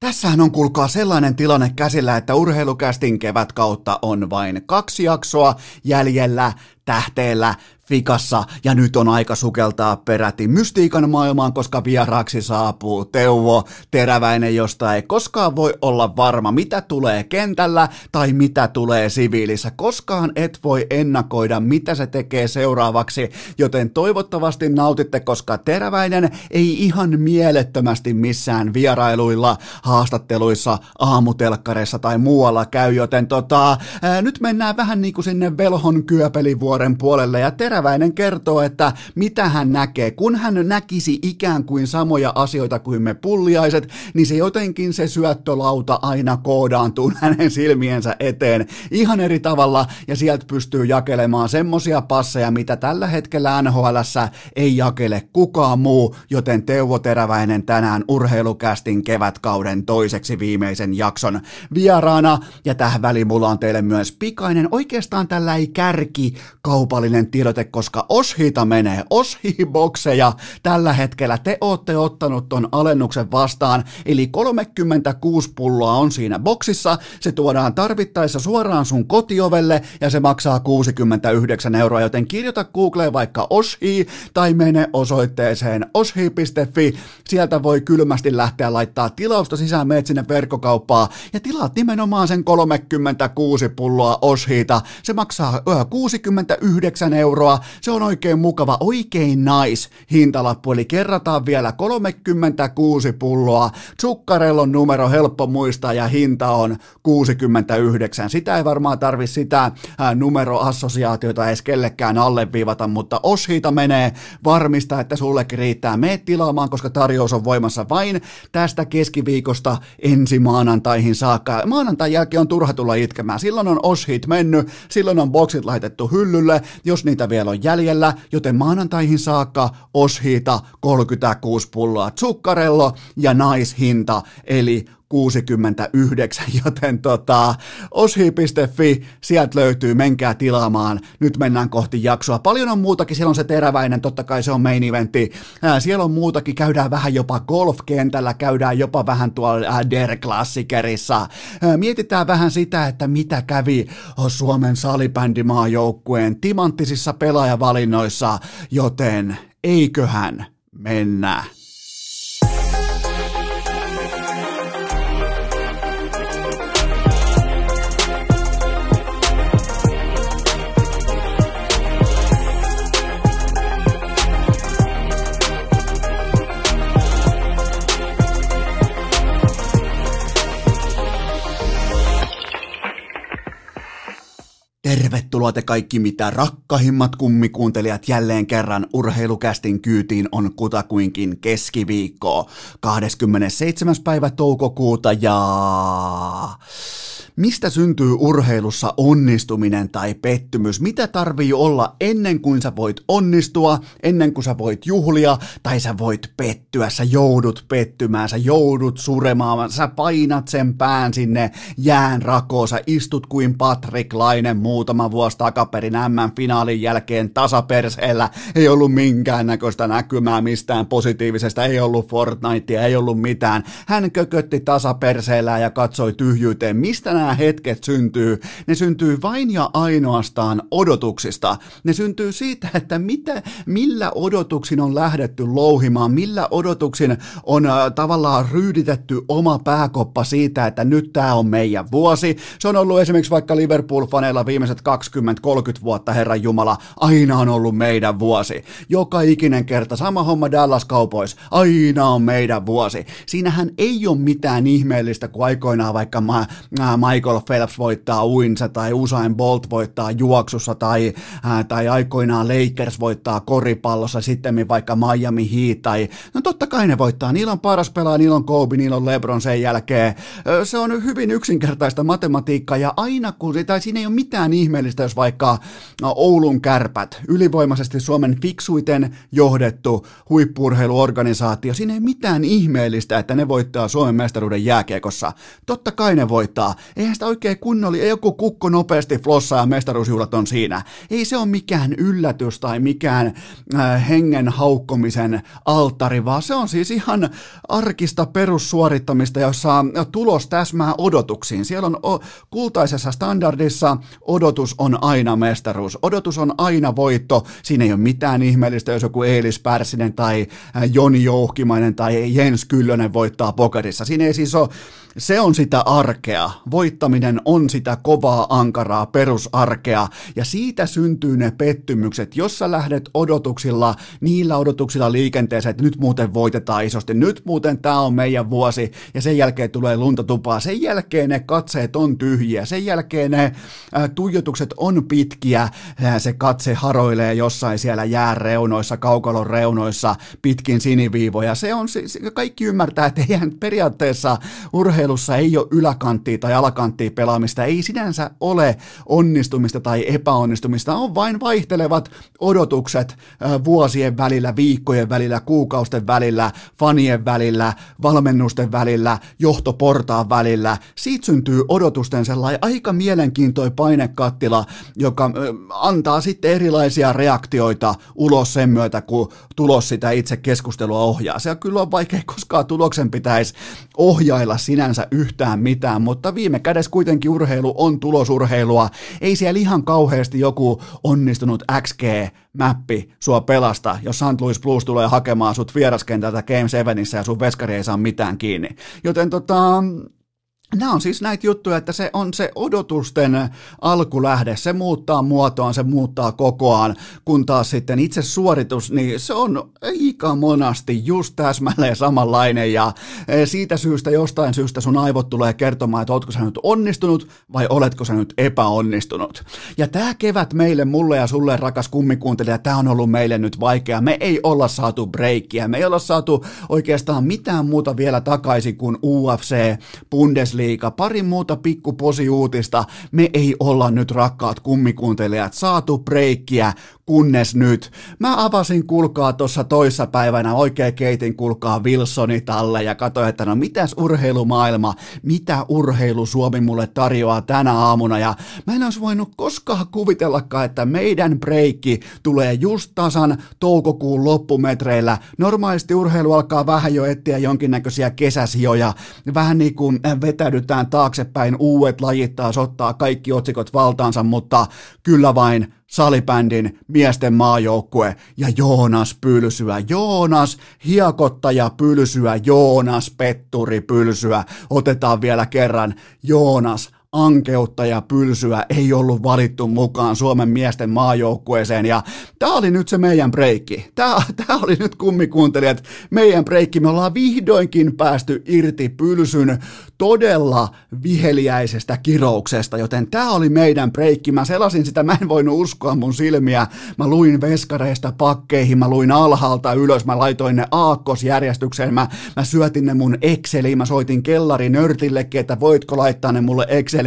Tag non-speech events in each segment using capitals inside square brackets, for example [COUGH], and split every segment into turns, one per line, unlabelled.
Tässähän on kuulkaa sellainen tilanne käsillä, että urheilukästin kevätkautta on vain kaksi jaksoa jäljellä tähteellä fikassa ja nyt on aika sukeltaa peräti mystiikan maailmaan, koska vieraaksi saapuu Teuvo Teräväinen, josta ei koskaan voi olla varma, mitä tulee kentällä tai mitä tulee siviilissä. Koskaan et voi ennakoida, mitä se tekee seuraavaksi, joten toivottavasti nautitte, koska Teräväinen ei ihan mielettömästi missään vierailuilla, haastatteluissa, aamutelkkareissa tai muualla käy, joten tota, ää, nyt mennään vähän niin kuin sinne velhon kyöpelivuoren puolelle. Ja Teräväinen kertoo, että mitä hän näkee. Kun hän näkisi ikään kuin samoja asioita kuin me pulliaiset, niin se jotenkin se syöttölauta aina koodaantuu [LAUGHS] hänen silmiensä eteen ihan eri tavalla. Ja sieltä pystyy jakelemaan semmosia passeja, mitä tällä hetkellä NHL ei jakele kukaan muu, joten Teuvo Teräväinen tänään urheilukästin kevätkauden toiseksi viimeisen jakson vieraana. Ja tähän väliin mulla on teille myös pikainen, oikeastaan tällä ei kärki kaupallinen tiedote, koska Oshita menee, Oshi-bokseja tällä hetkellä te ootte ottanut ton alennuksen vastaan, eli 36 pulloa on siinä boksissa, se tuodaan tarvittaessa suoraan sun kotiovelle ja se maksaa 69 euroa, joten kirjoita Googleen vaikka Oshi tai mene osoitteeseen oshi.fi, sieltä voi kylmästi lähteä laittaa tilausta sisään, meet sinne verkkokauppaa ja tilaat nimenomaan sen 36 pulloa Oshita, se maksaa 69 euroa, se on oikein mukava, oikein nice hintalappu, eli kerrataan vielä 36 pulloa, Zuccarellon numero helppo muistaa ja hinta on 69. Sitä ei varmaan tarvi sitä numeroassosiaatiota edes kellekään alleviivata, mutta Oshita menee varmista, että sullekin riittää. Mene tilaamaan, koska tarjous on voimassa vain tästä keskiviikosta ensi maanantaihin saakka. Maanantain jälkeen on turha tulla itkemään. Silloin on Oshit mennyt, silloin on boksit laitettu hyllylle, jos niitä vielä on jäljellä, joten maanantaihin saakka Oshiita 36 pulloa Zuccarello ja naishinta, eli 69, [LAUGHS] joten tota, oshi.fi, sieltä löytyy, menkää tilaamaan, nyt mennään kohti jaksoa. Paljon on muutakin, siellä on se teräväinen, totta kai se on main eventti, ää, siellä on muutakin, käydään vähän jopa golfkentällä, käydään jopa vähän tuolla Der Klassikerissa, ää, mietitään vähän sitä, että mitä kävi Suomen salibändimaajoukkueen timanttisissa pelaajavalinnoissa, joten eiköhän mennä. Tervetuloa te kaikki mitä rakkahimmat kummikuuntelijat jälleen kerran urheilukästin kyytiin on kutakuinkin keskiviikko 27. päivä toukokuuta ja Mistä syntyy urheilussa onnistuminen tai pettymys? Mitä tarvii olla ennen kuin sä voit onnistua, ennen kuin sä voit juhlia tai sä voit pettyä? Sä joudut pettymään, sä joudut suremaan, sä painat sen pään sinne jään rakoon, sä istut kuin Patrick Laine muutama vuosi takaperin M-finaalin jälkeen tasaperseellä. Ei ollut minkäännäköistä näkymää mistään positiivisesta, ei ollut Fortnitea, ei ollut mitään. Hän kökötti tasaperseellä ja katsoi tyhjyyteen. Mistä nämä hetket syntyy, ne syntyy vain ja ainoastaan odotuksista. Ne syntyy siitä, että mitä, millä odotuksin on lähdetty louhimaan, millä odotuksin on äh, tavallaan ryyditetty oma pääkoppa siitä, että nyt tämä on meidän vuosi. Se on ollut esimerkiksi vaikka Liverpool-faneilla viimeiset 20-30 vuotta, Herran Jumala, aina on ollut meidän vuosi. Joka ikinen kerta, sama homma Dallas Cowboys, aina on meidän vuosi. Siinähän ei ole mitään ihmeellistä, kuin aikoinaan vaikka mä, mä Michael Phelps voittaa uinsa tai Usain Bolt voittaa juoksussa tai, ää, tai aikoinaan Lakers voittaa koripallossa, sitten vaikka Miami Heat tai no totta kai ne voittaa, niillä on paras pelaaja, niillä on Kobe, niillä on LeBron sen jälkeen. Se on hyvin yksinkertaista matematiikkaa ja aina kun, tai siinä ei ole mitään ihmeellistä, jos vaikka no, Oulun kärpät, ylivoimaisesti Suomen fiksuiten johdettu huippurheiluorganisaatio, siinä ei mitään ihmeellistä, että ne voittaa Suomen mestaruuden jääkiekossa. Totta kai ne voittaa eihän sitä oikein kunnolla, ei joku kukko nopeasti flossa ja mestaruusjuhlat on siinä. Ei se ole mikään yllätys tai mikään äh, hengen haukkomisen alttari, vaan se on siis ihan arkista perussuorittamista, jossa tulos täsmää odotuksiin. Siellä on kultaisessa standardissa odotus on aina mestaruus, odotus on aina voitto, siinä ei ole mitään ihmeellistä, jos joku Eelis Pärssinen tai äh, Joni Jouhkimainen tai Jens Kyllönen voittaa pokerissa. Siinä ei siis ole se on sitä arkea. Voittaminen on sitä kovaa, ankaraa perusarkea. Ja siitä syntyy ne pettymykset, jos sä lähdet odotuksilla, niillä odotuksilla liikenteeseen, että nyt muuten voitetaan isosti, nyt muuten tämä on meidän vuosi, ja sen jälkeen tulee lunta tupaa. Sen jälkeen ne katseet on tyhjiä, sen jälkeen ne ä, tuijotukset on pitkiä, se katse haroilee jossain siellä jääreunoissa, kaukalon reunoissa, pitkin siniviivoja. Se on, se, kaikki ymmärtää, että eihän periaatteessa urheilu urheilussa ei ole yläkanttia tai alakanttia pelaamista, ei sinänsä ole onnistumista tai epäonnistumista, on vain vaihtelevat odotukset vuosien välillä, viikkojen välillä, kuukausten välillä, fanien välillä, valmennusten välillä, johtoportaan välillä. Siitä syntyy odotusten sellainen aika mielenkiintoinen painekattila, joka antaa sitten erilaisia reaktioita ulos sen myötä, kun tulos sitä itse keskustelua ohjaa. Se kyllä on vaikea, koska tuloksen pitäisi ohjailla sinänsä sinänsä yhtään mitään, mutta viime kädessä kuitenkin urheilu on tulosurheilua. Ei siellä ihan kauheasti joku onnistunut XG-mäppi sua pelasta, jos St. Louis Blues tulee hakemaan sut vieraskentältä Game 7 ja sun veskari ei saa mitään kiinni. Joten tota, Nämä on siis näitä juttuja, että se on se odotusten alkulähde, se muuttaa muotoaan, se muuttaa kokoaan, kun taas sitten itse suoritus, niin se on aika monasti just täsmälleen samanlainen ja e, siitä syystä jostain syystä sun aivot tulee kertomaan, että oletko sä nyt onnistunut vai oletko sä nyt epäonnistunut. Ja tämä kevät meille, mulle ja sulle rakas kummikuuntelija, tämä on ollut meille nyt vaikea. Me ei olla saatu breikkiä, me ei olla saatu oikeastaan mitään muuta vielä takaisin kuin UFC, Bundesliga, Bundesliga, pari muuta pikkuposiuutista. Me ei olla nyt rakkaat kummikuuntelijat saatu breikkiä, kunnes nyt. Mä avasin kulkaa tuossa toissa päivänä, oikein keitin kulkaa Wilsoni talle ja katsoin, että no mitäs urheilumaailma, mitä urheilu Suomi mulle tarjoaa tänä aamuna ja mä en olisi voinut koskaan kuvitellakaan, että meidän breikki tulee just tasan toukokuun loppumetreillä. Normaalisti urheilu alkaa vähän jo etsiä jonkinnäköisiä kesäsijoja, vähän niin kuin vetäydytään taaksepäin, uudet lajit taas ottaa kaikki otsikot valtaansa, mutta kyllä vain salibändin miesten maajoukkue ja Joonas Pylsyä. Joonas, hiekottaja Pylsyä, Joonas Petturi Pylsyä. Otetaan vielä kerran Joonas ankeutta ja pylsyä ei ollut valittu mukaan Suomen miesten maajoukkueeseen ja tämä oli nyt se meidän breikki. Tämä, oli nyt kummikuuntelijat meidän breikki. Me ollaan vihdoinkin päästy irti pylsyn todella viheliäisestä kirouksesta, joten tämä oli meidän breikki. Mä selasin sitä, mä en voinut uskoa mun silmiä. Mä luin veskareista pakkeihin, mä luin alhaalta ylös, mä laitoin ne aakkosjärjestykseen, mä, mä syötin ne mun Exceliin, mä soitin kellari nörtillekin, että voitko laittaa ne mulle Exceliin.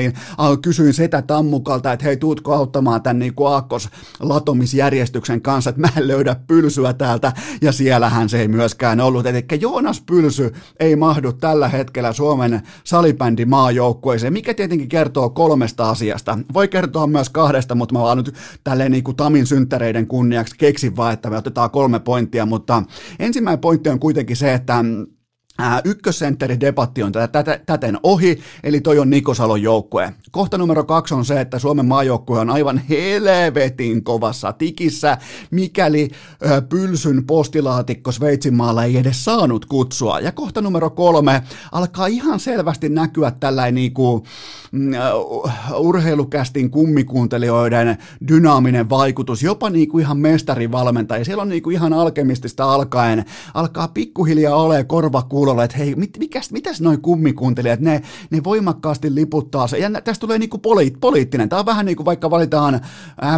Kysyin setä Tammukalta, että hei, tuutko auttamaan tämän niin aakkos latomisjärjestyksen kanssa, että mä en löydä pylsyä täältä, ja siellähän se ei myöskään ollut. Eli Joonas Pylsy ei mahdu tällä hetkellä Suomen salibändi maajoukkueeseen, mikä tietenkin kertoo kolmesta asiasta. Voi kertoa myös kahdesta, mutta mä vaan nyt tälleen niin kuin Tamin synttäreiden kunniaksi keksin vaan, että me otetaan kolme pointtia, mutta ensimmäinen pointti on kuitenkin se, että ykkössentteri debatti on täten ohi, eli toi on Nikosalon joukkue. Kohta numero kaksi on se, että Suomen maajoukkue on aivan helvetin kovassa tikissä, mikäli pylsyn postilaatikko Sveitsinmaalla ei edes saanut kutsua. Ja kohta numero kolme alkaa ihan selvästi näkyä tällainen niinku, urheilukästin kummikuuntelijoiden dynaaminen vaikutus, jopa niinku ihan mestarivalmentaja. Siellä on niinku ihan alkemistista alkaen, alkaa pikkuhiljaa ole korva kuulolla, että hei, mit, mikäs, mitäs noin kummikuuntelijat, ne, ne voimakkaasti liputtaa se. Ja tästä tulee niinku poli, poliittinen. Tämä on vähän niin kuin vaikka valitaan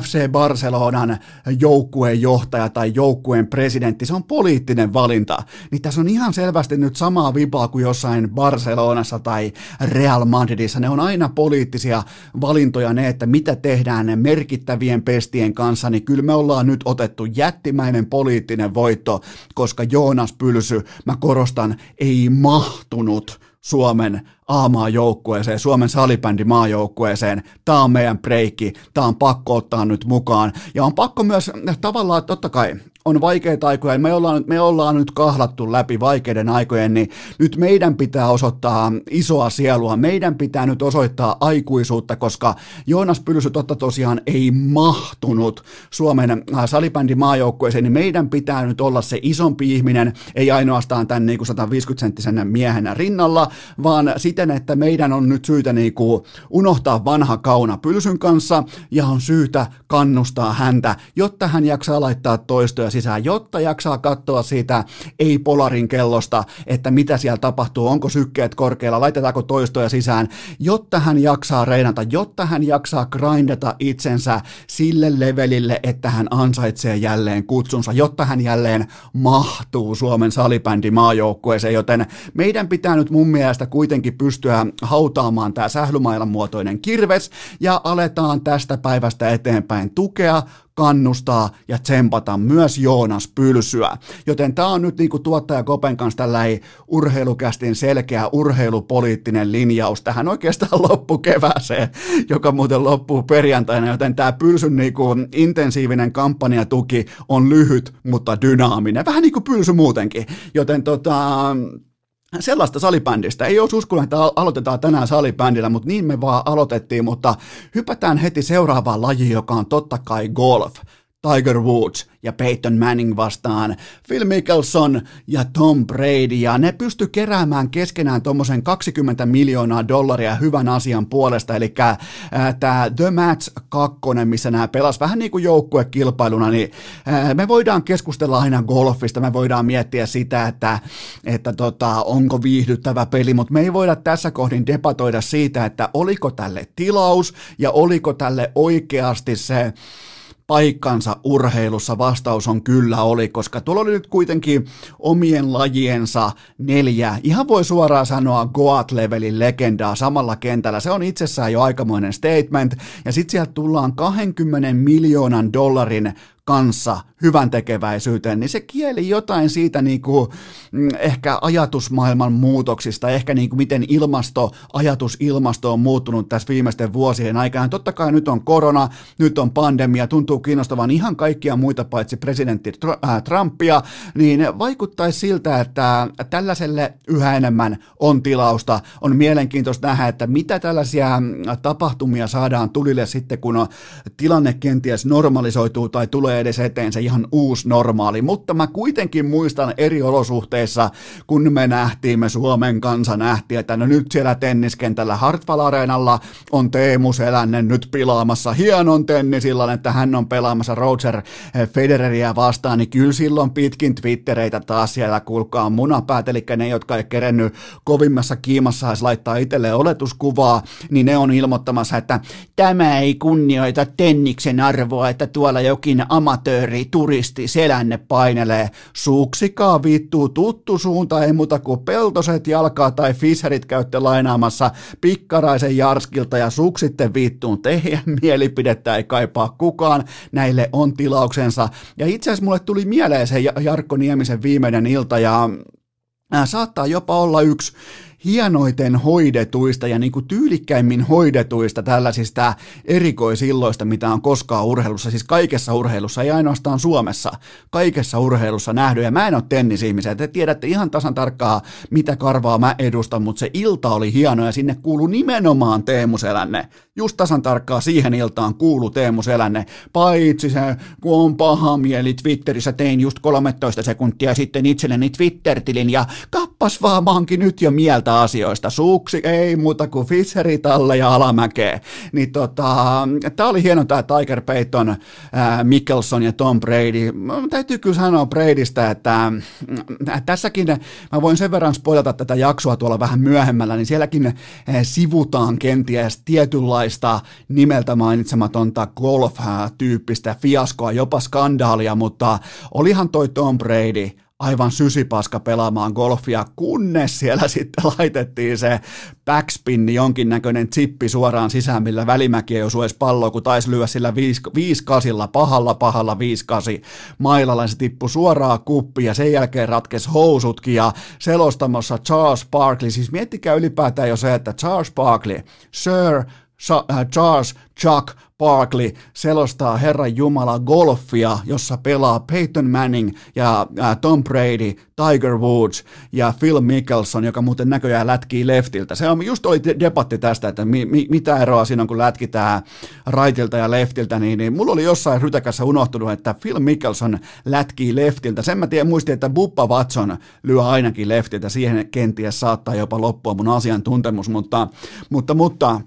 FC Barcelonan joukkueen johtaja tai joukkueen presidentti. Se on poliittinen valinta. Niin tässä on ihan selvästi nyt samaa vipaa kuin jossain Barcelonassa tai Real Madridissa. Ne on aina poliittisia valintoja ne, että mitä tehdään ne merkittävien pestien kanssa, niin kyllä me ollaan nyt otettu jättimäinen poliittinen voitto, koska Joonas Pylsy, mä korostan, ei mahtunut Suomen A-maajoukkueeseen, Suomen salibändimaajoukkueeseen. Tämä on meidän breikki, tämä on pakko ottaa nyt mukaan. Ja on pakko myös tavallaan, totta kai, on vaikeita aikoja, me ollaan, me ollaan nyt kahlattu läpi vaikeiden aikojen, niin nyt meidän pitää osoittaa isoa sielua, meidän pitää nyt osoittaa aikuisuutta, koska Joonas Pylsy totta tosiaan ei mahtunut Suomen äh, salibändin maajoukkueeseen, niin meidän pitää nyt olla se isompi ihminen, ei ainoastaan tämän niin kuin 150-senttisen miehen rinnalla, vaan siten, että meidän on nyt syytä niin kuin unohtaa vanha kauna Pylsyn kanssa ja on syytä kannustaa häntä, jotta hän jaksaa laittaa toistoja sisään, jotta jaksaa katsoa siitä ei-polarin kellosta, että mitä siellä tapahtuu, onko sykkeet korkealla, laitetaanko toistoja sisään, jotta hän jaksaa reinata, jotta hän jaksaa grindata itsensä sille levelille, että hän ansaitsee jälleen kutsunsa, jotta hän jälleen mahtuu Suomen salibändi maajoukkueeseen, joten meidän pitää nyt mun mielestä kuitenkin pystyä hautaamaan tämä sählymailan muotoinen kirves ja aletaan tästä päivästä eteenpäin tukea kannustaa ja tsempata myös Joonas Pylsyä. Joten tämä on nyt niin kuin tuottaja Kopen kanssa tällainen urheilukästin selkeä urheilupoliittinen linjaus tähän oikeastaan [LAUGHS] loppukevääseen, joka muuten loppuu perjantaina, joten tämä Pylsyn niin kuin intensiivinen kampanjatuki on lyhyt, mutta dynaaminen. Vähän niin kuin Pylsy muutenkin. Joten tota, sellaista salibändistä. Ei olisi uskonut, että aloitetaan tänään salibändillä, mutta niin me vaan aloitettiin, mutta hypätään heti seuraavaan lajiin, joka on totta kai golf. Tiger Woods ja Peyton Manning vastaan, Phil Mickelson ja Tom Brady, ja ne pysty keräämään keskenään tuommoisen 20 miljoonaa dollaria hyvän asian puolesta, eli tämä The Match 2, missä nämä pelas vähän niin kuin joukkuekilpailuna, niin ää, me voidaan keskustella aina golfista, me voidaan miettiä sitä, että, että tota, onko viihdyttävä peli, mutta me ei voida tässä kohdin debatoida siitä, että oliko tälle tilaus ja oliko tälle oikeasti se paikkansa urheilussa? Vastaus on kyllä oli, koska tuolla oli nyt kuitenkin omien lajiensa neljä, ihan voi suoraan sanoa Goat-levelin legendaa samalla kentällä. Se on itsessään jo aikamoinen statement, ja sitten sieltä tullaan 20 miljoonan dollarin kanssa hyvän tekeväisyyteen, niin se kieli jotain siitä niin kuin, mm, ehkä ajatusmaailman muutoksista, ehkä niin kuin miten ilmasto, ajatusilmasto on muuttunut tässä viimeisten vuosien aikana. Totta kai nyt on korona, nyt on pandemia, tuntuu kiinnostavan ihan kaikkia muita paitsi presidentti äh, Trumpia, niin vaikuttaisi siltä, että tällaiselle yhä enemmän on tilausta. On mielenkiintoista nähdä, että mitä tällaisia tapahtumia saadaan tulille sitten, kun tilanne kenties normalisoituu tai tulee tulee edes eteen se ihan uusi normaali, mutta mä kuitenkin muistan eri olosuhteissa, kun me nähtiin, me Suomen kansa nähtiin, että no nyt siellä tenniskentällä Hartwall Areenalla on Teemu Selänne nyt pilaamassa. Hienon tennisillan, että hän on pelaamassa Roger Federeriä vastaan, niin kyllä silloin pitkin Twittereitä taas siellä kulkaa munapäät, eli ne, jotka ei kerennyt kovimmassa kiimassa edes laittaa itselleen oletuskuvaa, niin ne on ilmoittamassa, että tämä ei kunnioita tenniksen arvoa, että tuolla jokin amatööri, turisti, selänne painelee. Suksikaa vittu, tuttu suunta, ei muuta kuin peltoset jalkaa tai Fisherit käytte lainaamassa pikkaraisen Jarskilta ja suksitte vittuun. Teidän [LAUGHS] mielipidettä ei kaipaa kukaan, näille on tilauksensa. Ja itse asiassa mulle tuli mieleen se Jarkko Niemisen viimeinen ilta ja saattaa jopa olla yksi hienoiten hoidetuista ja niin kuin tyylikkäimmin hoidetuista tällaisista erikoisilloista, mitä on koskaan urheilussa, siis kaikessa urheilussa, ei ainoastaan Suomessa, kaikessa urheilussa nähdy. Ja mä en ole tennisihmisiä, te tiedätte ihan tasan tarkkaa, mitä karvaa mä edustan, mutta se ilta oli hieno ja sinne kuuluu nimenomaan Teemu Selänne. Just tasan tarkkaa siihen iltaan kuulu Teemu Selänne, paitsi se, kun on paha mieli Twitterissä, tein just 13 sekuntia sitten itselleni Twitter-tilin ja kappas vaan, mä nyt jo mieltä asioista. Suuksi ei muuta kuin Fisherit alle ja alamäkeä. Niin tota, tää oli hieno tää Tiger Payton, ää, Mickelson ja Tom Brady. Mä täytyy kyllä sanoa Bradystä, että äh, tässäkin mä voin sen verran spoilata tätä jaksoa tuolla vähän myöhemmällä, niin sielläkin äh, sivutaan kenties tietynlaista nimeltä mainitsematonta golf-tyyppistä fiaskoa, jopa skandaalia, mutta olihan toi Tom Brady aivan sysipaska pelaamaan golfia, kunnes siellä [LAUGHS] sitten laitettiin se backspin, jonkinnäköinen chippi suoraan sisään, millä välimäki ei osu edes palloa, kun taisi lyödä sillä 5 kasilla, pahalla pahalla 5 kasi mailalla, se tippui suoraan kuppiin ja sen jälkeen ratkesi housutkin ja selostamassa Charles Barkley, siis miettikää ylipäätään jo se, että Charles Barkley, Sir Charles Chuck Barkley selostaa Herran Jumala golfia, jossa pelaa Peyton Manning ja äh, Tom Brady, Tiger Woods ja Phil Mickelson, joka muuten näköjään lätkii leftiltä. Se on, just oli debatti tästä, että mi, mi, mitä eroa siinä on, kun lätkitään rightilta ja leftiltä, niin, niin mulla oli jossain rytäkässä unohtunut, että Phil Mickelson lätkii leftiltä. Sen mä tiedän, muistin, että Buppa Watson lyö ainakin leftiltä. Siihen kenties saattaa jopa loppua mun asiantuntemus, mutta, mutta, mutta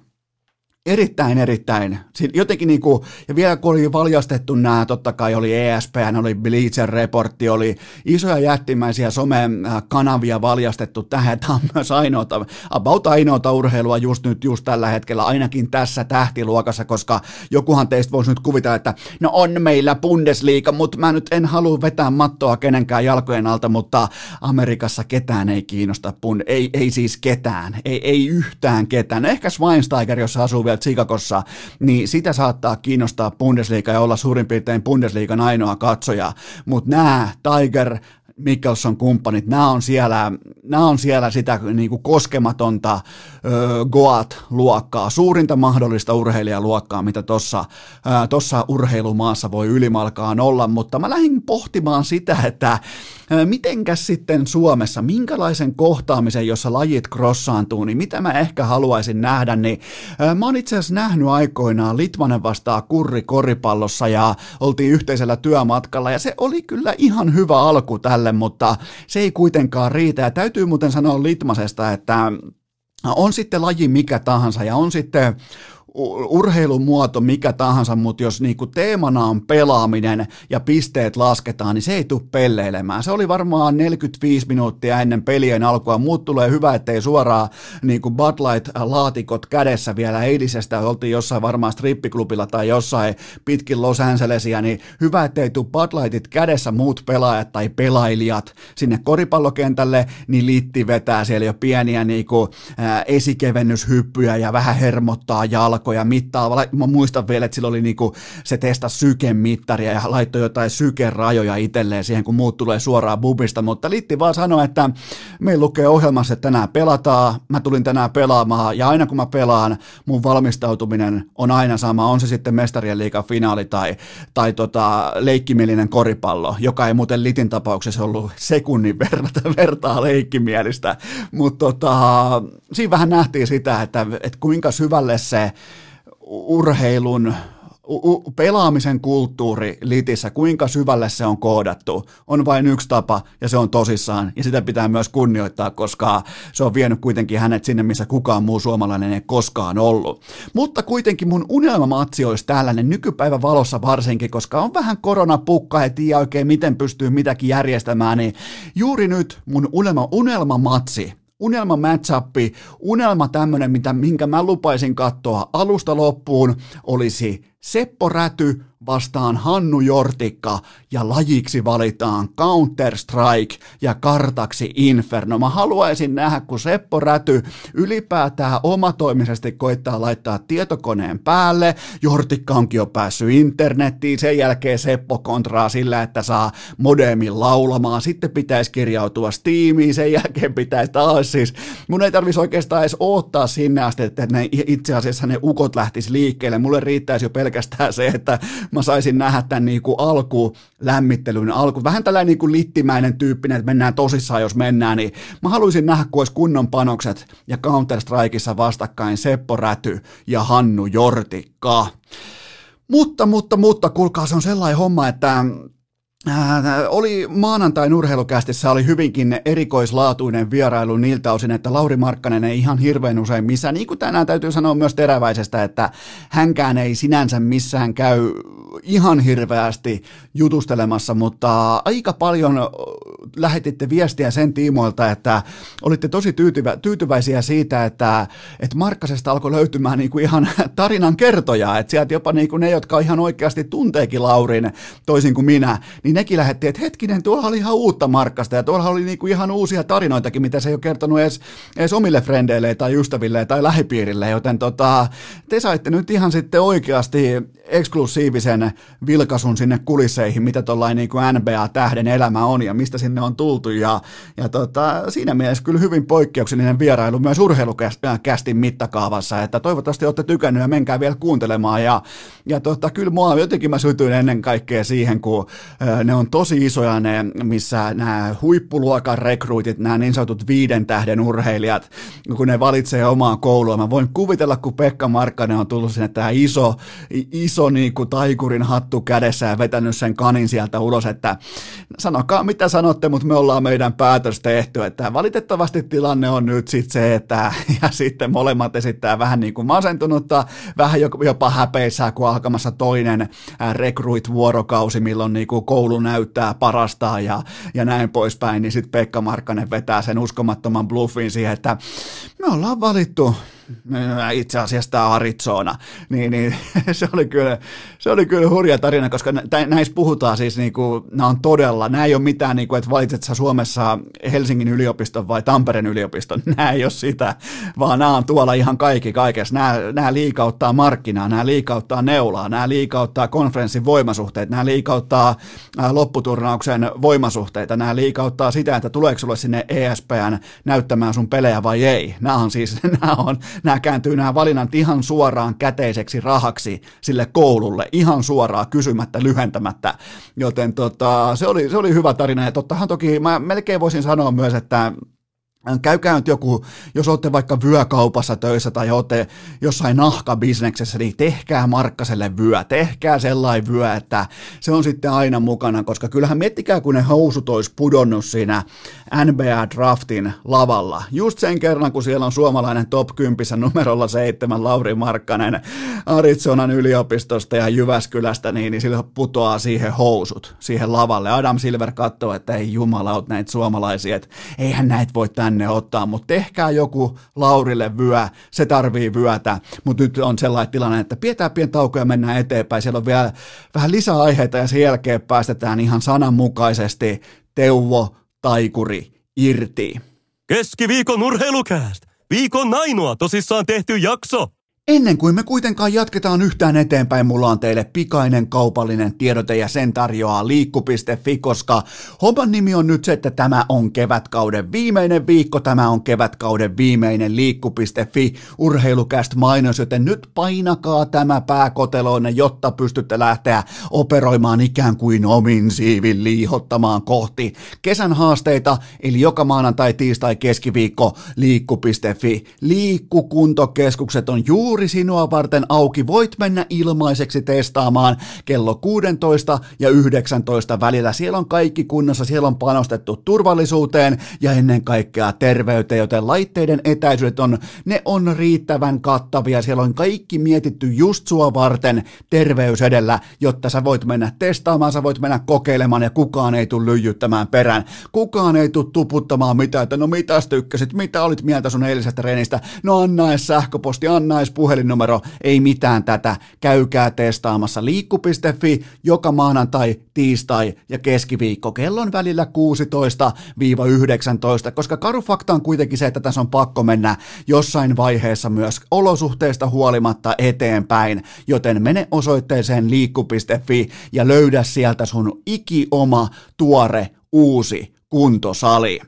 Erittäin, erittäin. Jotenkin niin kuin, ja vielä kun oli valjastettu nämä, totta kai oli ESPN, oli Bleacher Reportti, oli isoja jättimäisiä somekanavia valjastettu tähän, tämä on myös ainoata, about ainoata urheilua just nyt, just tällä hetkellä, ainakin tässä tähtiluokassa, koska jokuhan teistä voisi nyt kuvitella, että no on meillä Bundesliga, mutta mä nyt en halua vetää mattoa kenenkään jalkojen alta, mutta Amerikassa ketään ei kiinnosta, ei, ei siis ketään, ei, ei yhtään ketään. Ehkä Schweinsteiger, jos asuu vielä Chicagossa, niin sitä saattaa kiinnostaa Bundesliga ja olla suurin piirtein Bundesliigan ainoa katsoja, mutta nämä Tiger, Mikkelson kumppanit, nämä on siellä, nämä on siellä sitä niin kuin koskematonta Goat-luokkaa, suurinta mahdollista urheilijaluokkaa, mitä tuossa tossa urheilumaassa voi ylimalkaan olla, mutta mä lähdin pohtimaan sitä, että mitenkäs sitten Suomessa, minkälaisen kohtaamisen, jossa lajit crossaantuu, niin mitä mä ehkä haluaisin nähdä, niin mä oon itse asiassa nähnyt aikoinaan Litmanen vastaa kurri koripallossa ja oltiin yhteisellä työmatkalla. Ja se oli kyllä ihan hyvä alku tälle, mutta se ei kuitenkaan riitä. Ja täytyy muuten sanoa Litmasesta, että on sitten laji mikä tahansa ja on sitten urheilumuoto mikä tahansa, mutta jos niinku teemana on pelaaminen ja pisteet lasketaan, niin se ei tule pelleilemään. Se oli varmaan 45 minuuttia ennen pelien alkua. Muut tulee hyvä, ettei suoraan niinku Bud Light-laatikot kädessä vielä eilisestä. Oltiin jossain varmaan strippiklubilla tai jossain pitkin Los Angelesia, niin hyvä, ettei tule Bud Lightit kädessä muut pelaajat tai pelailijat sinne koripallokentälle, niin liitti vetää siellä jo pieniä niinku, ää, esikevennyshyppyjä ja vähän hermottaa jalkaa jalkoja mittaa. Mä muistan vielä, että sillä oli niinku, se testa sykemittaria ja laittoi jotain sykerajoja itselleen siihen, kun muut tulee suoraan bubista, mutta Litti vaan sanoi, että meillä lukee ohjelmassa, että tänään pelataan, mä tulin tänään pelaamaan ja aina kun mä pelaan, mun valmistautuminen on aina sama, on se sitten mestarien liikan finaali tai, tai tota, leikkimielinen koripallo, joka ei muuten Litin tapauksessa ollut sekunnin verta, vertaa leikkimielistä, mutta tota, siinä vähän nähtiin sitä, että, että kuinka syvälle se urheilun u- pelaamisen kulttuuri litissä, kuinka syvälle se on koodattu, on vain yksi tapa ja se on tosissaan ja sitä pitää myös kunnioittaa, koska se on vienyt kuitenkin hänet sinne, missä kukaan muu suomalainen ei koskaan ollut. Mutta kuitenkin mun unelmamatsi olisi tällainen nykypäivän valossa varsinkin, koska on vähän koronapukka, ja tiedä oikein miten pystyy mitäkin järjestämään, niin juuri nyt mun unelma, unelmamatsi unelma matchappi, unelma tämmönen, mitä, minkä mä lupaisin katsoa. Alusta loppuun, olisi Seppo Räty vastaan Hannu Jortikka ja lajiksi valitaan Counter-Strike ja kartaksi Inferno. Mä haluaisin nähdä, kun Seppo Räty ylipäätään omatoimisesti koittaa laittaa tietokoneen päälle. Jortikka onkin jo päässyt internettiin, sen jälkeen Seppo kontraa sillä, että saa modemin laulamaan. Sitten pitäisi kirjautua Steamiin, sen jälkeen pitäisi taas siis. Mun ei tarvitsisi oikeastaan edes odottaa sinne asti, että ne, itse asiassa ne ukot lähtis liikkeelle. Mulle riittäisi jo pelkästään se, että mä saisin nähdä tämän niin kuin alkulämmittelyn, alku, vähän tällainen niin kuin littimäinen tyyppinen, että mennään tosissaan, jos mennään, niin mä haluaisin nähdä, kun olisi kunnon panokset ja Counter-Strikeissa vastakkain Seppo Räty ja Hannu Jortikka. Mutta, mutta, mutta, kuulkaa, se on sellainen homma, että Äh, oli maanantain urheilukästissä oli hyvinkin erikoislaatuinen vierailu niiltä osin, että Lauri Markkanen ei ihan hirveän usein missään, niin kuin tänään täytyy sanoa myös teräväisestä, että hänkään ei sinänsä missään käy ihan hirveästi jutustelemassa, mutta aika paljon lähetitte viestiä sen tiimoilta, että olitte tosi tyytyvä, tyytyväisiä siitä, että, että Markkasesta alkoi löytymään niin kuin ihan tarinan kertoja, että sieltä jopa niin kuin ne, jotka ihan oikeasti tunteekin Laurin, toisin kuin minä, niin nekin lähetti, että hetkinen, tuolla oli ihan uutta markkasta ja tuolla oli niinku ihan uusia tarinoitakin, mitä se ei ole kertonut edes, edes omille frendeille tai ystäville tai lähipiirille, joten tota, te saitte nyt ihan sitten oikeasti eksklusiivisen vilkasun sinne kulisseihin, mitä tuollainen niin NBA-tähden elämä on ja mistä sinne on tultu ja, ja tota, siinä mielessä kyllä hyvin poikkeuksellinen vierailu myös urheilukästin mittakaavassa, että toivottavasti olette tykännyt ja menkää vielä kuuntelemaan ja, ja tota, kyllä mua jotenkin mä sytyin ennen kaikkea siihen, kun ne on tosi isoja ne, missä nämä huippuluokan rekruitit, nämä niin sanotut viiden tähden urheilijat, kun ne valitsee omaa koulua. Mä voin kuvitella, kun Pekka Markkanen on tullut sinne tämä iso, iso niin kuin taikurin hattu kädessä ja vetänyt sen kanin sieltä ulos, että sanokaa mitä sanotte, mutta me ollaan meidän päätös tehty, että valitettavasti tilanne on nyt sitten se, että [LAUGHS] ja sitten molemmat esittää vähän niin kuin masentunutta, vähän jopa häpeissään, kun alkamassa toinen rekruit-vuorokausi, milloin niin kuin koulu näyttää parastaan ja, ja näin poispäin, niin sitten Pekka Markkanen vetää sen uskomattoman bluffin siihen, että me ollaan valittu itse asiassa tämä Arizona, niin, niin [LAUGHS] se, oli kyllä, se oli kyllä hurja tarina, koska näissä puhutaan siis, niin kuin, nämä on todella, nämä ei ole mitään, niin kuin, että valitset sä Suomessa Helsingin yliopiston vai Tampereen yliopiston, [LAUGHS] nämä ei ole sitä, vaan nämä on tuolla ihan kaikki kaikessa, nämä, nämä liikauttaa markkinaa, nämä liikauttaa neulaa, nämä liikauttaa konferenssin voimasuhteet, nämä liikauttaa lopputurnauksen voimasuhteita, nämä liikauttaa sitä, että tuleeko sulle sinne ESPN näyttämään sun pelejä vai ei, nämä on siis, [LAUGHS] nämä on nämä kääntyy nämä valinnat ihan suoraan käteiseksi rahaksi sille koululle, ihan suoraan kysymättä, lyhentämättä, joten tota, se, oli, se oli hyvä tarina, ja tottahan toki mä melkein voisin sanoa myös, että Käykää nyt joku, jos olette vaikka vyökaupassa töissä tai olette jossain nahkabisneksessä, niin tehkää Markkaselle vyö, tehkää sellainen vyö, että se on sitten aina mukana, koska kyllähän miettikää, kun ne housut olisi pudonnut siinä NBA-draftin lavalla. Just sen kerran, kun siellä on suomalainen top 10 numerolla seitsemän Lauri Markkanen Arizonan yliopistosta ja Jyväskylästä, niin, niin sillä putoaa siihen housut, siihen lavalle. Adam Silver katsoo, että ei jumalaut näitä suomalaisia, että eihän näitä voi tänne tänne ottaa, mutta tehkää joku Laurille vyö, se tarvii vyötä, mutta nyt on sellainen tilanne, että pidetään pieni tauko ja mennään eteenpäin, siellä on vielä vähän lisää aiheita ja sen jälkeen päästetään ihan sananmukaisesti Teuvo Taikuri irti.
Keskiviikon urheilukääst! Viikon ainoa tosissaan tehty jakso!
Ennen kuin me kuitenkaan jatketaan yhtään eteenpäin, mulla on teille pikainen kaupallinen tiedote ja sen tarjoaa liikku.fi, koska homman nimi on nyt se, että tämä on kevätkauden viimeinen viikko, tämä on kevätkauden viimeinen liikku.fi urheilukäst mainos, joten nyt painakaa tämä pääkoteloinen, jotta pystytte lähteä operoimaan ikään kuin omin siivin liihottamaan kohti kesän haasteita, eli joka maanantai, tiistai, keskiviikko liikku.fi. Liikkukuntokeskukset on juuri juuri sinua varten auki. Voit mennä ilmaiseksi testaamaan kello 16 ja 19 välillä. Siellä on kaikki kunnossa, siellä on panostettu turvallisuuteen ja ennen kaikkea terveyteen, joten laitteiden etäisyydet on, ne on riittävän kattavia. Siellä on kaikki mietitty just sua varten terveys edellä, jotta sä voit mennä testaamaan, sä voit mennä kokeilemaan ja kukaan ei tule lyijyttämään perään. Kukaan ei tule tuputtamaan mitään, että no mitä tykkäsit, mitä olit mieltä sun eilisestä treenistä, no anna sähköposti, anna edes puhelinnumero, ei mitään tätä. Käykää testaamassa liikku.fi joka maanantai, tiistai ja keskiviikko kellon välillä 16-19, koska karu fakta on kuitenkin se, että tässä on pakko mennä jossain vaiheessa myös olosuhteista huolimatta eteenpäin, joten mene osoitteeseen liikku.fi ja löydä sieltä sun ikioma tuore uusi kuntosali.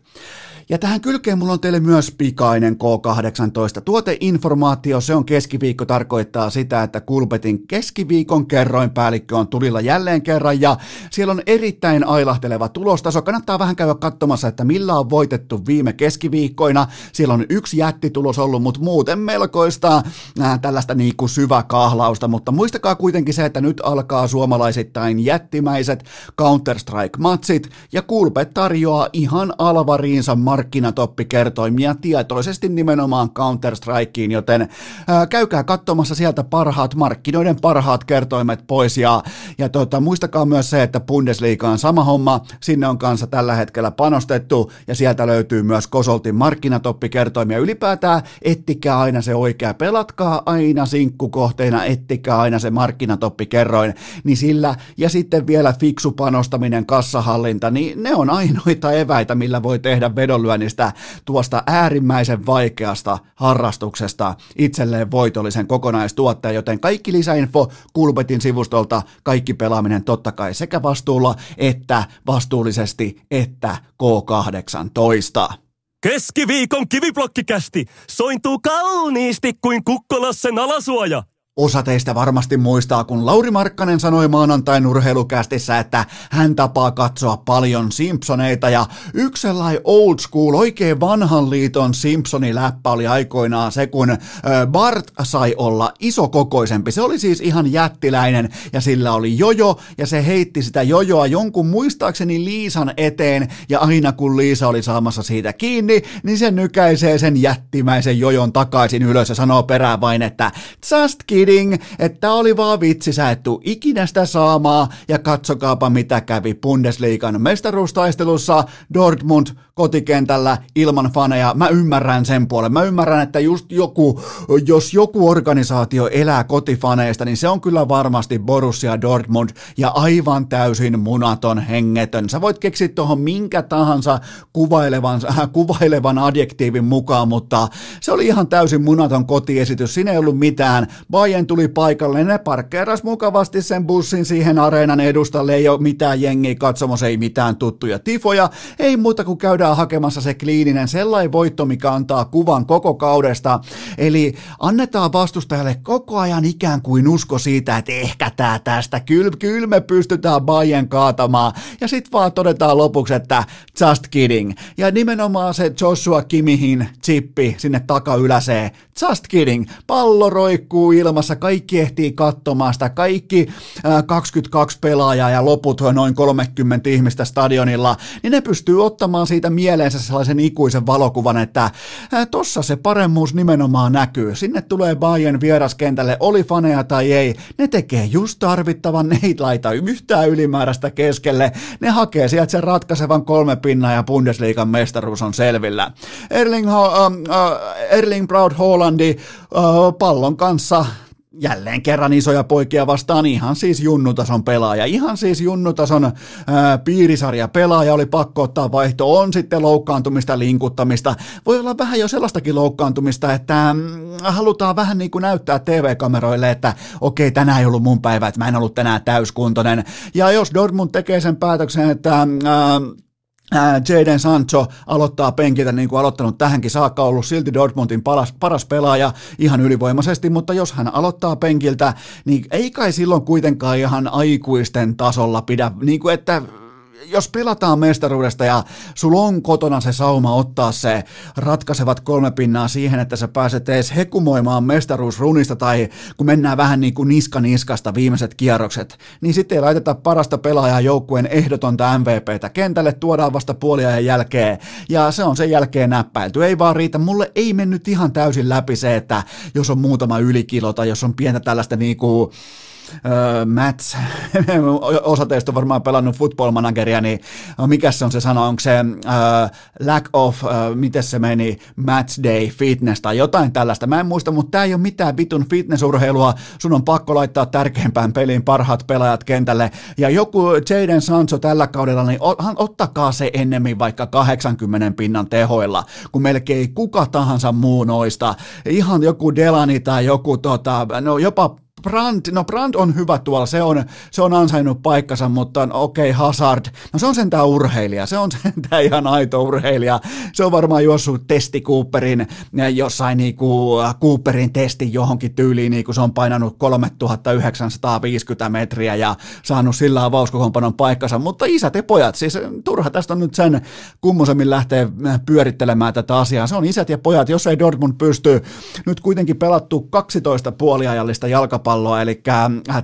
Ja tähän kylkeen mulla on teille myös pikainen K18. Tuoteinformaatio, se on keskiviikko, tarkoittaa sitä, että Kulpetin keskiviikon kerroinpäällikkö on tulilla jälleen kerran ja siellä on erittäin ailahteleva tulostaso. Kannattaa vähän käydä katsomassa, että millä on voitettu viime keskiviikkoina. Siellä on yksi jättitulos ollut, mutta muuten melkoista äh, tällaista niin kuin syväkahlausta, mutta muistakaa kuitenkin se, että nyt alkaa suomalaisittain jättimäiset Counter-Strike-matsit ja Kulpet tarjoaa ihan alvariinsa markkinatoppikertoimia tietoisesti nimenomaan Counter-Strikeen, joten ää, käykää katsomassa sieltä parhaat markkinoiden parhaat kertoimet pois ja, ja tota, muistakaa myös se, että Bundesliga on sama homma, sinne on kanssa tällä hetkellä panostettu ja sieltä löytyy myös Kosoltin markkinatoppikertoimia. Ylipäätään ettikää aina se oikea, pelatkaa aina sinkkukohteena, ettikää aina se markkinatoppikerroin, niin sillä ja sitten vielä fiksu panostaminen, kassahallinta, niin ne on ainoita eväitä, millä voi tehdä vedonlyönnistä tuosta äärimmäisen vaikeasta harrastuksesta itselleen voitollisen kokonaistuottaja, joten kaikki lisäinfo Kulpetin sivustolta, kaikki pelaaminen totta kai sekä vastuulla että vastuullisesti että K18.
Keskiviikon kiviblokkikästi sointuu kauniisti kuin Kukkolassen alasuoja.
Osa teistä varmasti muistaa, kun Lauri Markkanen sanoi maanantain urheilukästissä, että hän tapaa katsoa paljon Simpsoneita ja yksi sellainen old school, oikein vanhan liiton Simpsoni läppä oli aikoinaan se, kun Bart sai olla isokokoisempi. Se oli siis ihan jättiläinen ja sillä oli jojo ja se heitti sitä jojoa jonkun muistaakseni Liisan eteen ja aina kun Liisa oli saamassa siitä kiinni, niin se nykäisee sen jättimäisen jojon takaisin ylös ja sanoo perään vain, että just kidding kidding, että oli vaan vitsi, sä et tuu ikinä sitä saamaa, ja katsokaapa mitä kävi Bundesliigan mestaruustaistelussa, Dortmund kotikentällä ilman faneja, mä ymmärrän sen puolen, mä ymmärrän, että just joku, jos joku organisaatio elää kotifaneista, niin se on kyllä varmasti Borussia Dortmund, ja aivan täysin munaton hengetön. Sä voit keksiä tuohon minkä tahansa kuvailevan, äh, kuvailevan adjektiivin mukaan, mutta se oli ihan täysin munaton kotiesitys, siinä ei ollut mitään, Bayern Bayern tuli paikalle, ne parkkeeras mukavasti sen bussin siihen areenan edustalle, ei ole mitään jengiä katsomassa, ei mitään tuttuja tifoja, ei muuta kuin käydään hakemassa se kliininen sellainen voitto, mikä antaa kuvan koko kaudesta, eli annetaan vastustajalle koko ajan ikään kuin usko siitä, että ehkä tää tästä, kyllä, kyllä me pystytään Bayern kaatamaan, ja sitten vaan todetaan lopuksi, että just kidding, ja nimenomaan se Joshua Kimihin chippi sinne takayläseen, just kidding, pallo roikkuu ilmassa, Euroopassa kaikki ehtii katsomaan sitä, kaikki 22 pelaajaa ja loput noin 30 ihmistä stadionilla, niin ne pystyy ottamaan siitä mieleensä sellaisen ikuisen valokuvan, että tossa se paremmuus nimenomaan näkyy. Sinne tulee Bayern vieraskentälle, oli faneja tai ei, ne tekee just tarvittavan, ne ei laita yhtään ylimääräistä keskelle, ne hakee sieltä sen ratkaisevan kolme pinnaa ja Bundesliigan mestaruus on selvillä. Erling, uh, uh, Erling Braut Hollandi uh, pallon kanssa jälleen kerran isoja poikia vastaan ihan siis junnutason pelaaja. Ihan siis junnutason ää, piirisarja pelaaja oli pakko ottaa vaihto. On sitten loukkaantumista, linkuttamista. Voi olla vähän jo sellaistakin loukkaantumista, että mm, halutaan vähän niin kuin näyttää TV-kameroille, että okei, tänään ei ollut mun päivä, että mä en ollut tänään täyskuntoinen. Ja jos Dortmund tekee sen päätöksen, että ää, Jaden Sancho aloittaa penkiltä niin kuin aloittanut tähänkin saakka, ollut silti Dortmundin paras, paras pelaaja ihan ylivoimaisesti, mutta jos hän aloittaa penkiltä, niin ei kai silloin kuitenkaan ihan aikuisten tasolla pidä, niin kuin että jos pelataan mestaruudesta ja sulla on kotona se sauma ottaa se ratkaisevat kolme pinnaa siihen, että sä pääset edes hekumoimaan mestaruusrunista tai kun mennään vähän niin kuin niska niskasta viimeiset kierrokset, niin sitten ei laiteta parasta pelaajaa joukkueen ehdotonta MVPtä kentälle, tuodaan vasta puoliajan jälkeen ja se on sen jälkeen näppäilty. Ei vaan riitä, mulle ei mennyt ihan täysin läpi se, että jos on muutama ylikilo tai jos on pientä tällaista niinku uh, Mats, [LAUGHS] osa teistä on varmaan pelannut football manageria, niin mikä se on se sana, onko se uh, lack of, uh, miten se meni, match day fitness tai jotain tällaista, mä en muista, mutta tämä ei ole mitään vitun fitnessurheilua, sun on pakko laittaa tärkeimpään peliin parhaat pelaajat kentälle, ja joku Jaden Sancho tällä kaudella, niin ottakaa se ennemmin vaikka 80 pinnan tehoilla, kun melkein kuka tahansa muu noista, ihan joku Delani tai joku tota, no jopa Brand, no Brand on hyvä tuolla, se on, se on ansainnut paikkansa, mutta okei, okay, Hazard, no se on sentään urheilija, se on [LAUGHS] sentään ihan aito urheilija, se on varmaan juossut testi Cooperin, jossain niinku Cooperin testi johonkin tyyliin, niinku se on painanut 3950 metriä ja saanut sillä avauskokoonpanon paikkansa, mutta isät ja pojat, siis turha tästä on nyt sen kummosemmin lähteä pyörittelemään tätä asiaa, se on isät ja pojat, jos ei Dortmund pysty nyt kuitenkin pelattu 12 puoliajallista jalkapalloa, jalkapalloa, eli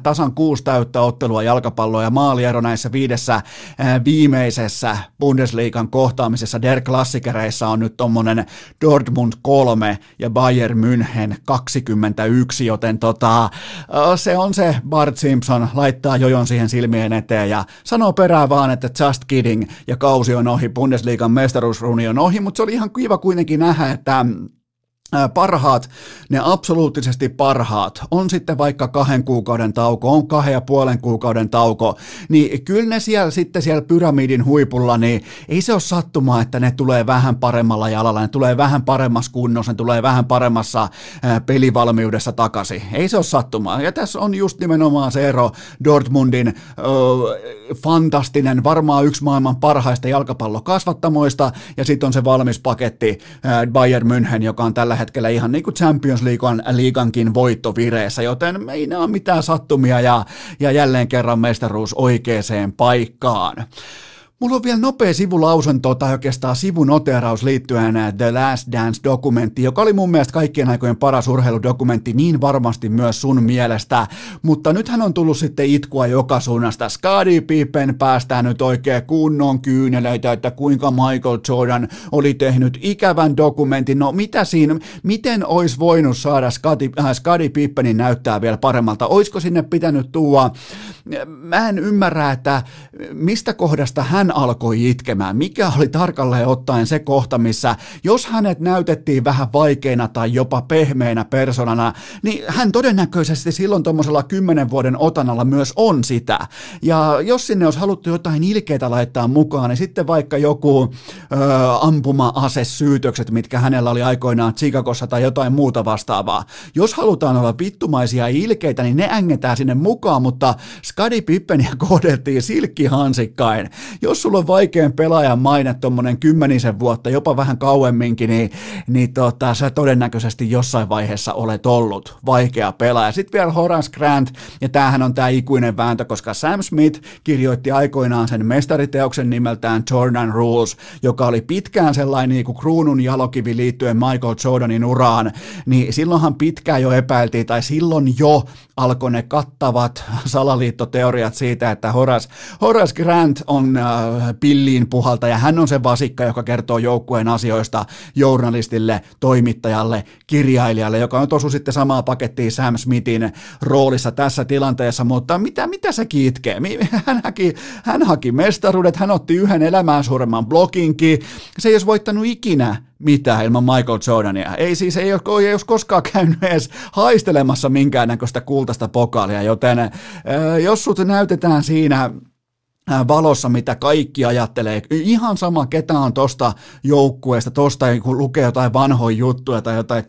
tasan kuusi täyttä ottelua jalkapalloa ja maaliero näissä viidessä viimeisessä Bundesliigan kohtaamisessa Der Klassikereissa on nyt tuommoinen Dortmund 3 ja Bayern München 21, joten tota, se on se Bart Simpson, laittaa jojon siihen silmien eteen ja sanoo perään vaan, että just kidding ja kausi on ohi, Bundesliigan mestaruusruni on ohi, mutta se oli ihan kiva kuitenkin nähdä, että parhaat, ne absoluuttisesti parhaat, on sitten vaikka kahden kuukauden tauko, on kahden ja puolen kuukauden tauko, niin kyllä ne siellä sitten siellä pyramidin huipulla, niin ei se ole sattumaa, että ne tulee vähän paremmalla jalalla, ne tulee vähän paremmassa kunnossa, ne tulee vähän paremmassa pelivalmiudessa takaisin. Ei se ole sattumaa. Ja tässä on just nimenomaan se ero Dortmundin ö, fantastinen, varmaan yksi maailman parhaista jalkapallokasvattamoista, ja sitten on se valmis paketti Bayern München, joka on tällä hetkellä ihan niin kuin Champions Leaguean, liigankin voittovireessä, joten ei ne ole mitään sattumia ja, ja jälleen kerran mestaruus oikeaan paikkaan. Mulla on vielä nopea sivulausunto tai oikeastaan sivunoteraus liittyen äh, The Last Dance-dokumentti, joka oli mun mielestä kaikkien aikojen paras urheiludokumentti, niin varmasti myös sun mielestä. Mutta nythän on tullut sitten itkua joka suunnasta. Scottie Pippen päästää nyt oikein kunnon kyyneleitä, että kuinka Michael Jordan oli tehnyt ikävän dokumentin. No mitä siinä, miten olisi voinut saada Scottie, äh, Scottie Pippenin näyttää vielä paremmalta? Olisiko sinne pitänyt tuua? Mä en ymmärrä, että mistä kohdasta hän alkoi itkemään? Mikä oli tarkalleen ottaen se kohta, missä jos hänet näytettiin vähän vaikeina tai jopa pehmeänä persoonana, niin hän todennäköisesti silloin tuommoisella kymmenen vuoden otanalla myös on sitä. Ja jos sinne olisi haluttu jotain ilkeitä laittaa mukaan, niin sitten vaikka joku ö, ampuma-asesyytökset, mitkä hänellä oli aikoinaan Chicagossa tai jotain muuta vastaavaa. Jos halutaan olla vittumaisia ilkeitä, niin ne ängetään sinne mukaan, mutta Skadi Pippeniä kohdeltiin silkkihansikkain. Jos sulla on vaikean pelaajan maine tuommoinen kymmenisen vuotta, jopa vähän kauemminkin, niin, niin tota, sä todennäköisesti jossain vaiheessa olet ollut vaikea pelaaja. Sitten vielä Horace Grant, ja tämähän on tämä ikuinen vääntö, koska Sam Smith kirjoitti aikoinaan sen mestariteoksen nimeltään Jordan Rules, joka oli pitkään sellainen niin kuin kruunun jalokivi liittyen Michael Jordanin uraan, niin silloinhan pitkään jo epäiltiin, tai silloin jo alkoi ne kattavat salaliittoteoriat siitä, että Horace, Horace Grant on äh, pilliin puhalta ja hän on se vasikka, joka kertoo joukkueen asioista journalistille, toimittajalle, kirjailijalle, joka on tosu sitten samaa pakettia Sam Smithin roolissa tässä tilanteessa, mutta mitä, mitä se kiitkee? Hän haki, hän haki mestaruudet, hän otti yhden elämään suuremman blokinkin, se ei olisi voittanut ikinä mitään ilman Michael Jordania. Ei siis, ei ole, ei ole koskaan käynyt edes haistelemassa minkäännäköistä kultaista pokaalia, joten äh, jos sut näytetään siinä valossa, mitä kaikki ajattelee. Ihan sama, ketä on tosta joukkueesta, tosta kun lukee jotain vanhoja juttuja tai jotain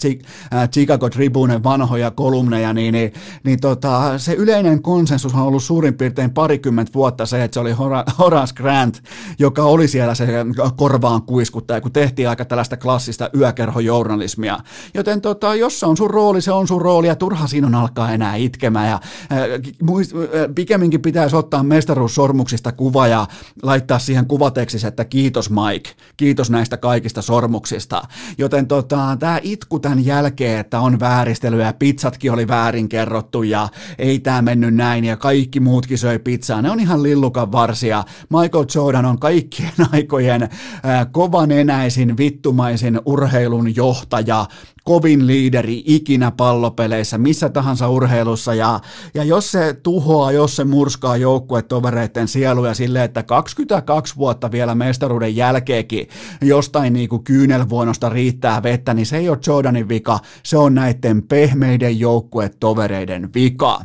Chicago Tribune vanhoja kolumneja, niin, niin, niin tota, se yleinen konsensus on ollut suurin piirtein parikymmentä vuotta se, että se oli Horace Grant, joka oli siellä se korvaan kuiskuttaja, kun tehtiin aika tällaista klassista yökerhojournalismia. Joten tota, jos se on sun rooli, se on sun rooli ja turha siinä on alkaa enää itkemään. Ja, äh, muist, äh, pikemminkin pitäisi ottaa mestaruussormuksista sormuksista kuva ja laittaa siihen kuvateksissä, että kiitos Mike, kiitos näistä kaikista sormuksista. Joten tota, tämä itku tämän jälkeen, että on vääristelyä ja pizzatkin oli väärin kerrottu ja ei tämä mennyt näin ja kaikki muutkin söi pizzaa, ne on ihan lillukan varsia. Michael Jordan on kaikkien [LAUGHS] aikojen äh, kovanenäisin, vittumaisin urheilun johtaja, kovin liideri ikinä pallopeleissä, missä tahansa urheilussa, ja, ja jos se tuhoaa, jos se murskaa joukkuetovereiden sieluja silleen, että 22 vuotta vielä mestaruuden jälkeenkin jostain niin kuin kyynelvuonosta riittää vettä, niin se ei ole Jordanin vika, se on näiden pehmeiden joukkuetovereiden vika.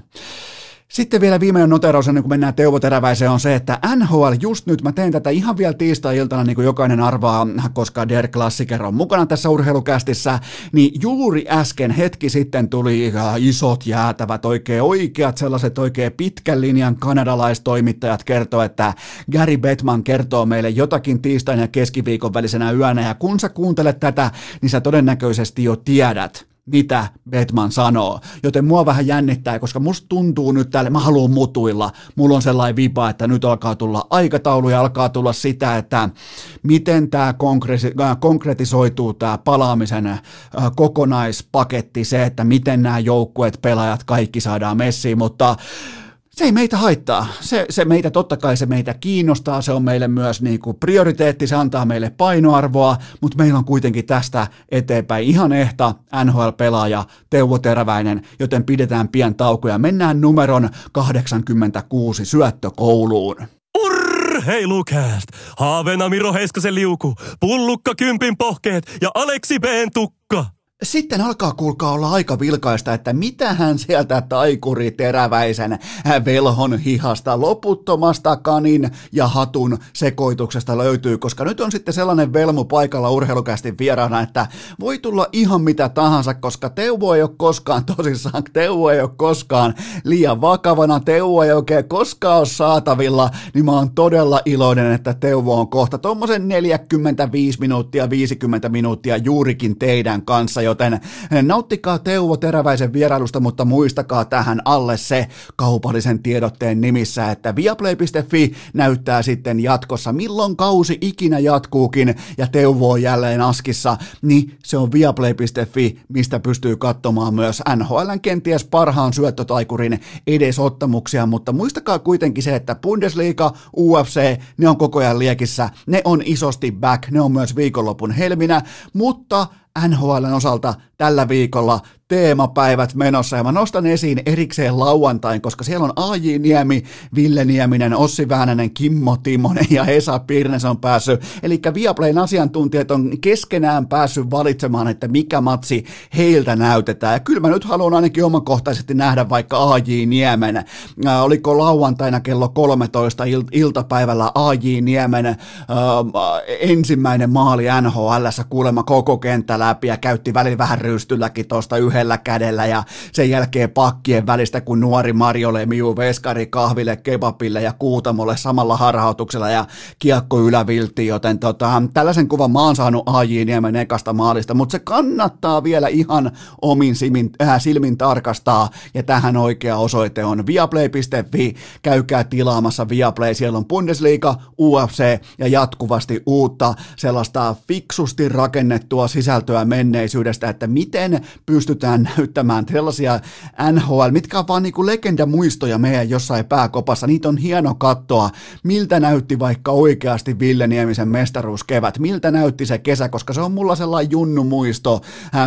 Sitten vielä viimeinen noteraus ennen kuin mennään Teuvo Teräväiseen on se, että NHL just nyt, mä teen tätä ihan vielä tiistai-iltana, niin kuin jokainen arvaa, koska Der Klassiker on mukana tässä urheilukästissä, niin juuri äsken hetki sitten tuli äh, isot jäätävät, oikein oikeat sellaiset oikein pitkän linjan kanadalaistoimittajat kertoo, että Gary Bettman kertoo meille jotakin tiistain ja keskiviikon välisenä yönä, ja kun sä kuuntelet tätä, niin sä todennäköisesti jo tiedät, mitä Batman sanoo. Joten mua vähän jännittää, koska musta tuntuu nyt tälle, mä haluan mutuilla. Mulla on sellainen vipa, että nyt alkaa tulla aikataulu ja alkaa tulla sitä, että miten tämä äh, konkretisoituu tämä palaamisen äh, kokonaispaketti, se, että miten nämä joukkueet, pelaajat, kaikki saadaan messiin, mutta se ei meitä haittaa. Se, se meitä, totta kai se meitä kiinnostaa, se on meille myös niin kuin prioriteetti, se antaa meille painoarvoa, mutta meillä on kuitenkin tästä eteenpäin ihan ehta NHL-pelaaja Teuvo Teräväinen, joten pidetään pian taukoja. Mennään numeron 86 syöttökouluun.
Urheilukääst! Haaveena Miro Heiskasen liuku, pullukka kympin pohkeet ja Aleksi B. tukka.
Sitten alkaa kuulkaa olla aika vilkaista, että mitähän sieltä taikuri teräväisen velhon hihasta loputtomasta kanin ja hatun sekoituksesta löytyy, koska nyt on sitten sellainen velmu paikalla urheilukästi vieraana, että voi tulla ihan mitä tahansa, koska Teuvo ei ole koskaan tosissaan, Teuvo ei ole koskaan liian vakavana, Teuvo ei oikein koskaan ole saatavilla, niin mä oon todella iloinen, että Teuvo on kohta tuommoisen 45 minuuttia, 50 minuuttia juurikin teidän kanssa, joten nauttikaa Teuvo Teräväisen vierailusta, mutta muistakaa tähän alle se kaupallisen tiedotteen nimissä, että viaplay.fi näyttää sitten jatkossa, milloin kausi ikinä jatkuukin ja Teuvo on jälleen askissa, niin se on viaplay.fi, mistä pystyy katsomaan myös NHLn kenties parhaan syöttötaikurin edesottamuksia, mutta muistakaa kuitenkin se, että Bundesliga, UFC, ne on koko ajan liekissä, ne on isosti back, ne on myös viikonlopun helminä, mutta NHLn osalta tällä viikolla teemapäivät menossa ja mä nostan esiin erikseen lauantain, koska siellä on AJ Niemi, Ville Nieminen, Ossi Väänänen, Kimmo Timonen ja Esa Pirnes on päässyt. Eli Viaplayn asiantuntijat on keskenään päässyt valitsemaan, että mikä matsi heiltä näytetään. Ja kyllä mä nyt haluan ainakin omakohtaisesti nähdä vaikka AJ Niemen. Oliko lauantaina kello 13 il- iltapäivällä AJ Niemen äh, ensimmäinen maali NHL kuulemma koko kenttä läpi ja käytti välillä vähän rystylläkin tuosta yhdellä kädellä ja sen jälkeen pakkien välistä, kun nuori Mario Lemiu veskari kahville, kebabille ja kuutamolle samalla harhautuksella ja kiekko yläviltti, joten tota, tällaisen kuvan mä oon saanut AJ Niemen ekasta maalista, mutta se kannattaa vielä ihan omin silmin, äh, silmin tarkastaa ja tähän oikea osoite on viaplay.fi, käykää tilaamassa Viaplay, siellä on Bundesliga, UFC ja jatkuvasti uutta sellaista fiksusti rakennettua sisältöä menneisyydestä, että miten pystytään näyttämään sellaisia NHL, mitkä on vaan niin legendamuistoja meidän jossain pääkopassa. Niitä on hieno katsoa, miltä näytti vaikka oikeasti Ville Niemisen mestaruuskevät, miltä näytti se kesä, koska se on mulla sellainen junnu muisto,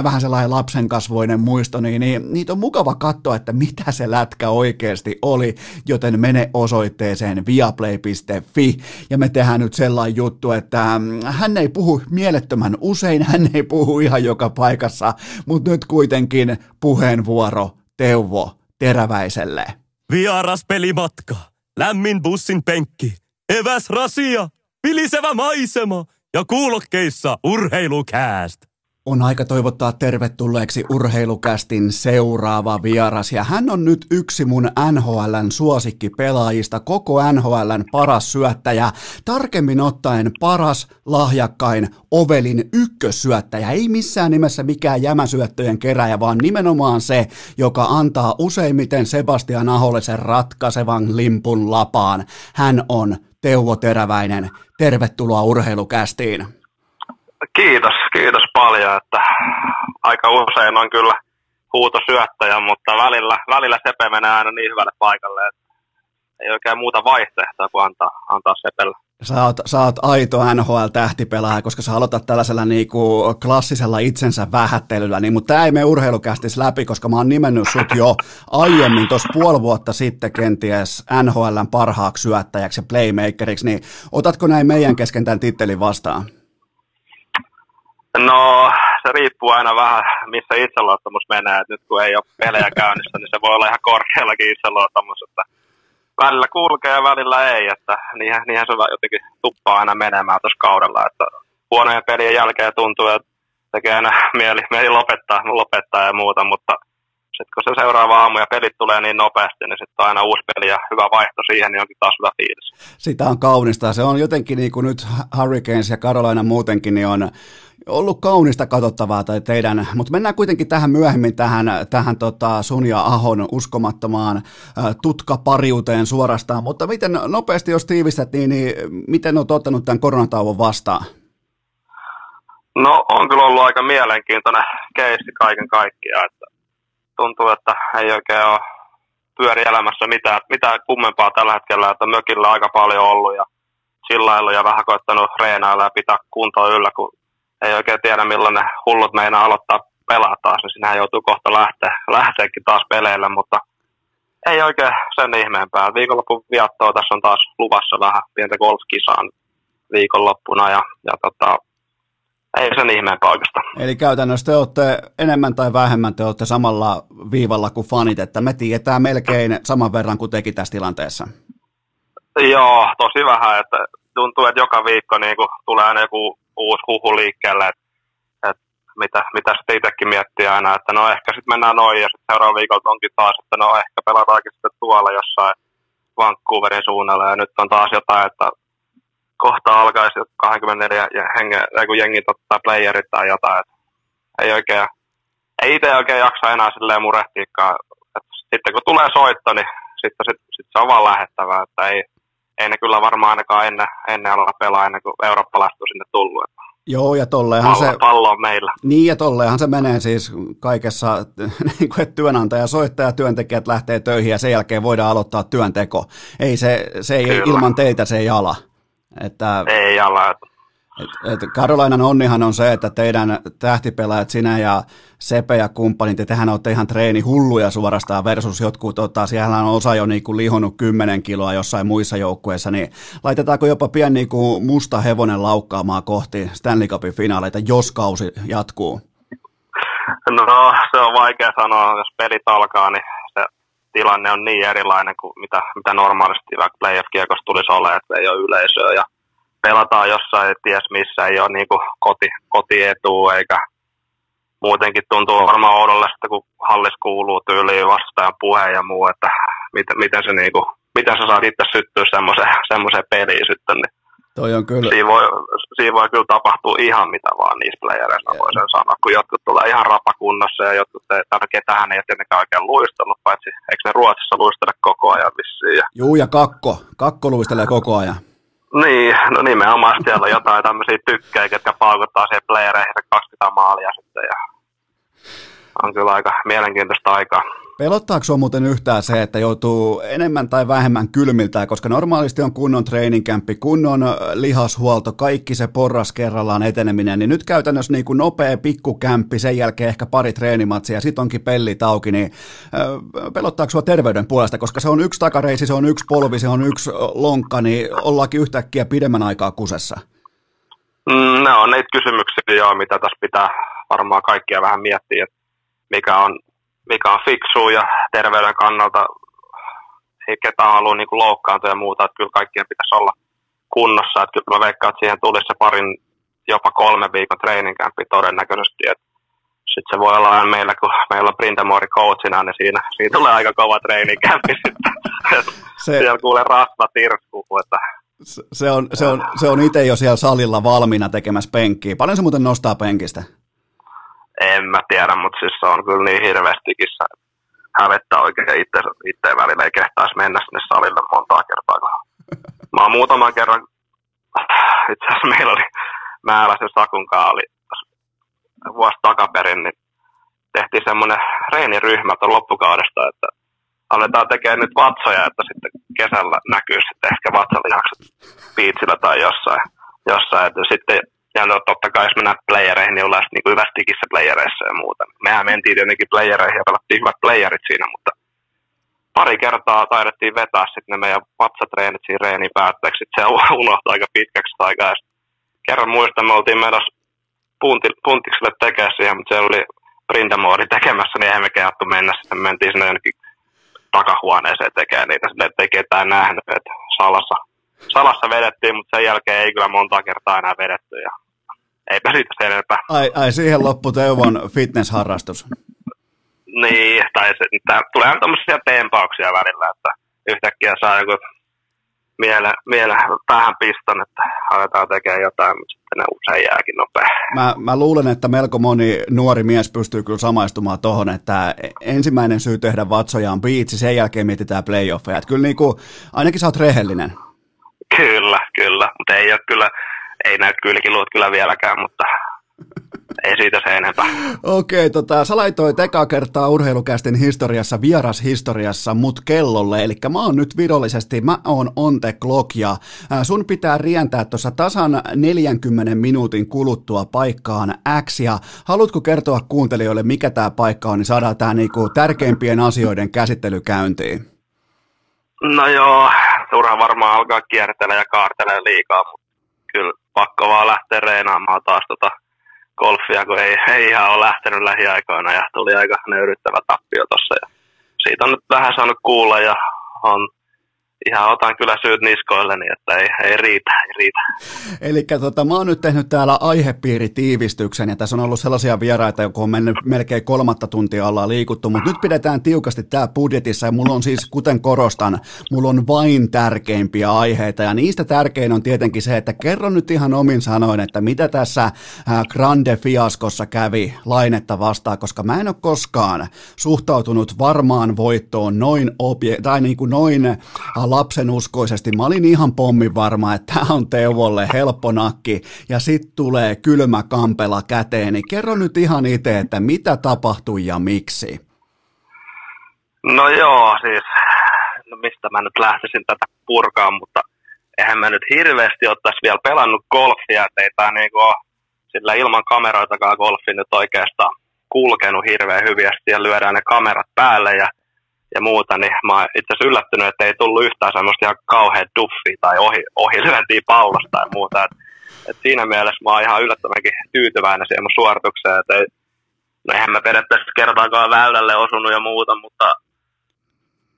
vähän sellainen lapsen kasvoinen muisto, niin, niin niitä on mukava katsoa, että mitä se lätkä oikeasti oli, joten mene osoitteeseen viaplay.fi ja me tehdään nyt sellainen juttu, että hän ei puhu mielettömän usein, hän ei puhu ihan joka paikassa, mutta nyt kuitenkin puheenvuoro Teuvo Teräväiselle.
Vieras pelimatka, lämmin bussin penkki, eväs rasia, vilisevä maisema ja kuulokkeissa urheilukääst
on aika toivottaa tervetulleeksi urheilukästin seuraava vieras ja hän on nyt yksi mun NHLn suosikkipelaajista, koko NHLn paras syöttäjä, tarkemmin ottaen paras, lahjakkain, Ovelin ykkössyöttäjä, ei missään nimessä mikään jämäsyöttöjen keräjä, vaan nimenomaan se, joka antaa useimmiten Sebastian Aholle sen ratkaisevan limpun lapaan. Hän on Teuvo Teräväinen. Tervetuloa urheilukästiin.
Kiitos, kiitos paljon, että aika usein on kyllä huutosyöttäjä, mutta välillä, välillä Sepe menee aina niin hyvälle paikalle, että ei oikein muuta vaihtoehtoa kuin antaa, antaa Sepelle.
Sä oot, sä oot aito NHL-tähtipelaaja, koska sä aloitat tällaisella niinku klassisella itsensä vähättelyllä, niin, mutta tämä ei mene urheilukästis läpi, koska mä oon nimennyt sut jo aiemmin, tuossa puoli vuotta sitten kenties NHLn parhaaksi syöttäjäksi ja playmakeriksi, niin otatko näin meidän kesken tämän tittelin vastaan?
No, se riippuu aina vähän, missä itseluottamus menee. Et nyt kun ei ole pelejä käynnissä, niin se voi olla ihan korkeallakin itseluottamus. Että välillä kulkee ja välillä ei. Että niinhän, niinhän se jotenkin tuppaa aina menemään tuossa kaudella. Että huonojen pelien jälkeen tuntuu, että tekee aina mieli, mieli lopettaa, lopettaa ja muuta, mutta sitten kun se seuraava aamu ja pelit tulee niin nopeasti, niin sitten on aina uusi peli ja hyvä vaihto siihen, niin onkin taas hyvä fiilis.
Sitä on kaunista. Se on jotenkin niin kuin nyt Hurricanes ja Carolina muutenkin, niin on ollut kaunista katsottavaa tai teidän, mutta mennään kuitenkin tähän myöhemmin tähän, tähän tota sun ja Ahon uskomattomaan tutkapariuteen suorastaan, mutta miten nopeasti jos tiivistät, niin, niin miten olet ottanut tämän koronatauon vastaan?
No on kyllä ollut aika mielenkiintoinen keissi kaiken kaikkiaan, että tuntuu, että ei oikein ole pyörielämässä mitään, mitään kummempaa tällä hetkellä, että mökillä aika paljon ollut ja sillä ja vähän koittanut reenailla ja pitää kuntoa yllä, kun ei oikein tiedä milloin ne hullut meinaa aloittaa pelaa taas, niin sinähän joutuu kohta lähteä, lähteäkin taas peleille, mutta ei oikein sen ihmeempää. Viikonlopun viattoa tässä on taas luvassa vähän pientä golfkisaa viikonloppuna ja, ja tota, ei sen ihmeempää oikeastaan.
Eli käytännössä te olette enemmän tai vähemmän te olette samalla viivalla kuin fanit, että me tiedetään melkein saman verran kuin teki tässä tilanteessa.
Joo, tosi vähän, että tuntuu, että joka viikko niin tulee aina joku uusi huhu liikkeelle, että, että mitä, mitä sitten itsekin miettii aina, että no ehkä sitten mennään noin ja sitten seuraava viikolla onkin taas, että no ehkä pelataankin sitten tuolla jossain Vancouverin suunnalla ja nyt on taas jotain, että kohta alkaisi 24 hengen, kun jengi ottaa playerit tai jotain. Että ei oikein, ei itse oikein jaksa enää silleen murehtiikaan. sitten kun tulee soitto, niin sitten sit, sit se on vaan lähettävää, että ei, ei ne kyllä varmaan ainakaan ennen, ennen alkaa pelaa ennen kuin eurooppalaiset on sinne tullut.
Joo, ja tolleenhan
pallo,
se...
Pallo on meillä.
Niin, ja tolleenhan se menee siis kaikessa, [LAUGHS] niin kuin, että työnantaja soittaa ja työntekijät lähtee töihin ja sen jälkeen voidaan aloittaa työnteko. Ei se, se ei, Kyllä. ilman teitä se ei ala.
Että, ei ala.
Et Karolainan onnihan on se, että teidän tähtipelaajat, sinä ja Sepe ja kumppanit, ja tehän olette ihan treeni hulluja suorastaan versus jotkut, tota, siellä on osa jo niinku lihonut 10 kiloa jossain muissa joukkueissa, niin laitetaanko jopa pieni niinku musta hevonen laukkaamaan kohti Stanley Cupin finaaleita, jos kausi jatkuu?
No, se on vaikea sanoa, jos pelit alkaa, niin se tilanne on niin erilainen kuin mitä, mitä normaalisti vaikka playoff-kiekossa tulisi olla, että ei ole yleisöä ja pelataan jossain ties missä, ei ole niin kuin koti, kotietu eikä muutenkin tuntuu varmaan oudolle, että kun hallis kuuluu tyyliin vastaajan puhe ja muu, että miten, miten, se niinku, miten sä saat itse syttyä semmoiseen, semmoiseen peliin sitten, niin
Toi on kyllä.
Siinä voi, siinä voi kyllä tapahtua ihan mitä vaan niissä playereissa, yeah. voisin sanoa, kun jotkut tulee ihan rapakunnossa ja jotkut, tai ketähän ei ole tietenkään oikein luistellut, paitsi eikö ne Ruotsissa luistele koko ajan vissiin. Ja...
Juu, ja kakko. Kakko luistelee koko ajan.
Niin, no nimenomaan siellä on jotain tämmöisiä tykkejä, jotka paukuttaa siihen playereihin 20 maalia sitten ja on kyllä aika mielenkiintoista aikaa.
Pelottaako on muuten yhtään se, että joutuu enemmän tai vähemmän kylmiltä, koska normaalisti on kunnon treeninkämppi, kunnon lihashuolto, kaikki se porras kerrallaan eteneminen, niin nyt käytännössä niin kuin nopea pikkukämppi, sen jälkeen ehkä pari treenimatsia, sit onkin pellit auki, niin pelottaako sinua terveyden puolesta, koska se on yksi takareisi, se on yksi polvi, se on yksi lonkka, niin ollaankin yhtäkkiä pidemmän aikaa kusessa?
Mm, ne on niitä kysymyksiä, joo, mitä tässä pitää varmaan kaikkia vähän miettiä, että mikä on, mikä on fiksu ja terveyden kannalta ei ketään halua niin loukkaantua ja muuta, että kyllä kaikkien pitäisi olla kunnossa, että kyllä mä veikkaan, että siihen tulisi se parin, jopa kolme viikon treeninkämpi todennäköisesti, että sitten se voi olla aina meillä, kun meillä on Brintamori coachina, niin siinä, siinä tulee aika kova treenikämpi sitten. Se, siellä kuulee rasva tirskuu, että
se on, se on, se on itse jo siellä salilla valmiina tekemässä penkkiä. Paljon se muuten nostaa penkistä?
En mä tiedä, mutta siis se on kyllä niin hirveästikin hävettää oikein itse, itse välillä, ei kehtaisi mennä sinne salille montaa kertaa. Mä oon muutaman kerran, itse asiassa meillä oli määräisen Sakunkaan oli vuosi takaperin, niin tehtiin semmoinen reeniryhmä tuon loppukaudesta, että aletaan tekemään nyt vatsoja, että sitten kesällä näkyy sitten ehkä vatsalihakset piitsillä tai jossain. jossain. Että sitten ja no, totta kai jos mennään playereihin, niin ollaan niin hyvästikissä playereissa ja muuta. Mehän mentiin tietenkin playereihin ja pelattiin hyvät playerit siinä, mutta pari kertaa taidettiin vetää sitten ne meidän vatsatreenit siinä reenin päätteeksi. Se [LAUGHS] unohtui aika pitkäksi aikaa. Kerran muistan, me oltiin menossa punti, puntikselle tekemään siihen, mutta se oli printamoodi tekemässä, niin eihän me kehdattu mennä. Sitten me mentiin sinne jonnekin takahuoneeseen tekemään niitä, sille, ettei ketään nähnyt, että salassa, salassa vedettiin, mutta sen jälkeen ei kyllä monta kertaa enää vedetty. Ja eipä siitä sen enempää.
Ai, ai siihen loppu Teuvon fitness-harrastus.
Niin, tai se, tää, tulee tämmöisiä teempauksia välillä, että yhtäkkiä saa joku miele, miele päähän piston, että aletaan tekemään jotain, mutta sitten ne usein jääkin nopea.
Mä, mä luulen, että melko moni nuori mies pystyy kyllä samaistumaan tuohon, että ensimmäinen syy tehdä vatsoja on biitsi, sen jälkeen mietitään playoffeja. Että kyllä niin kuin, ainakin sä oot rehellinen.
Kyllä, kyllä, mutta ei ole kyllä, ei näy kylkiluut kyllä vieläkään, mutta ei siitä se enempää.
Okei, tota, sä laitoit eka kertaa urheilukästin historiassa, vierashistoriassa mut kellolle, eli mä oon nyt virallisesti, mä oon on the clock, ja sun pitää rientää tuossa tasan 40 minuutin kuluttua paikkaan X, ja haluatko kertoa kuuntelijoille, mikä tämä paikka on, niin saadaan tämä niinku tärkeimpien asioiden käsittely käyntiin?
No joo, turha varmaan alkaa kiertellä ja kaartella liikaa, mutta kyllä pakko vaan lähteä reenaamaan taas tota golfia, kun ei, ei ihan ole lähtenyt lähiaikoina ja tuli aika nöyryttävä tappio tuossa. Siitä on nyt vähän saanut kuulla ja on ihan otan kyllä syyt niskoilleni, että ei, ei riitä, ei riitä.
Eli tota, mä oon nyt tehnyt täällä aihepiiritiivistyksen, ja tässä on ollut sellaisia vieraita, jotka on mennyt melkein kolmatta tuntia ollaan liikuttu, mutta nyt pidetään tiukasti tämä budjetissa, ja mulla on siis, kuten korostan, mulla on vain tärkeimpiä aiheita, ja niistä tärkein on tietenkin se, että kerro nyt ihan omin sanoin, että mitä tässä Grande Fiaskossa kävi lainetta vastaan, koska mä en ole koskaan suhtautunut varmaan voittoon noin, obje- tai niin kuin noin lapsenuskoisesti. Mä olin ihan pommin varma, että tämä on Teuvolle helppo nakki ja sitten tulee kylmä kampela käteen. Niin kerro nyt ihan itse, että mitä tapahtui ja miksi?
No joo, siis no mistä mä nyt lähtisin tätä purkaa, mutta eihän mä nyt hirveästi ottaisi vielä pelannut golfia, että ei tää niinku sillä ilman kameroitakaan golfi nyt oikeastaan kulkenut hirveän hyvin, ja lyödään ne kamerat päälle ja ja muuta, niin mä oon itse asiassa yllättynyt, että ei tullut yhtään semmoista ihan kauhean duffia tai ohi, ohi pallosta tai muuta. Et, et siinä mielessä mä oon ihan yllättävänkin tyytyväinen siihen mun suoritukseen, että ei, no eihän mä periaatteessa kertaakaan väylälle osunut ja muuta, mutta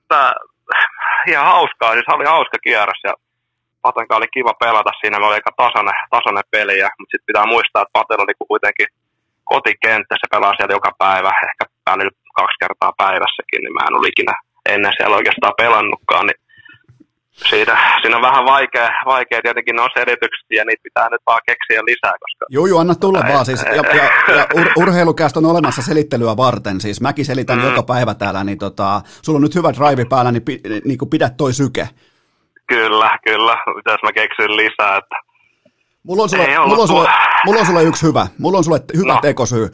tää, ihan hauskaa, siis oli hauska kierros ja Patenkaan oli kiva pelata. Siinä, me oli aika tasainen, tasainen peli, ja, mutta sitten pitää muistaa, että Patel oli kuitenkin kotikenttä, se pelaa siellä joka päivä, ehkä kaksi kertaa päivässäkin, niin mä en ole ikinä ennen siellä oikeastaan pelannutkaan, niin siitä, siinä on vähän vaikea, vaikea tietenkin on selitykset ja niitä pitää nyt vaan keksiä lisää. Koska...
Joo, joo, anna tulla ei, vaan. Siis, ja, ja, ja ur, urheilukästä on olemassa selittelyä varten. Siis mäkin selitän mm. joka päivä täällä, niin tota, sulla on nyt hyvä drive päällä, niin, pi, niin kuin pidät toi syke.
Kyllä, kyllä. Mitäs mä keksin lisää, että
Mulla on, sulle, mulla, on sulle, mulla on sulle yksi hyvä, mulla on sulle hyvä no. tekosyy.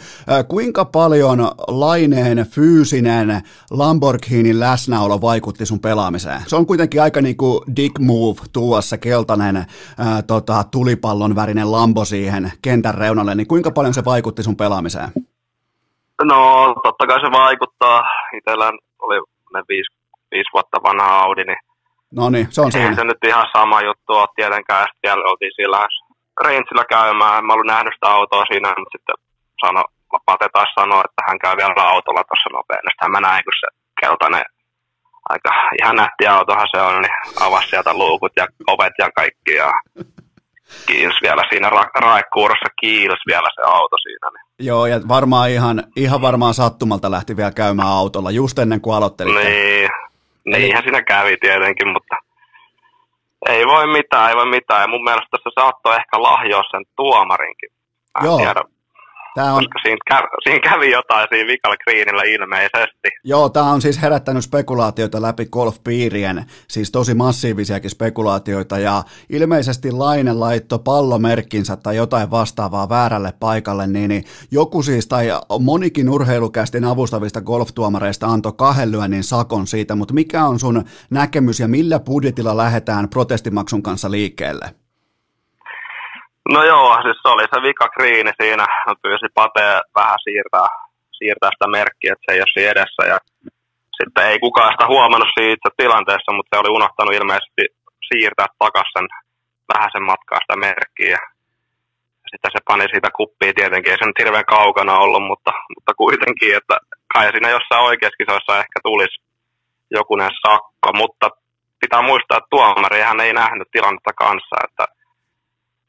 Kuinka paljon laineen fyysinen Lamborghinin läsnäolo vaikutti sun pelaamiseen? Se on kuitenkin aika niin kuin dick move tuoda se keltainen ää, tota, tulipallon värinen Lambo siihen kentän reunalle, niin kuinka paljon se vaikutti sun pelaamiseen?
No totta kai se vaikuttaa. Itsellä oli ne viisi, viisi vuotta vanha Audi, niin
No niin, se on siinä.
se nyt ihan sama juttu ole tietenkään. Siellä oltiin sillä Rangeillä käymään. Mä olin nähnyt sitä autoa siinä, mutta sitten sano, Pate taas sanoi, että hän käy vielä autolla tuossa nopeasti. Sitten mä näin, kun se keltainen, aika ihan nätti autohan se on, niin avasi sieltä luukut ja ovet ja kaikki. Ja kiils vielä siinä ra- raekkuurossa kiils vielä se auto siinä. Niin.
Joo, ja varmaan ihan, ihan varmaan sattumalta lähti vielä käymään autolla just ennen kuin aloittelit.
Niin, niinhän siinä kävi tietenkin, mutta ei voi mitään, ei voi mitään. Ja mun mielestä se saattoi ehkä lahjoa sen tuomarinkin. Mä Joo. Tiedä, Tämä on... Koska siinä, kävi, siinä kävi jotain siinä vikalla greenillä ilmeisesti.
Joo, tämä on siis herättänyt spekulaatioita läpi golfpiirien, siis tosi massiivisiakin spekulaatioita, ja ilmeisesti Laine laitto pallomerkkinsä tai jotain vastaavaa väärälle paikalle, niin, niin joku siis, tai monikin urheilukästin avustavista golftuomareista antoi kahden lyönnin sakon siitä, mutta mikä on sun näkemys ja millä budjetilla lähdetään protestimaksun kanssa liikkeelle?
No joo, siis se oli se vika kriini siinä. Mä pyysin Pate vähän siirtää, siirtää sitä merkkiä, että se ei ole siinä edessä. Ja sitten ei kukaan sitä huomannut siitä tilanteessa, mutta se oli unohtanut ilmeisesti siirtää takaisin vähän sen matkaa sitä merkkiä. Sitten se pani siitä kuppia tietenkin, ei se nyt hirveän kaukana ollut, mutta, mutta kuitenkin, että kai siinä jossain oikeassa kisoissa ehkä tulisi jokunen sakko, mutta pitää muistaa, että tuomari hän ei nähnyt tilannetta kanssa, että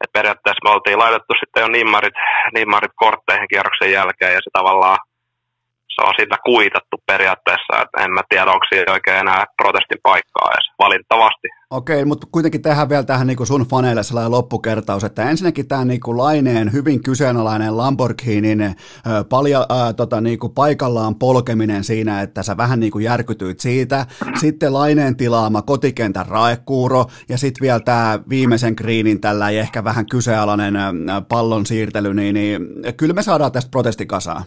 et periaatteessa me oltiin laitettu sitten jo nimmarit, nimmarit kortteihin kierroksen jälkeen ja se tavallaan se on sillä kuitattu periaatteessa, että en mä tiedä, onko siinä oikein enää protestin paikkaa edes, valitettavasti.
Okei, mutta kuitenkin tehdään vielä tähän niin sun faneille sellainen loppukertaus, että ensinnäkin tämä niin Laineen hyvin kyseenalainen Lamborghinin äh, palja, äh, tota, niin kuin paikallaan polkeminen siinä, että sä vähän niin kuin järkytyit siitä, sitten Laineen tilaama kotikentän raekuuro ja sitten vielä tämä viimeisen kriinin tällä ehkä vähän kyseenalainen äh, pallon siirtely, niin, niin kyllä me saadaan tästä protestikasaan.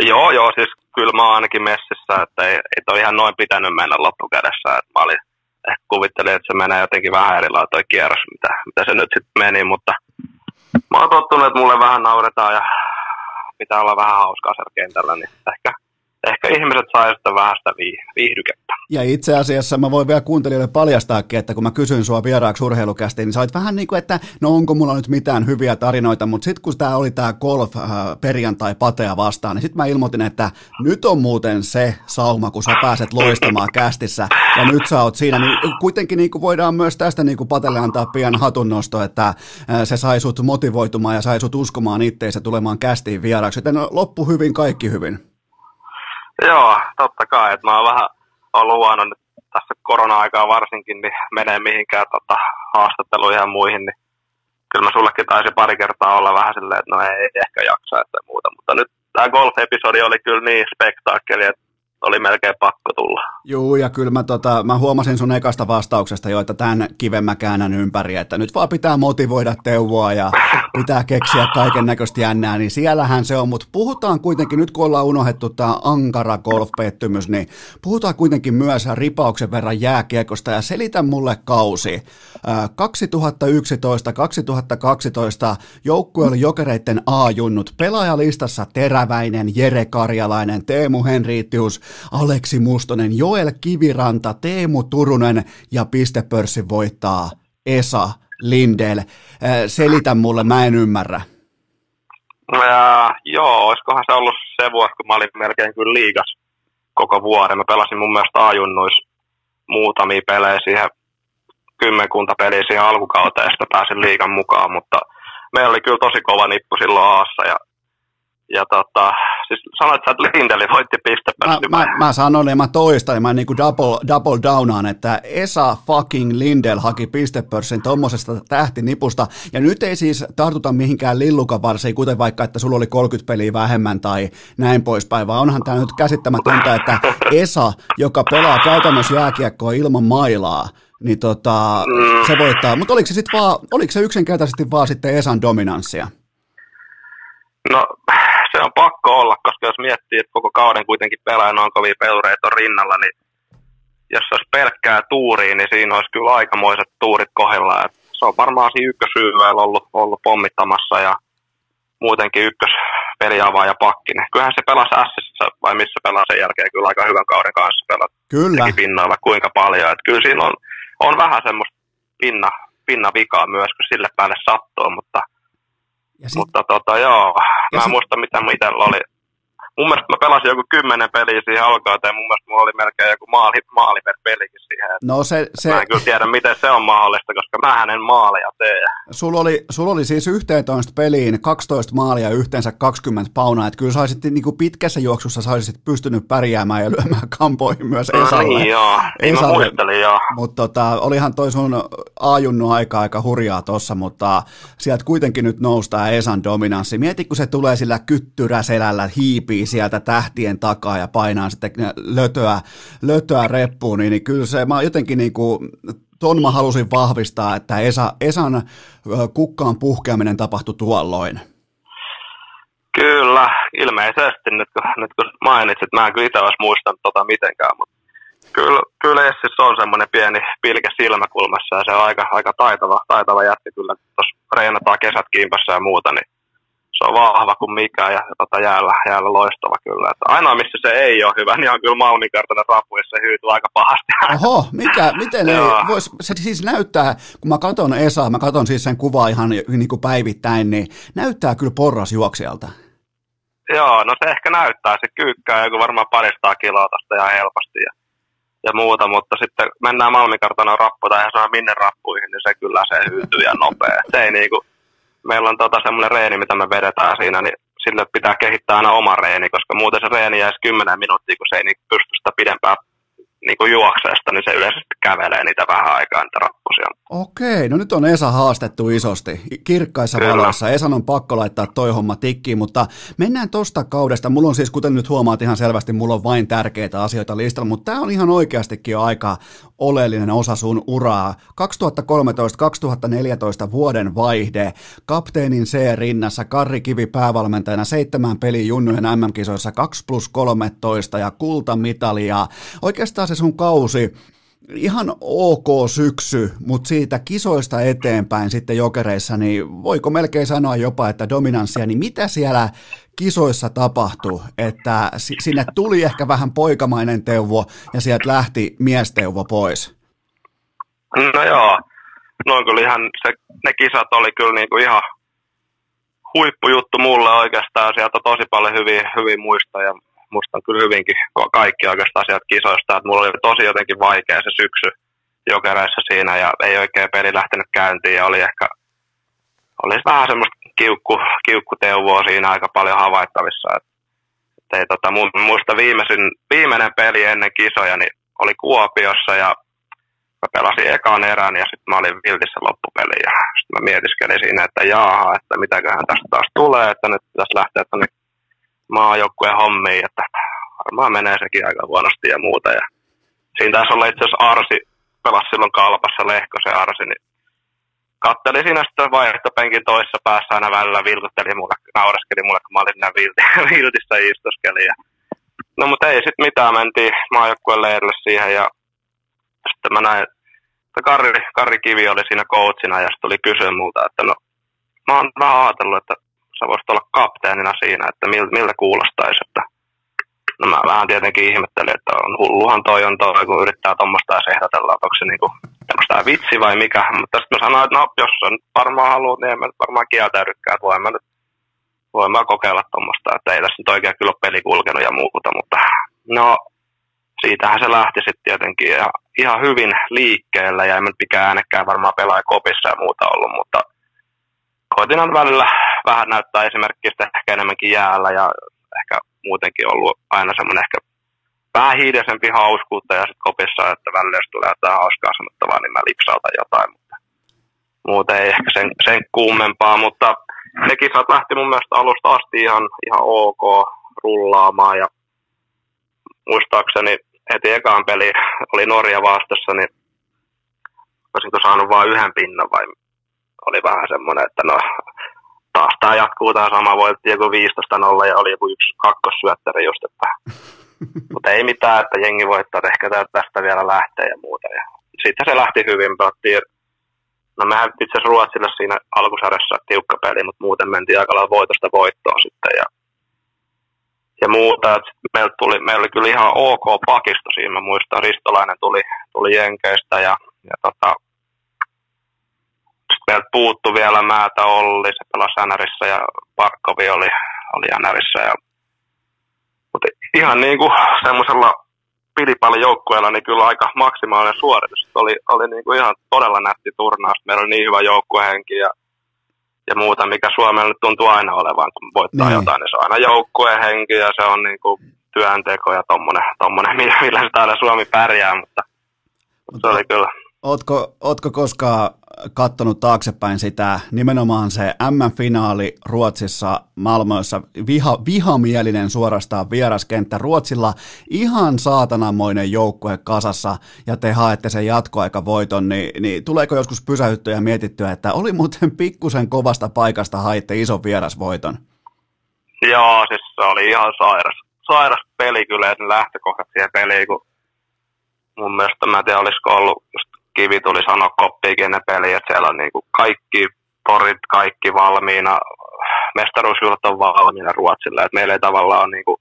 Joo, joo, siis kyllä mä oon ainakin messissä, että ei, ei toi ihan noin pitänyt mennä loppukädessä. Että mä olin, ehkä kuvittelin, että se menee jotenkin vähän eri toi kierros, mitä, mitä se nyt sitten meni, mutta mä oon tottunut, että mulle vähän nauretaan ja pitää olla vähän hauskaa siellä kentällä, niin ehkä ehkä ihmiset sitten vähän sitä viihdykettä.
Ja itse asiassa mä voin vielä kuuntelijoille paljastaakin, että kun mä kysyin sua vieraaksi urheilukästi, niin sä olit vähän niin kuin, että no onko mulla nyt mitään hyviä tarinoita, mutta sitten kun tämä oli tämä golf äh, perjantai patea vastaan, niin sitten mä ilmoitin, että nyt on muuten se sauma, kun sä pääset loistamaan kästissä ja nyt sä oot siinä, niin kuitenkin niin kuin voidaan myös tästä niin kuin patelle antaa pian hatunnosto, että äh, se sai sut motivoitumaan ja sai sut uskomaan itteensä tulemaan kästiin vieraksi, joten loppu hyvin, kaikki hyvin.
Joo, totta kai. Että mä oon vähän ollut huono nyt tässä korona-aikaa varsinkin, niin menee mihinkään tota, haastatteluihin ja muihin, niin kyllä mä sullekin taisi pari kertaa olla vähän silleen, että no ei, ehkä jaksa että muuta. Mutta nyt tämä golf-episodi oli kyllä niin spektaakkeli, että oli melkein pakko tulla.
Joo, ja kyllä mä, tota, mä huomasin sun ekasta vastauksesta jo, että tämän kiven mä käännän ympäri, että nyt vaan pitää motivoida Teuvoa ja [LAUGHS] pitää keksiä kaiken näköistä jännää, niin siellähän se on, mutta puhutaan kuitenkin, nyt kun ollaan unohdettu tämä ankara golf-pettymys, niin puhutaan kuitenkin myös ripauksen verran jääkiekosta ja selitä mulle kausi. 2011-2012 joukkue oli jokereiden A-junnut, pelaajalistassa Teräväinen, Jere Karjalainen, Teemu Henriittius, Aleksi Mustonen, Joel Kiviranta, Teemu Turunen ja pistepörssin voittaa Esa Lindel. Äh, selitä mulle, mä en ymmärrä.
Ja, joo, olisikohan se ollut se vuosi, kun mä olin melkein kyllä liigas koko vuoden. Mä pelasin mun mielestä ajunnuis muutamia pelejä siihen, kymmenkunta peliä siihen alkukauteen, ja sitten pääsin liigan mukaan, mutta meillä oli kyllä tosi kova nippu silloin Aassa, ja ja tota, siis sanoit sä, että Lindeli voitti pistepörssin.
Mä, mä, mä sanon ja mä toistan ja mä niin kuin double, double downaan, että Esa fucking Lindel haki pistepörssin tuommoisesta tähtinipusta. Ja nyt ei siis tartuta mihinkään lillukavarsiin, kuten vaikka, että sulla oli 30 peliä vähemmän tai näin poispäin, vaan onhan tämä nyt käsittämätöntä, että Esa, joka pelaa käytännössä jääkiekkoa ilman mailaa, niin tota, mm. se voittaa. Mutta oliko se sitten vaan, oliko se yksinkertaisesti vaan sitten Esan dominanssia?
No se on pakko olla, koska jos miettii, että koko kauden kuitenkin pelaa noin kovia pelureita on rinnalla, niin jos se olisi pelkkää tuuriin, niin siinä olisi kyllä aikamoiset tuurit kohdalla. Et se on varmaan siinä ykkösyyväillä ollut, ollut pommittamassa ja muutenkin ykkös ja pakkinen. Kyllähän se pelasi Sissä vai missä pelaa sen jälkeen kyllä aika hyvän kauden kanssa pelata.
Kyllä.
pinnoilla kuinka paljon. Et kyllä siinä on, on vähän semmoista pinna, pinna vikaa myös, kun sille päälle sattuu, mutta – ja sit... Mutta tota, joo, ja mä sit... muistan mitä itsellä oli. Mun mielestä mä pelasin joku kymmenen peliä siihen alkauteen, mun mielestä mulla oli melkein joku maali, maali per pelikin siihen.
No se, se...
Mä en kyllä tiedä, miten se on mahdollista, koska mä hänen maaleja tee.
Sulla oli, sulla oli siis 11 peliin 12 maalia yhteensä 20 paunaa, että kyllä saisit niin kuin pitkässä juoksussa saisit pystynyt pärjäämään ja lyömään kampoihin myös Esalle.
No niin joo, niin Esalle. mä muistelin joo.
Mutta tota, olihan toi sun ajunnu aika aika hurjaa tossa, mutta sieltä kuitenkin nyt noustaa Esan dominanssi. Mieti, kun se tulee sillä kyttyräselällä, hiipii sieltä tähtien takaa ja painaa sitten lötöä, lötöä reppuun, niin, niin kyllä se, mä jotenkin niin kuin, ton mä halusin vahvistaa, että Esa, Esan kukkaan puhkeaminen tapahtui tuolloin.
Kyllä, ilmeisesti nyt kun, nyt kun mainitsit, mä en kyllä itse olisi muistanut tota mitenkään, mutta kyllä, kyllä Essis on semmoinen pieni pilke silmäkulmassa ja se on aika, aika taitava, taitava jätti kyllä, tuossa reenataan kesät kimpassa ja muuta, niin se on vahva kuin mikä ja tota, jäällä, jäällä loistava kyllä. Että ainoa missä se ei ole hyvä, niin on kyllä Malmikartanen rapu, se hyytyy aika pahasti. [LAUGHS]
Oho, mikä, miten ei, vois, se siis näyttää, kun mä katson Esa, mä katson siis sen kuvaa ihan niin kuin päivittäin, niin näyttää kyllä porrasjuoksijalta.
Joo, no se ehkä näyttää, se kyykkää joku varmaan paristaa kiloa tästä ihan helposti ja, ja muuta, mutta sitten mennään Malmikartanen rappu tai ihan minne rappuihin, niin se kyllä se hyytyy ja nopea. Se ei niinku, meillä on tota semmoinen reeni, mitä me vedetään siinä, niin sille pitää kehittää aina oma reeni, koska muuten se reeni jäisi 10 minuuttia, kun se ei niin pysty sitä pidempään niin kuin juokseesta, niin se yleensä kävelee niitä vähän aikaa, niitä rappusia.
Okei, no nyt on Esa haastettu isosti, kirkkaissa Kyllä. valoissa. Esan on pakko laittaa toi homma tikkiin, mutta mennään tosta kaudesta. Mulla on siis, kuten nyt huomaat ihan selvästi, mulla on vain tärkeitä asioita listalla, mutta tämä on ihan oikeastikin jo aika oleellinen osa sun uraa. 2013-2014 vuoden vaihde, kapteenin C rinnassa, Karri Kivi päävalmentajana, seitsemän peli junnujen MM-kisoissa, 2 plus 13 ja kultamitalia. Oikeastaan se sun kausi, ihan ok syksy, mutta siitä kisoista eteenpäin sitten jokereissa, niin voiko melkein sanoa jopa, että dominanssia, niin mitä siellä kisoissa tapahtui, että sinne tuli ehkä vähän poikamainen teuvo ja sieltä lähti miesteuvo pois?
No joo, noin kyllä ihan, se, ne kisat oli kyllä niinku ihan huippujuttu mulle oikeastaan, sieltä tosi paljon hyviä, hyviä muistoja muistan kyllä hyvinkin kaikki oikeastaan sieltä kisoista, että mulla oli tosi jotenkin vaikea se syksy jokereissa siinä ja ei oikein peli lähtenyt käyntiin ja oli ehkä oli vähän semmoista kiukku, kiukkuteuvoa siinä aika paljon havaittavissa. Et, et tota, muista viimeisin, viimeinen peli ennen kisoja niin oli Kuopiossa ja mä pelasin ekan erän ja sitten mä olin viltissä loppupeli ja sitten mä mietiskelin siinä, että jaaha, että mitäköhän tästä taas tulee, että nyt pitäisi lähteä tuonne maajoukkueen hommiin, että varmaan menee sekin aika huonosti ja muuta. Ja siinä taisi olla itse asiassa Arsi, pelasi silloin kalpassa Lehkosen Arsi, niin kattelin siinä sitten vaihtopenkin toisessa päässä aina välillä, vilkutteli mulle, naureskeli mulle, kun mä olin siinä vilti, [LAUGHS] viltissä istoskelin. Ja... No mutta ei sitten mitään, mentiin maajoukkueen leirille siihen ja sitten mä näin, että Karri, Karri Kivi oli siinä coachina ja sitten tuli kysyä multa, että no mä oon vähän ajatellut, että sä voisit olla kapteenina siinä, että miltä, miltä kuulostaisi. Että, no mä vähän tietenkin ihmettelin, että on hulluhan toi on toi, kun yrittää tuommoista edes ehdotella, että onko se niinku, vitsi vai mikä. Mutta sitten mä sanoin, että no, jos sä nyt varmaan haluat, niin en mä varmaan kieltäydykään, että voin mä nyt voin mä kokeilla tuommoista, että ei tässä nyt oikein kyllä ole peli kulkenut ja muuta, mutta no siitähän se lähti sitten tietenkin ja ihan hyvin liikkeellä ja ei nyt mikään äänekään varmaan pelaa kopissa ja muuta ollut, mutta koitin välillä vähän näyttää esimerkiksi ehkä enemmänkin jäällä ja ehkä muutenkin ollut aina semmoinen ehkä vähän hiideisempi hauskuutta ja sitten kopissa, että välillä jos tulee jotain hauskaa sanottavaa, niin mä lipsautan jotain, mutta muuten ei ehkä sen, sen kuumempaa, mutta ne kisat lähti mun mielestä alusta asti ihan, ihan ok rullaamaan ja muistaakseni heti ekaan peli oli Norja vastassa, niin olisinko saanut vain yhden pinnan vai oli vähän semmoinen, että no taas tämä jatkuu tämä sama, voitti joku 15-0 ja oli joku yksi kakkossyöttäri just, että [LAUGHS] mutta ei mitään, että jengi voittaa, että ehkä tästä vielä lähtee ja muuta. Ja sitten se lähti hyvin, pelattiin, no mehän itse asiassa Ruotsille siinä alkusarjassa tiukka peli, mutta muuten mentiin aika lailla voitosta voittoon sitten ja, ja muuta. meillä, tuli, meillä oli kyllä ihan ok pakisto siinä, mä muistan Ristolainen tuli, tuli Jenkeistä ja, ja tota, meiltä puuttu vielä Määtä Olli, se pelasi NRissä ja Parkkovi oli, oli NRissä. Ja, mutta ihan niin kuin semmoisella pilipallin joukkueella niin kyllä aika maksimaalinen suoritus. Oli, oli niin kuin ihan todella nätti turnaus. Meillä oli niin hyvä joukkuehenki ja, ja muuta, mikä Suomella nyt tuntuu aina olevan, kun voittaa niin. jotain, niin se on aina joukkuehenki ja se on niin kuin työnteko ja tommonen, tommonen [LAUGHS] millä se täällä Suomi pärjää, mutta, mutta se oli kyllä.
Ootko, ootko koskaan katsonut taaksepäin sitä, nimenomaan se M-finaali Ruotsissa Malmössä, viha, vihamielinen suorastaan vieraskenttä. Ruotsilla ihan saatanamoinen joukkue kasassa ja te haette sen jatkoaikavoiton, niin, niin tuleeko joskus pysäyttyä ja mietittyä, että oli muuten pikkusen kovasta paikasta haitte ison vierasvoiton?
Joo, siis se oli ihan sairas, sairas peli kyllä, että lähtökohdat siihen peliin, kun mun mielestä mä en tiedä, olisiko ollut Kivi tuli sanoa koppiikin ennen peliä, että siellä on niin kuin kaikki porit, kaikki valmiina, mestaruusjuhlat on valmiina Ruotsille, että meillä ei tavallaan ole niin kuin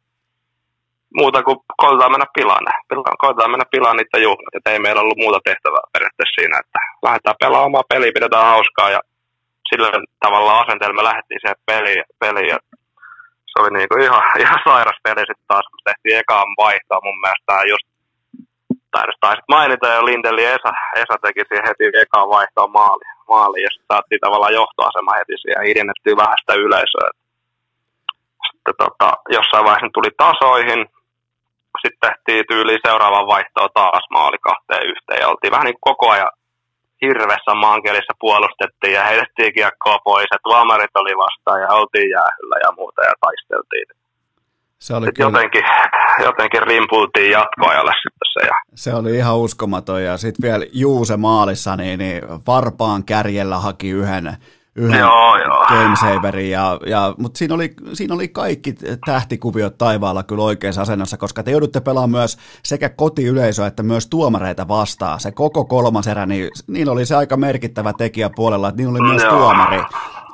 muuta kuin koitetaan mennä pilaan, koitetaan mennä pilaan niitä juhlat, että ei meillä ollut muuta tehtävää periaatteessa siinä, että lähdetään pelaamaan omaa peliä, pidetään hauskaa ja sillä tavalla asenteella me lähdettiin siihen peliin, peliin ja se oli niinku ihan, ihan sairas peli sitten taas, kun tehtiin ekaan vaihtoa mun mielestä just taisit mainita jo Lindeli Esa, Esa teki siihen heti ekaan vaihtoon maali, maali ja sitten saatiin tavallaan johtoasema heti siihen ja hiljennettiin vähän sitä yleisöä. sitten tota, jossain vaiheessa tuli tasoihin. Sitten tehtiin tyyli seuraavan vaihtoa taas maali kahteen yhteen ja oltiin vähän niin kuin koko ajan hirvessä maankelissa puolustettiin ja heitettiin kiekkoa pois ja tuomarit oli vastaan ja oltiin jäähyllä ja muuta ja taisteltiin. Se oli kyllä... jotenkin, jotenkin rimpultiin jatkoajalle se. Ja...
Se oli ihan uskomaton ja sitten vielä Juuse maalissa, niin, niin Varpaan kärjellä haki yhden yhden joo, joo. Gamesaverin, ja, ja, mutta siinä oli, siinä oli kaikki tähtikuviot taivaalla kyllä oikeassa asennossa, koska te joudutte pelaamaan myös sekä kotiyleisöä että myös tuomareita vastaan. Se koko kolmas erä, niin niin oli se aika merkittävä tekijä puolella, että niin oli myös joo. tuomari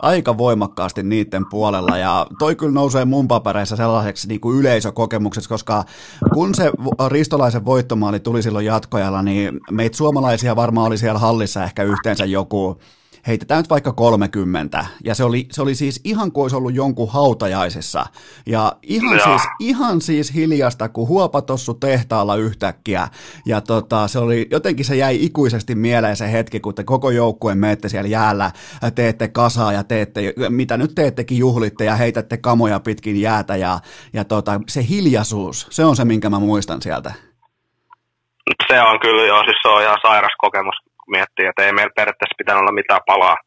aika voimakkaasti niiden puolella ja toi kyllä nousee mun papereissa sellaiseksi niin kuin yleisökokemukseksi, koska kun se Ristolaisen voittomaali tuli silloin jatkojalla, niin meitä suomalaisia varmaan oli siellä hallissa ehkä yhteensä joku heitetään nyt vaikka 30, ja se oli, se oli siis ihan kuin olisi ollut jonkun hautajaisessa, ja ihan, siis, ihan siis hiljasta, kun huopatossu tehtaalla yhtäkkiä, ja tota, se oli, jotenkin se jäi ikuisesti mieleen se hetki, kun te koko joukkueen menette siellä jäällä, teette kasaa ja teette, mitä nyt teettekin, juhlitte ja heitätte kamoja pitkin jäätä, ja, ja tota, se hiljaisuus, se on se, minkä mä muistan sieltä.
Se on kyllä joo, siis se on ihan sairas kokemus miettii, että ei meillä periaatteessa pitänyt olla mitään palaa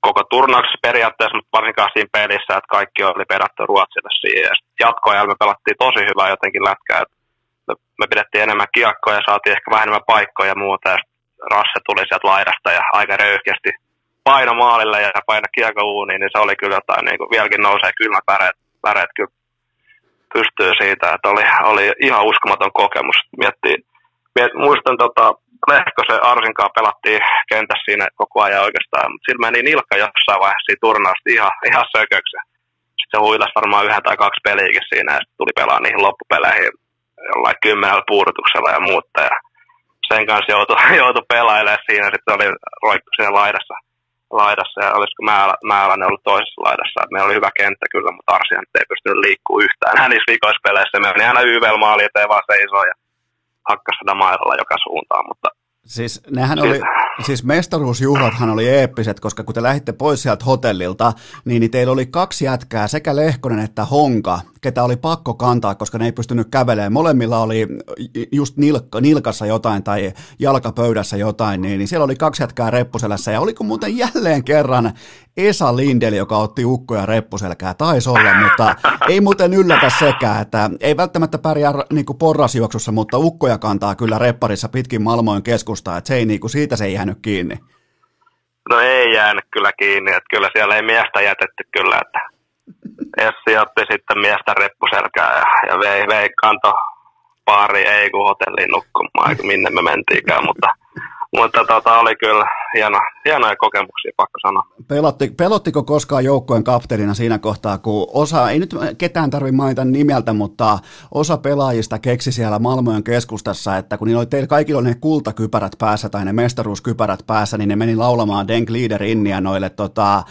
koko turnauksessa periaatteessa, mutta varsinkaan siinä pelissä, että kaikki oli pedattu Ruotsille siihen. Ja jatkoajalla me pelattiin tosi hyvää jotenkin lätkää. Me, me pidettiin enemmän kiekkoja ja saatiin ehkä vähän enemmän paikkoja ja muuta. Ja Rasse tuli sieltä laidasta ja aika röyhkeästi paino maalille ja paino kiekko uuniin, niin se oli kyllä jotain, niin kuin vieläkin nousee kylmät väreet, väreet kyllä pystyy siitä, että oli, oli ihan uskomaton kokemus. Miettii, miet, muistan tota, Lehkosen Arsinkaan pelattiin kentässä siinä koko ajan oikeastaan, mutta sillä meni nilkka jossain vaiheessa siinä turnausta ihan, ihan sököksi. Sitten se huilasi varmaan yhden tai kaksi peliäkin siinä ja tuli pelaa niihin loppupeleihin jollain kymmenellä puudutuksella ja muuta. Ja sen kanssa joutui, [LAUGHS] joutui pelailemaan siinä, sitten oli roikku siinä laidassa, laidassa ja olisiko Määlä, Määlänne ollut toisessa laidassa. Meillä oli hyvä kenttä kyllä, mutta Arsian ei pystynyt liikkuu yhtään. Hän niissä vikoissa peleissä. Me meni aina YVL-maali eteen vaan seisoo ja hakkasada mailalla joka suuntaan, mutta
Siis nehän oli, siis mestaruusjuhlathan oli eeppiset, koska kun te lähditte pois sieltä hotellilta, niin, niin teillä oli kaksi jätkää, sekä Lehkonen että Honka, ketä oli pakko kantaa, koska ne ei pystynyt kävelemään. Molemmilla oli just nilkka, nilkassa jotain tai jalkapöydässä jotain, niin, niin siellä oli kaksi jätkää reppuselässä. Ja oliko muuten jälleen kerran Esa Lindel, joka otti ukkoja reppuselkää, taisi olla, mutta ei muuten yllätä sekään, että ei välttämättä pärjää niin kuin porrasjuoksussa, mutta ukkoja kantaa kyllä repparissa pitkin Malmoin keskustaa, että se ei, niin kuin, siitä se ei jäänyt kiinni.
No ei jäänyt kyllä kiinni, että kyllä siellä ei miestä jätetty kyllä, että Essi otti sitten miestä reppuselkää ja, ja vei, vei kanto pari, ei kun hotelliin nukkumaan, minne me mentiinkään, mutta mutta tota, oli kyllä hieno, hienoja kokemuksia, pakko sanoa.
Pelotti, pelottiko koskaan joukkojen kapteenina siinä kohtaa, kun osa, ei nyt ketään tarvitse mainita nimeltä, mutta osa pelaajista keksi siellä Malmöön keskustassa, että kun niillä oli teillä kaikilla ne kultakypärät päässä tai ne mestaruuskypärät päässä, niin ne meni laulamaan Denk Leader Innia noille tota,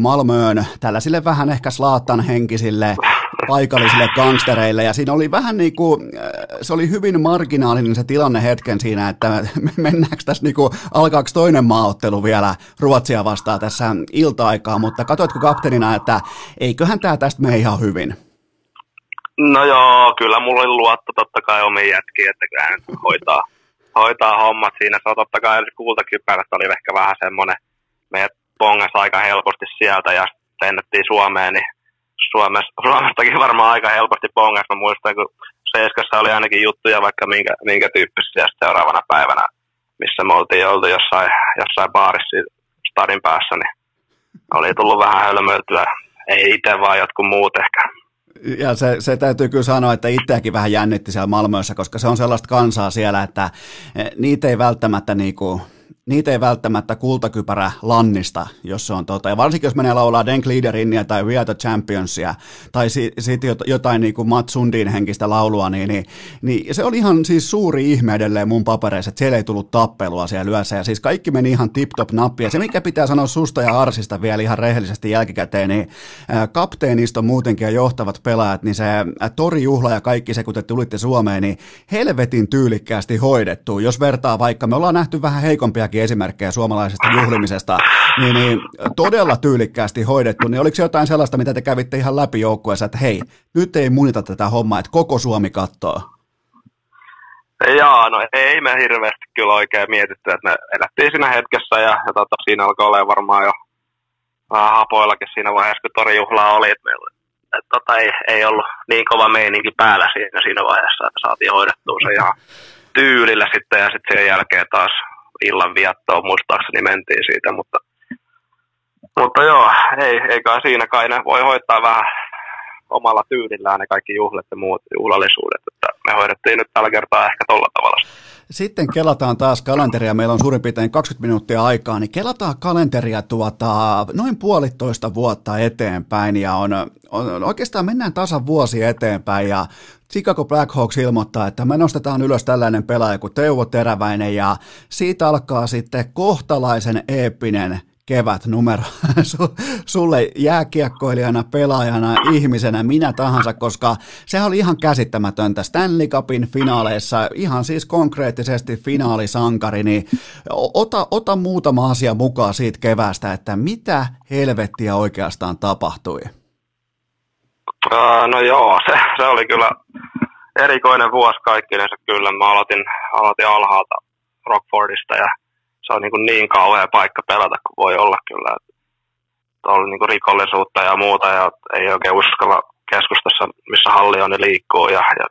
Malmöön tällaisille vähän ehkä slaattan henkisille paikallisille gangstereille, ja siinä oli vähän niin kuin, se oli hyvin marginaalinen se tilanne hetken siinä, että [LAUGHS] mennäänkö tässä niin kuin, alkaako toinen maaottelu vielä Ruotsia vastaan tässä ilta-aikaa, mutta katsoitko kapteenina, että eiköhän tämä tästä mene ihan hyvin?
No joo, kyllä mulla oli luotto totta kai omiin jätkiin, että kyllä hoitaa, hoitaa hommat siinä. Se on totta kai kultakypärät oli ehkä vähän semmoinen, meidät pongas aika helposti sieltä ja lennettiin Suomeen, niin Suomessa, Suomestakin varmaan aika helposti pongas. Mä muistan, kun Seiskassa oli ainakin juttuja vaikka minkä, minkä tyyppisiä seuraavana päivänä, missä me oltiin oltu jossain, jossain baarissa stadin päässä, niin oli tullut vähän hölmöiltyä. Ei itse, vaan jotkut muut ehkä.
Ja se, se täytyy kyllä sanoa, että itseäkin vähän jännitti siellä Malmössä, koska se on sellaista kansaa siellä, että niitä ei välttämättä niinku, niitä ei välttämättä kultakypärä lannista, jos se on tota. Ja varsinkin jos menee laulaa Denk Leaderinia tai We Are the Championsia tai si- jotain niin kuin Matt Sundin henkistä laulua, niin, niin, niin, se oli ihan siis suuri ihme edelleen mun papereissa, että siellä ei tullut tappelua siellä yössä. Ja siis kaikki meni ihan tip-top nappi. Ja se, mikä pitää sanoa susta ja Arsista vielä ihan rehellisesti jälkikäteen, niin kapteenista muutenkin ja johtavat pelaajat, niin se torijuhla ja kaikki se, kun te tulitte Suomeen, niin helvetin tyylikkäästi hoidettu. Jos vertaa vaikka, me ollaan nähty vähän heikompiakin esimerkkejä suomalaisesta juhlimisesta, niin, niin todella tyylikkäästi hoidettu, niin oliko jotain sellaista, mitä te kävitte ihan läpi joukkueessa, että hei, nyt ei munita tätä hommaa, että koko Suomi katsoo?
Jaa, no ei me hirveästi kyllä oikein mietitty, että me elettiin siinä hetkessä ja, ja tota, siinä alkoi olla varmaan jo vähän hapoillakin siinä vaiheessa, kun torijuhlaa oli, että meillä et, tota, ei, ei, ollut niin kova meininki päällä siinä, siinä vaiheessa, että saatiin hoidettua se ihan tyylillä sitten ja sitten sen jälkeen taas illan viettoon muistaakseni mentiin siitä, mutta, mutta joo, ei, ei kai siinä kai ne voi hoitaa vähän omalla tyylillään ne kaikki juhlat ja muut juhlallisuudet, että me hoidettiin nyt tällä kertaa ehkä tolla tavalla.
Sitten kelataan taas kalenteria, meillä on suurin piirtein 20 minuuttia aikaa, niin kelataan kalenteria tuota, noin puolitoista vuotta eteenpäin. Ja on, on, oikeastaan mennään tasan vuosi eteenpäin. Ja Chicago Blackhawks ilmoittaa, että me nostetaan ylös tällainen pelaaja kuin Teuvo Teräväinen. Ja siitä alkaa sitten kohtalaisen eeppinen kevät numero [LAUGHS] sulle jääkiekkoilijana, pelaajana, ihmisenä, minä tahansa, koska se oli ihan käsittämätöntä. Stanley Cupin finaaleissa, ihan siis konkreettisesti finaalisankari, niin ota, ota muutama asia mukaan siitä kevästä, että mitä helvettiä oikeastaan tapahtui?
No joo, se, se oli kyllä erikoinen vuosi kaikkinensa kyllä. Mä aloitin, aloitin alhaalta Rockfordista ja se on niin, kuin niin kauhea paikka pelata kuin voi olla kyllä. Oli niin kuin rikollisuutta ja muuta ja ei oikein uskalla keskustassa, missä halli on, ne liikkuu ja, ja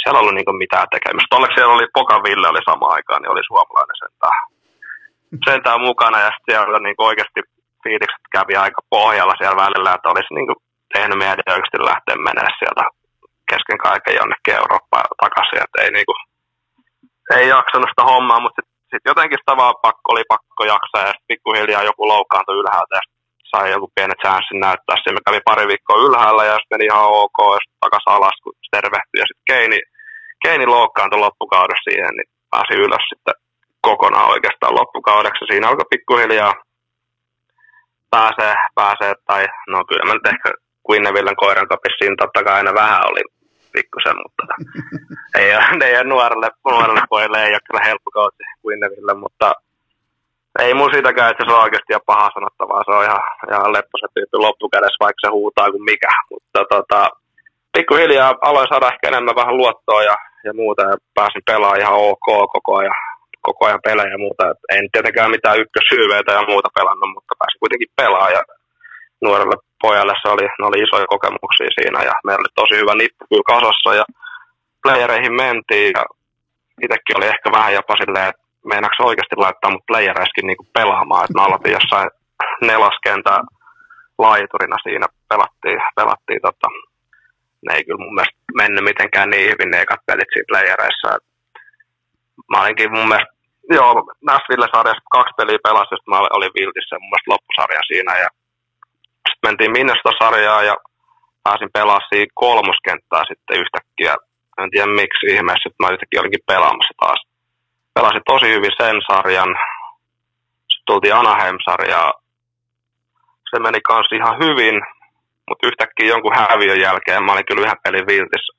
siellä ei ollut niin mitään tekemistä. Onneksi siellä oli Ville oli sama aikaan, niin oli suomalainen sentään, sentään mukana ja sitten siellä niin kuin oikeasti fiilikset kävi aika pohjalla siellä välillä, että olisi niin kuin tehnyt meidän oikeasti lähteä menemään sieltä kesken kaiken jonnekin Eurooppaan takaisin, että ei, niin kuin, ei jaksanut sitä hommaa, mutta sitten sitten jotenkin sitä vaan pakko, oli pakko jaksaa ja sitten pikkuhiljaa joku loukkaantui ylhäältä ja sai joku pienet chanssin näyttää sen. Me kävi pari viikkoa ylhäällä ja sitten meni ihan ok ja sitten takaisin alas, kun tervehtyi. Ja sitten Keini, Keini loukkaantui loppukaudessa siihen, niin pääsi ylös sitten kokonaan oikeastaan loppukaudeksi. Siinä alkoi pikkuhiljaa pääsee, pääsee tai no kyllä mä nyt ehkä Quinnevillen koiran kapissa siinä totta kai aina vähän oli pikkusen, mutta [LAUGHS] ei, ei ole nuorelle, nuorelle pojille ei ole kyllä helppo kausi Winneville, mutta ei mun siitäkään, että se on oikeasti ihan paha sanottavaa. Se on ihan, ihan lepposa tyyppi loppukädessä, vaikka se huutaa kuin mikä. Mutta tota, pikkuhiljaa aloin saada ehkä enemmän vähän luottoa ja, ja muuta ja pääsin pelaamaan ihan ok koko ajan, koko ajan pelejä ja muuta. Et en tietenkään mitään ykkösyyveitä ja muuta pelannut, mutta pääsin kuitenkin pelaamaan ja nuorelle se oli, ne oli isoja kokemuksia siinä ja meillä oli tosi hyvä nippu kyllä kasassa ja playereihin mentiin ja itsekin oli ehkä vähän jopa silleen, että meinaako oikeasti laittaa mut playereiskin niinku pelaamaan, että mä aloitin jossain neloskentää laiturina siinä pelattiin, pelattiin tota, ne ei kyllä mun mielestä mennyt mitenkään niin hyvin ne ekat pelit siinä playereissa. Mä olinkin mun mielestä, joo, Nashville-sarjassa kaksi peliä pelasin, mä olin viltissä mun mielestä loppusarja siinä ja mentiin Minnesota-sarjaa ja pääsin pelaamaan kolmoskenttää sitten yhtäkkiä. En tiedä miksi ihmeessä, että mä yhtäkkiä olinkin pelaamassa taas. Pelasin tosi hyvin sen sarjan. Sitten tultiin Anaheim-sarjaa. Se meni kanssa ihan hyvin, mutta yhtäkkiä jonkun häviön jälkeen mä olin kyllä yhden pelin viltissä.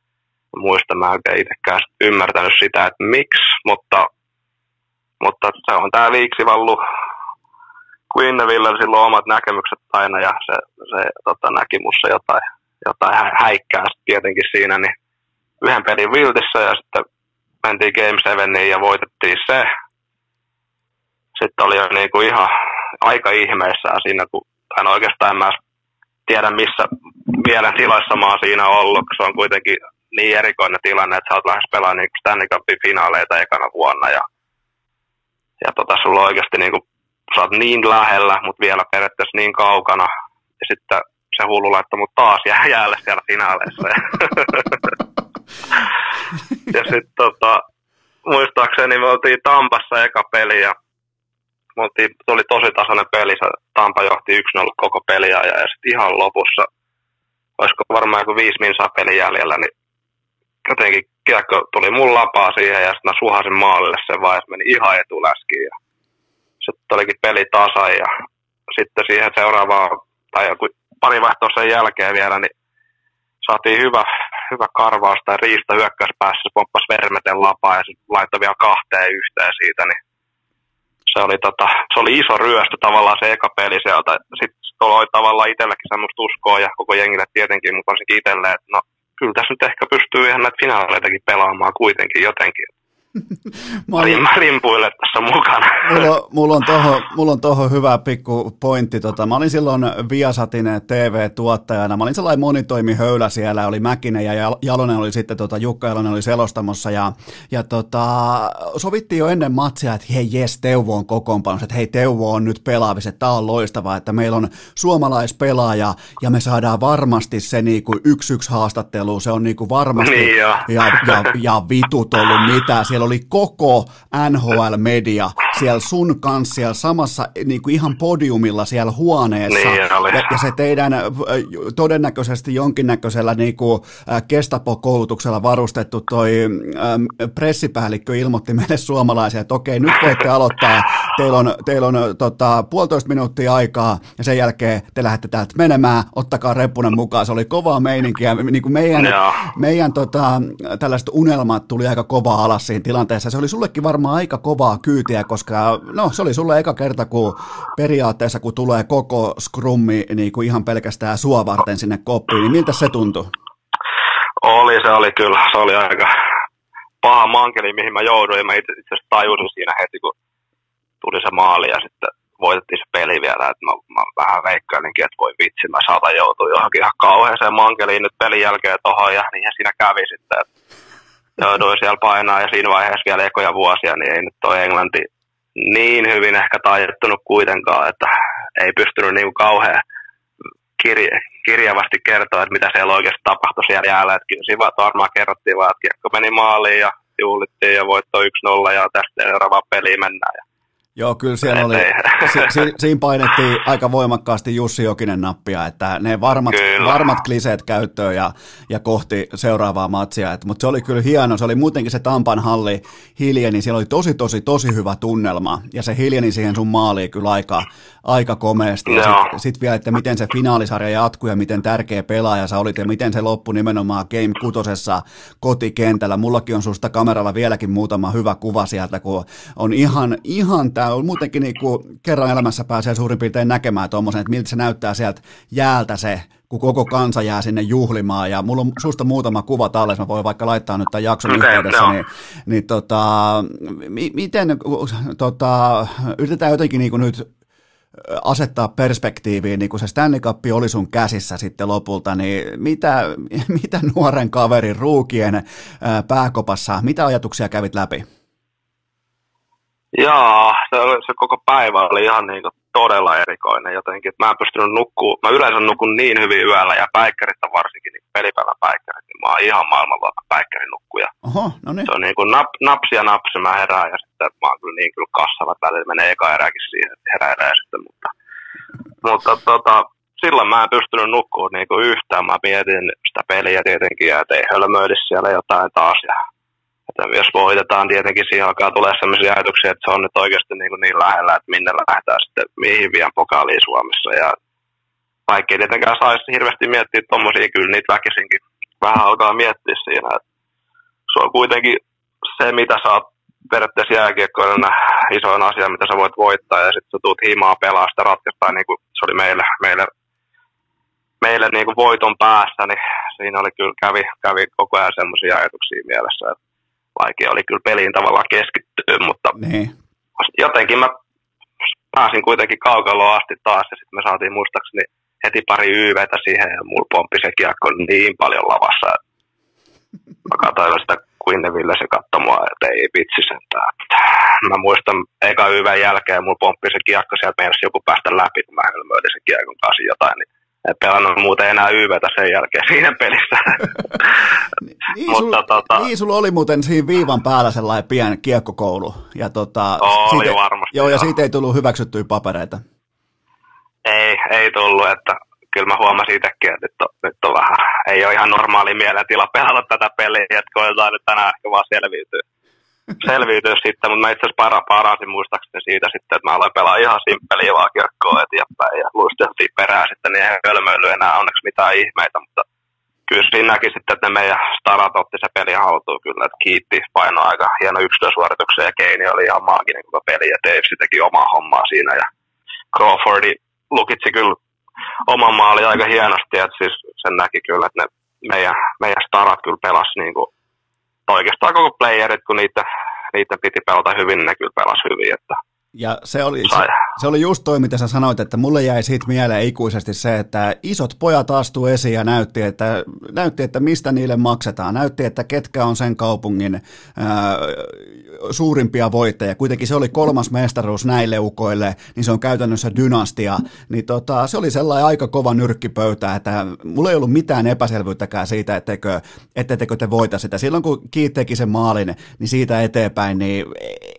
Muista mä en itsekään ymmärtänyt sitä, että miksi, mutta, mutta se on tämä viiksivallu Quinneville silloin omat näkemykset aina ja se, se tota, näki mussa jotain, jotain häikkää tietenkin siinä, niin yhden pelin viltissä ja sitten mentiin Game 7 ja voitettiin se. Sitten oli jo kuin ihan aika ihmeissään siinä, kun en oikeastaan mä tiedä missä mielen tiloissa mä oon siinä ollut, se on kuitenkin niin erikoinen tilanne, että sä oot lähes pelaamaan niin Stanley Cupin finaaleita ekana vuonna ja, ja tota, sulla on oikeasti niin kuin sä oot niin lähellä, mutta vielä periaatteessa niin kaukana. Ja sitten se hullu laittoi mut taas jää jäälle siellä finaaleissa. ja sitten tota, muistaakseni me oltiin Tampassa eka peli ja oltiin, tuli tosi tasainen peli. Se Tampa johti 1-0 koko peliä ja sitten ihan lopussa, olisiko varmaan joku viisi minsaa pelin jäljellä, niin jotenkin kiekko tuli mun lapaa siihen ja sitten mä suhasin maalille sen vaan, meni ihan etuläskiin. Ja sitten olikin peli tasa ja sitten siihen seuraavaan, tai joku pari vaihtoa sen jälkeen vielä, niin saatiin hyvä, hyvä karvaus tai riista hyökkäyspäässä, pomppasi Vermeten lapaa ja sitten laittoi vielä kahteen yhteen siitä, niin se oli, tota, se oli iso ryöstö tavallaan se eka peli sieltä. Sitten oli tavallaan itsellekin semmoista uskoa ja koko jengille tietenkin, mutta varsinkin itselle, että no kyllä tässä nyt ehkä pystyy ihan näitä finaaleitakin pelaamaan kuitenkin jotenkin. [LAUGHS] mä, olin... mä rimpuille tässä mukana.
Mulla, mulla, on toho, [LAUGHS] mulla on toho hyvä pikku pointti. Tota, mä olin silloin Viasatin TV-tuottajana. Mä olin sellainen monitoimi höylä siellä. Oli Mäkinen ja Jalonen oli sitten, tota, Jukka Jalonen oli selostamossa. Ja, ja tota, sovittiin jo ennen matsia, että hei jes, Teuvo on kokoonpanossa. Että hei, Teuvo on nyt pelaavissa. Että tää on loistavaa, että meillä on suomalaispelaaja ja me saadaan varmasti se niinku yksi yksi haastattelu. Se on niinku varmasti.
Niin
ja, ja, ja vitut ollut mitä. Siellä oli koko NHL-media siellä sun kanssa siellä samassa niin kuin ihan podiumilla siellä huoneessa.
Niin,
ja, ja se teidän todennäköisesti jonkinnäköisellä niin kuin, Gestapo-koulutuksella varustettu toi äh, pressipäällikkö ilmoitti meille suomalaisia, että okei, nyt voitte aloittaa, teillä on, teillä on tota, puolitoista minuuttia aikaa ja sen jälkeen te lähdette täältä menemään, ottakaa reppunen mukaan. Se oli kovaa meininkiä. Niin kuin meidän, meidän tota, tällaiset unelmat tuli aika kovaa alas siinä tilanteessa. Se oli sullekin varmaan aika kovaa kyytiä, koska no, se oli sulle eka kerta, kun periaatteessa kun tulee koko scrummi niin kuin ihan pelkästään sua varten sinne koppiin, niin miltä se tuntui?
Oli, se oli kyllä. Se oli aika paha mankeli, mihin mä jouduin. Mä itse asiassa tajusin siinä heti, kun tuli se maali ja sitten voitettiin se peli vielä, että mä, mä vähän veikkailinkin, että voi vitsi, mä saatan joutua johonkin ihan kauheeseen mankeliin nyt pelin jälkeen tohon ja niin siinä kävi sitten, että jouduin siellä painaa ja siinä vaiheessa vielä ekoja vuosia, niin ei nyt toi Englanti niin hyvin ehkä taidettunut kuitenkaan, että ei pystynyt niin kuin kauhean kirje, kirjavasti kertoa, että mitä siellä oikeasti tapahtui siellä jäällä. Että kyllä siinä varmaan kerrottiin vaan, että kiekko meni maaliin ja juhlittiin ja voitto 1-0 ja tästä seuraavaan peliin mennään. Ja
Joo, kyllä siellä oli, [LAUGHS] si, si, siinä painettiin aika voimakkaasti Jussi Jokinen nappia, että ne varmat, varmat kliseet käyttöön ja, ja kohti seuraavaa matsia, Et, mutta se oli kyllä hieno, se oli muutenkin se Tampan halli hiljeni, siellä oli tosi tosi tosi hyvä tunnelma ja se hiljeni siihen sun maaliin kyllä aika, aika komeasti. Ja sitten sit vielä, että miten se finaalisarja jatkuu ja miten tärkeä pelaaja sä olit ja miten se loppui nimenomaan Game kutosessa kotikentällä, mullakin on susta kameralla vieläkin muutama hyvä kuva sieltä, kun on ihan, ihan tää on muutenkin niin kuin kerran elämässä pääsee suurin piirtein näkemään tuommoisen, että miltä se näyttää sieltä jäältä se, kun koko kansa jää sinne juhlimaan. Ja mulla on susta muutama kuva tallessa, mä voin vaikka laittaa nyt tämän jakson okay, yhteydessä. No. Niin, niin tota, mi- miten, tota, yritetään jotenkin niin kuin nyt asettaa perspektiiviin, niin kun se Stanley Cup oli sun käsissä sitten lopulta, niin mitä, [LAUGHS] mitä nuoren kaverin ruukien pääkopassa, mitä ajatuksia kävit läpi?
Jaa, se, oli, se koko päivä oli ihan niin kuin todella erikoinen jotenkin. Mä en pystynyt nukkuu, mä yleensä nukun niin hyvin yöllä ja päikkärit on varsinkin niin pelipäivän päikkärit, niin mä oon ihan maailmanluokan päikkärin nukkuja.
Oho, no niin.
Se on niin kuin nap, napsi ja napsi, mä herään ja sitten mä oon kyllä niin kyllä kassalla, että välillä menee eka eräkin siihen, että heräilee sitten, mutta, mutta tota, silloin mä en pystynyt nukkua niin kuin yhtään. Mä mietin sitä peliä tietenkin ja että ei hölmöilisi siellä jotain taas ja että jos voitetaan, tietenkin siihen alkaa tulee sellaisia ajatuksia, että se on nyt oikeasti niin, kuin niin lähellä, että minne lähdetään sitten, mihin vien pokaaliin Suomessa. Ja vaikka ei tietenkään saisi hirveästi miettiä tuommoisia, kyllä niitä väkisinkin vähän alkaa miettiä siinä. Että se on kuitenkin se, mitä sä oot periaatteessa jääkiekkoina isoin asia, mitä sä voit voittaa, ja sitten sä tuut himaa pelaa sitä ratkaistaan, niin kuin se oli meille, meille, meille niin kuin voiton päässä, niin siinä oli kyllä kävi, kävi koko ajan semmoisia ajatuksia mielessä, että vaikea oli kyllä peliin tavallaan keskittyä, mutta niin. jotenkin mä pääsin kuitenkin kaukaloon asti taas ja sitten me saatiin muistaakseni heti pari YVtä siihen ja mulla pomppi se kiekko niin paljon lavassa, [LAUGHS] mä katsoin sitä Ville se katsoi mua, että ei vitsi sentään. Mä muistan eka YVn jälkeen mulla pomppi se kiekko sieltä meinasi joku päästä läpi, kun mä hölmöilin sen kiekon kanssa jotain, niin en pelannut muuten enää YVtä sen jälkeen siinä pelissä. [LAUGHS]
niin, Mutta, sul, tota... niin, sulla oli muuten siinä viivan päällä sellainen pieni kiekkokoulu. Ja tota,
oli siitä, varmasti.
Joo, ja siitä ei tullut hyväksyttyjä papereita.
Ei, ei tullut, että kyllä mä huomasin itsekin, että nyt on, nyt on vähän, ei ole ihan normaali mielentila pelata tätä peliä, että koetaan nyt tänään ehkä vaan selviytyä selviytyä sitten, mutta mä itse asiassa para, paransin muistaakseni siitä sitten, että mä aloin pelaa ihan simppeliä vaan kiekkoa eteenpäin ja luisteltiin perään sitten, niin eihän hölmöily enää onneksi mitään ihmeitä, mutta kyllä siinä näki sitten, että ne meidän starat otti se peli haltuun kyllä, että kiitti paino aika hieno yksilösuorituksen ja Keini oli ihan maaginen koko peli ja Davis teki omaa hommaa siinä ja Crawfordi lukitsi kyllä oman maali aika hienosti, että siis sen näki kyllä, että ne meidän, meidän starat kyllä pelasi niin kuin, oikeastaan koko playerit, kun niitä, niitä piti pelata hyvin, ne kyllä pelasi hyvin, että
ja se oli, se, se oli just toi, mitä sä sanoit, että mulle jäi siitä mieleen ikuisesti se, että isot pojat astu esiin ja näytti että, näytti, että mistä niille maksetaan. Näytti, että ketkä on sen kaupungin ää, suurimpia voittajia. Kuitenkin se oli kolmas mestaruus näille ukoille, niin se on käytännössä dynastia. Niin tota, se oli sellainen aika kova nyrkkipöytä, että mulla ei ollut mitään epäselvyyttäkään siitä, etteikö, etteikö te voita sitä. Silloin kun Kiit teki sen maalin, niin siitä eteenpäin, niin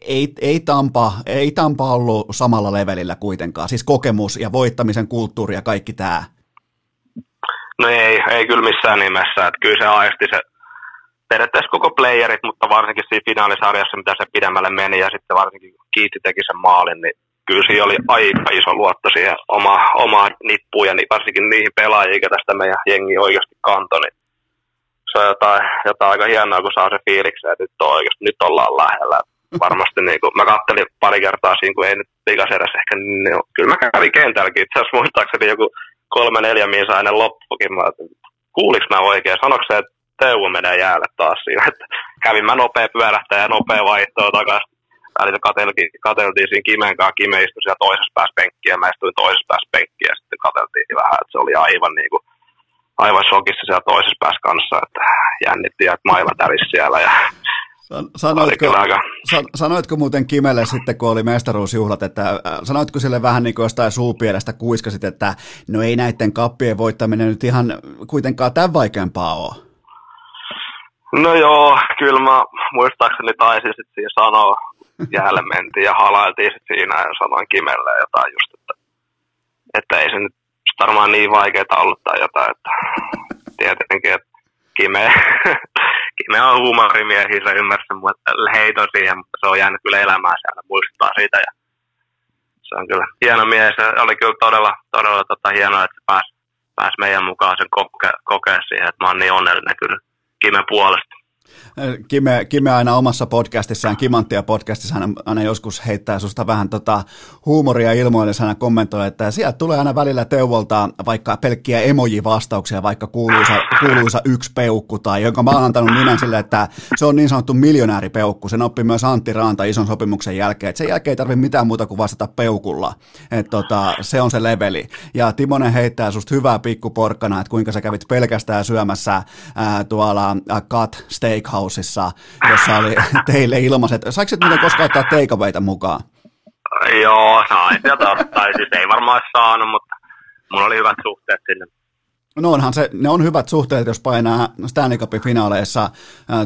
ei, ei Tampa, ei Tampa ollut samalla levelillä kuitenkaan, siis kokemus ja voittamisen kulttuuri ja kaikki tämä?
No ei, ei kyllä missään nimessä, että kyllä se aisti se periaatteessa koko playerit, mutta varsinkin siinä finaalisarjassa, mitä se pidemmälle meni ja sitten varsinkin Kiitti teki sen maalin, niin kyllä siinä oli aika iso luotto siihen oma, omaan nippuun ja niin, varsinkin niihin pelaajiin, jotka tästä meidän jengi oikeasti kantoi, niin se on jotain, jotain aika hienoa, kun saa se fiiliksen, että nyt, on oikeasti, nyt ollaan lähellä varmasti niin kuin, mä kattelin pari kertaa siinä, kun ei nyt pikaserässä ehkä, niin kyllä mä kävin kentälläkin. Itse asiassa muistaakseni joku kolme neljä miisainen loppukin. Mä, kuuliks mä oikein? Sanoiko se, että Teuvo menee jäälle taas siinä? [LAUGHS] Että kävin mä nopea pyörähtää ja nopea vaihtoa takaisin. Välillä kateltiin, kateltiin siinä Kimen kanssa. Kime istui siellä toisessa päässä penkkiä, mä istuin toisessa päässä penkkiä ja sitten kateltiin vähän, että se oli aivan niin kuin, aivan shokissa siellä toisessa päässä kanssa, että jännitti, että maailma tärisi siellä ja
Sanoitko, sanoitko muuten Kimelle sitten, kun oli mestaruusjuhlat, että sanoitko sille vähän niin kuin jostain suupielestä kuiskasit, että no ei näiden kappien voittaminen nyt ihan kuitenkaan tämän vaikeampaa ole?
No joo, kyllä mä muistaakseni taisin sitten siinä sanoa, jäälle mentiin ja halailtiin sitten siinä ja sanoin Kimelle jotain just, että, että ei se nyt varmaan niin vaikeaa ollut tai jotain, että [LAUGHS] tietenkin, että Kime, [LAUGHS] Kime on huumorimiehiä, se ymmärsi heiton siihen, mutta se on jäänyt kyllä elämään siellä, muistuttaa siitä. Ja se on kyllä hieno mies. Se oli kyllä todella, todella tota, hienoa, että pääsi pääs meidän mukaan sen koke, kokea siihen, että mä oon niin onnellinen kyllä Kimen puolesta.
Kime, Kime aina omassa podcastissaan, Kimanttia podcastissa, aina, aina joskus heittää susta vähän tota huumoria ilmoillessa, aina kommentoi, että sieltä tulee aina välillä Teuvolta vaikka pelkkiä emoji-vastauksia, vaikka kuuluisa, kuuluisa yksi peukku, tai jonka mä oon antanut nimen sille, että se on niin sanottu miljonääripeukku. Sen oppi myös Antti Raanta ison sopimuksen jälkeen, että sen jälkeen ei tarvitse mitään muuta kuin vastata peukulla. Että tota, se on se leveli. Ja Timonen heittää susta hyvää pikkuporkkana, että kuinka sä kävit pelkästään syömässä ää, tuolla Cut Steak Steakhouseissa, jossa oli [LAUGHS] teille ilmaiset. Saiko et muuten koskaan ottaa teikaveita mukaan?
Joo, sain sieltä ottaa. Siis ei varmaan saanut, mutta mulla oli hyvät suhteet sinne
No onhan se, ne on hyvät suhteet, jos painaa Stanley Cupin finaaleissa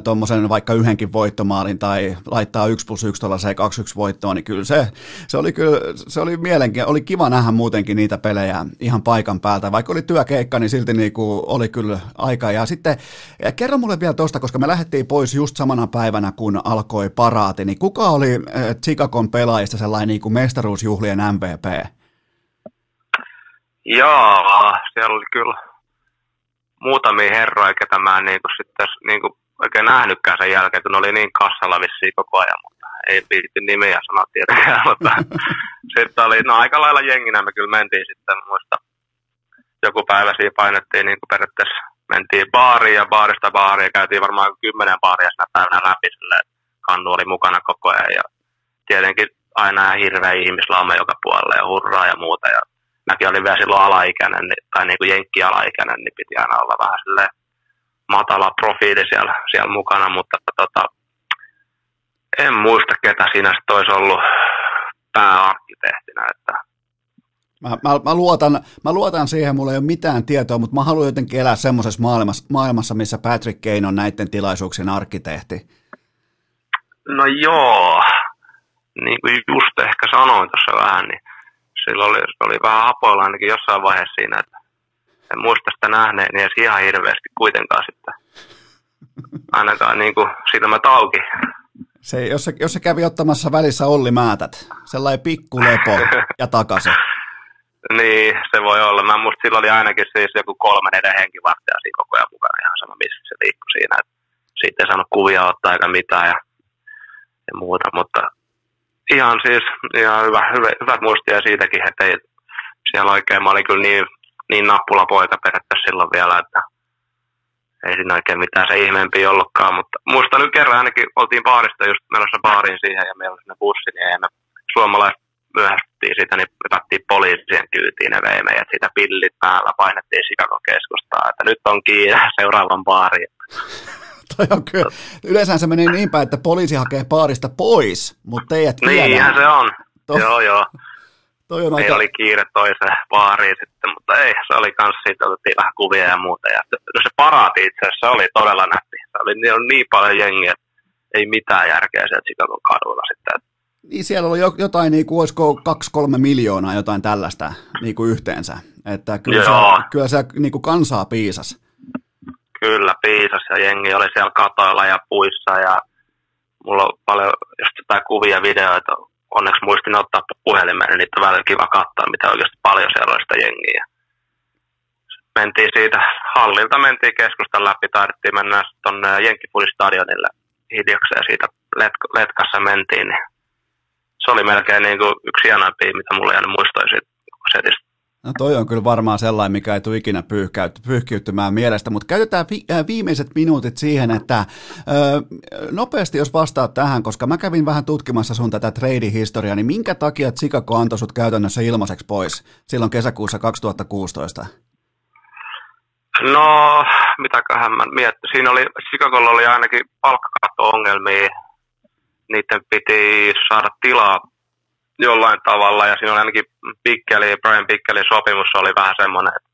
tuommoisen vaikka yhdenkin voittomaalin tai laittaa 1 plus 1 tuollaiseen 2 1 voittoon, niin kyllä se, se oli kyllä, se oli mielenkiintoinen, oli kiva nähdä muutenkin niitä pelejä ihan paikan päältä, vaikka oli työkeikka, niin silti niinku oli kyllä aika. Ja sitten ja kerro mulle vielä tosta, koska me lähdettiin pois just samana päivänä, kun alkoi paraati, niin kuka oli Chicagon pelaajista sellainen niinku mestaruusjuhlien MVP?
Joo, siellä oli kyllä muutamia herroja, ketä mä en niin kuin sitten niin kuin oikein nähnytkään sen jälkeen, kun ne oli niin kassalla vissiin koko ajan, mutta ei viitti nimiä sanoa tietenkään, [LAUGHS] mutta sitten oli, no aika lailla jenginä me kyllä mentiin sitten, muista joku päivä siinä painettiin niin kuin periaatteessa, mentiin baariin ja baarista baariin ja käytiin varmaan kymmenen baaria sinä päivänä läpi silleen, kannu oli mukana koko ajan ja tietenkin aina hirveä ihmislauma joka puolella ja hurraa ja muuta ja mäkin olin vielä silloin alaikäinen, niin, tai niin kuin jenkki alaikäinen, niin piti aina olla vähän sille matala profiili siellä, siellä mukana, mutta tota, en muista, ketä siinä sitten olisi ollut pääarkkitehtinä, että
Mä, mä, mä, luotan, mä luotan siihen, mulla ei ole mitään tietoa, mutta mä haluan jotenkin elää semmoisessa maailmassa, maailmassa, missä Patrick Kane on näiden tilaisuuksien arkkitehti.
No joo, niin kuin just ehkä sanoin tuossa vähän, niin sillä oli, oli vähän hapoilla ainakin jossain vaiheessa siinä, että en muista sitä nähneeni edes ihan hirveästi kuitenkaan sitten. Ainakaan niin kuin silmät auki.
Se, jos, se, jos se kävi ottamassa välissä Olli Määtät, sellainen pikku lepo ja takaisin. [LAUGHS]
Niin, se voi olla. Mä musta silloin oli ainakin siis joku kolme neljä henkivahtia siinä koko ajan mukana ihan sama, missä se liikkui siinä. Siitä ei saanut kuvia ottaa eikä mitään ja, ja muuta, mutta ihan siis ihan hyvä, hyvä, hyvät muistia siitäkin, että ei siellä oikein, mä olin kyllä niin, niin nappulapoika periaatteessa silloin vielä, että ei siinä oikein mitään se ihmeempi ollutkaan, mutta muistan nyt kerran ainakin oltiin baarista just menossa baariin siihen ja meillä oli sinne bussi, niin ei me suomalaiset myöhästyttiin siitä, niin hypättiin poliisien kyytiin ja vei meidät siitä pillit päällä, painettiin Chicago keskustaa, että nyt on kiinni seuraavan baariin. [LAUGHS]
Toi on kyllä. Yleensä se menee niin päin, että poliisi hakee baarista pois, mutta teidät
viedään. Niinhän se on. To- joo, joo.
Toi on
aika... oli kiire toiseen baariin sitten, mutta ei, se oli kans siitä, otettiin vähän kuvia ja muuta. Ja no se paraati itse asiassa oli todella nätti. Se oli, oli niin paljon jengiä, että ei mitään järkeä sieltä Chicagon kaduilla sitten.
Niin siellä oli jotain, niin kuin, olisiko kaksi kolme miljoonaa jotain tällaista niin kuin yhteensä. Että kyllä Joo. se, kyllä se niin kuin kansaa piisas.
Kyllä, piisas ja jengi oli siellä katoilla ja puissa ja mulla on paljon just jotain kuvia, videoita. Onneksi muistin ottaa puhelimeen, niin niitä välillä kiva katsoa, mitä oikeasti paljon siellä oli sitä jengiä. Mentiin siitä hallilta, mentiin keskustan läpi, taidettiin mennä tuonne Jenkkipudistadionille hiljakseen siitä let- letkassa mentiin, niin se oli melkein niin kuin yksi hienoimpia, mitä mulle jäänyt muistoja siitä setistä.
No toi on kyllä varmaan sellainen, mikä ei tule ikinä pyyhkiytymään mielestä, mutta käytetään äh, viimeiset minuutit siihen, että nopeasti jos vastaat tähän, koska mä kävin vähän tutkimassa sun tätä trade-historiaa, niin minkä takia Chicago antoi sut käytännössä ilmaiseksi pois silloin kesäkuussa 2016?
No, mitäköhän mä miettin. Siinä oli, Chicagolla oli ainakin palkkakatto-ongelmia. Niiden piti saada tilaa jollain tavalla, ja siinä oli ainakin Pikkeli, Brian Pikkelin sopimus oli vähän semmoinen, että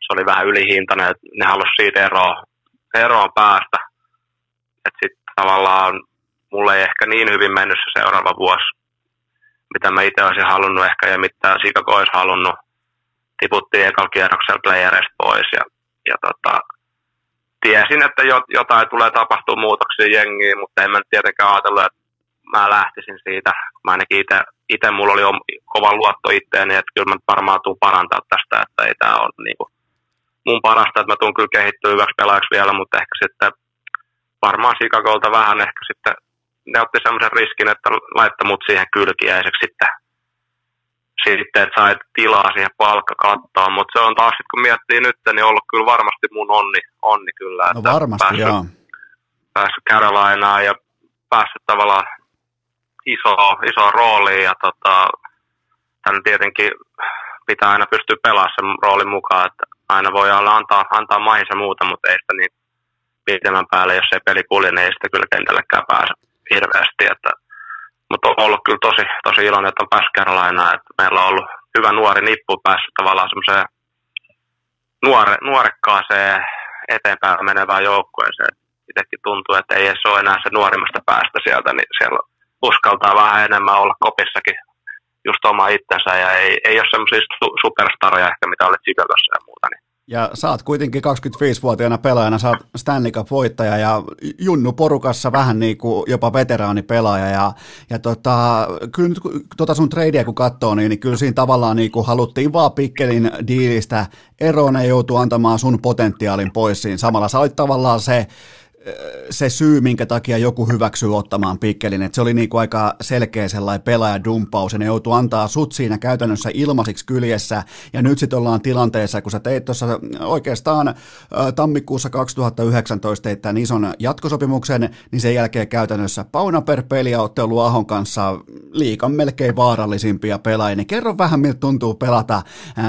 se oli vähän ylihintainen, että ne halusi siitä eroon, eroon päästä. Että sitten tavallaan mulle ei ehkä niin hyvin mennyt se seuraava vuosi, mitä mä itse olisin halunnut ehkä ja mitä Chicago olisi halunnut. Tiputtiin ekalla kierroksella playereista pois ja, ja tota, tiesin, että jotain tulee tapahtua muutoksia jengiin, mutta en mä tietenkään ajatellut, että mä lähtisin siitä. Mä ainakin itse itse mulla oli kova luotto itteeni, että kyllä mä varmaan tuun parantaa tästä, että ei tämä ole niin kuin mun parasta, että mä tuun kyllä kehittyä hyväksi pelaajaksi vielä, mutta ehkä sitten varmaan Sikagolta vähän ehkä sitten ne otti semmoisen riskin, että laittoi mut siihen kylkiäiseksi sitten, sitten että sai tilaa siihen palkkakattoon, mutta se on taas sitten kun miettii nyt, niin ollut kyllä varmasti mun onni, onni kyllä.
No että no varmasti, päässyt, joo.
Päässyt Carolinaan ja päässyt tavallaan iso, iso rooli ja tota, hän tietenkin pitää aina pystyä pelaamaan sen roolin mukaan, että aina voi antaa, antaa maihin ja muuta, mutta ei sitä niin pitemmän päälle, jos ei peli kulje, niin ei sitä kyllä kentällekään pääse hirveästi. Että, mutta on ollut kyllä tosi, tosi iloinen, että on päässyt Carolina, että meillä on ollut hyvä nuori nippu päässyt tavallaan semmoiseen nuore, nuorekkaaseen eteenpäin menevään joukkueeseen. Itsekin tuntuu, että ei edes ole enää se nuorimmasta päästä sieltä, niin siellä uskaltaa vähän enemmän olla kopissakin just oma itsensä ja ei, ei ole semmoisia superstaroja ehkä, mitä olet Chicagossa ja muuta. Niin.
Ja saat kuitenkin 25-vuotiaana pelaajana, saat Stanley Cup-voittaja ja Junnu porukassa vähän niin kuin jopa veteraanipelaaja. Ja, ja tota, kyllä nyt tota sun tradeia kun katsoo, niin, niin kyllä siinä tavallaan niin kuin haluttiin vaan Pikkelin diilistä eroon ja joutuu antamaan sun potentiaalin pois siinä. Samalla sä olit tavallaan se se syy, minkä takia joku hyväksyy ottamaan pikkelin, että se oli niin kuin aika selkeä sellainen pelaajadumppaus, ja ne joutuu antaa sut siinä käytännössä ilmaisiksi kyljessä, ja nyt sitten ollaan tilanteessa, kun sä teit tuossa oikeastaan tammikuussa 2019 teit tämän ison jatkosopimuksen, niin sen jälkeen käytännössä pauna per peliaottelu Ahon kanssa liikan melkein vaarallisimpia pelaajia, niin kerro vähän, miltä tuntuu pelata,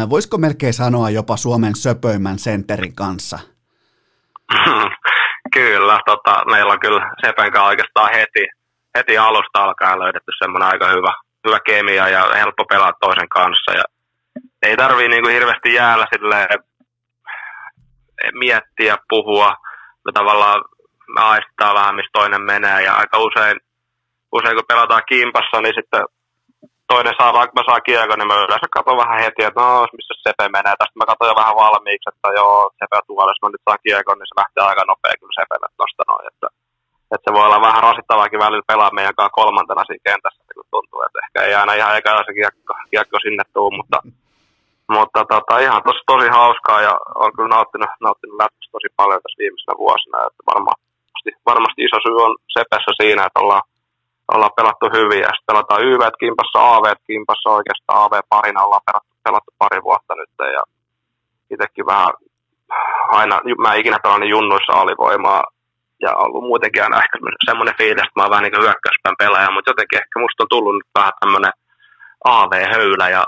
voisiko melkein sanoa jopa Suomen söpöimmän sentterin kanssa? [LAUGHS]
Kyllä, tota, meillä on kyllä Sepen kanssa oikeastaan heti, heti alusta alkaen löydetty semmoinen aika hyvä, hyvä kemia ja helppo pelata toisen kanssa. Ja ei tarvii niinku hirveästi jäällä sille miettiä, puhua. Me tavallaan me aistetaan vähän, missä toinen menee ja aika usein, usein kun pelataan kimpassa, niin sitten toinen saa, vaikka mä saan kiekon, niin mä yleensä katson vähän heti, että no, missä Sepe menee. Tästä mä katson jo vähän valmiiksi, että joo, Sepe tuolla, jos mä nyt saan kiekon, niin se lähtee aika nopea kyllä Sepelle tosta noin. Että, että se voi olla vähän rasittavaakin välillä pelaa meidän kanssa kolmantena siinä kentässä, kun tuntuu, että ehkä ei aina ihan eka se kiekko, kiekko sinne tuu, mutta mutta tota, ihan tos, tosi hauskaa ja on kyllä nauttinut, nauttinut tosi paljon tässä viimeisenä vuosina. Että varmasti, varmasti iso syy on Sepessä siinä, että ollaan, ollaan pelattu hyvin ja sitten pelataan YV kimpassa, AV kimpassa oikeastaan AV parina ollaan pelattu, pelattu pari vuotta nyt ja itsekin vähän aina, mä en ikinä pelannut junnuissa alivoimaa ja ollut muutenkin aina ehkä semmoinen fiilis, että mä oon vähän niin kuin hyökkäyspään pelaaja, mutta jotenkin ehkä musta on tullut nyt vähän tämmöinen AV-höylä ja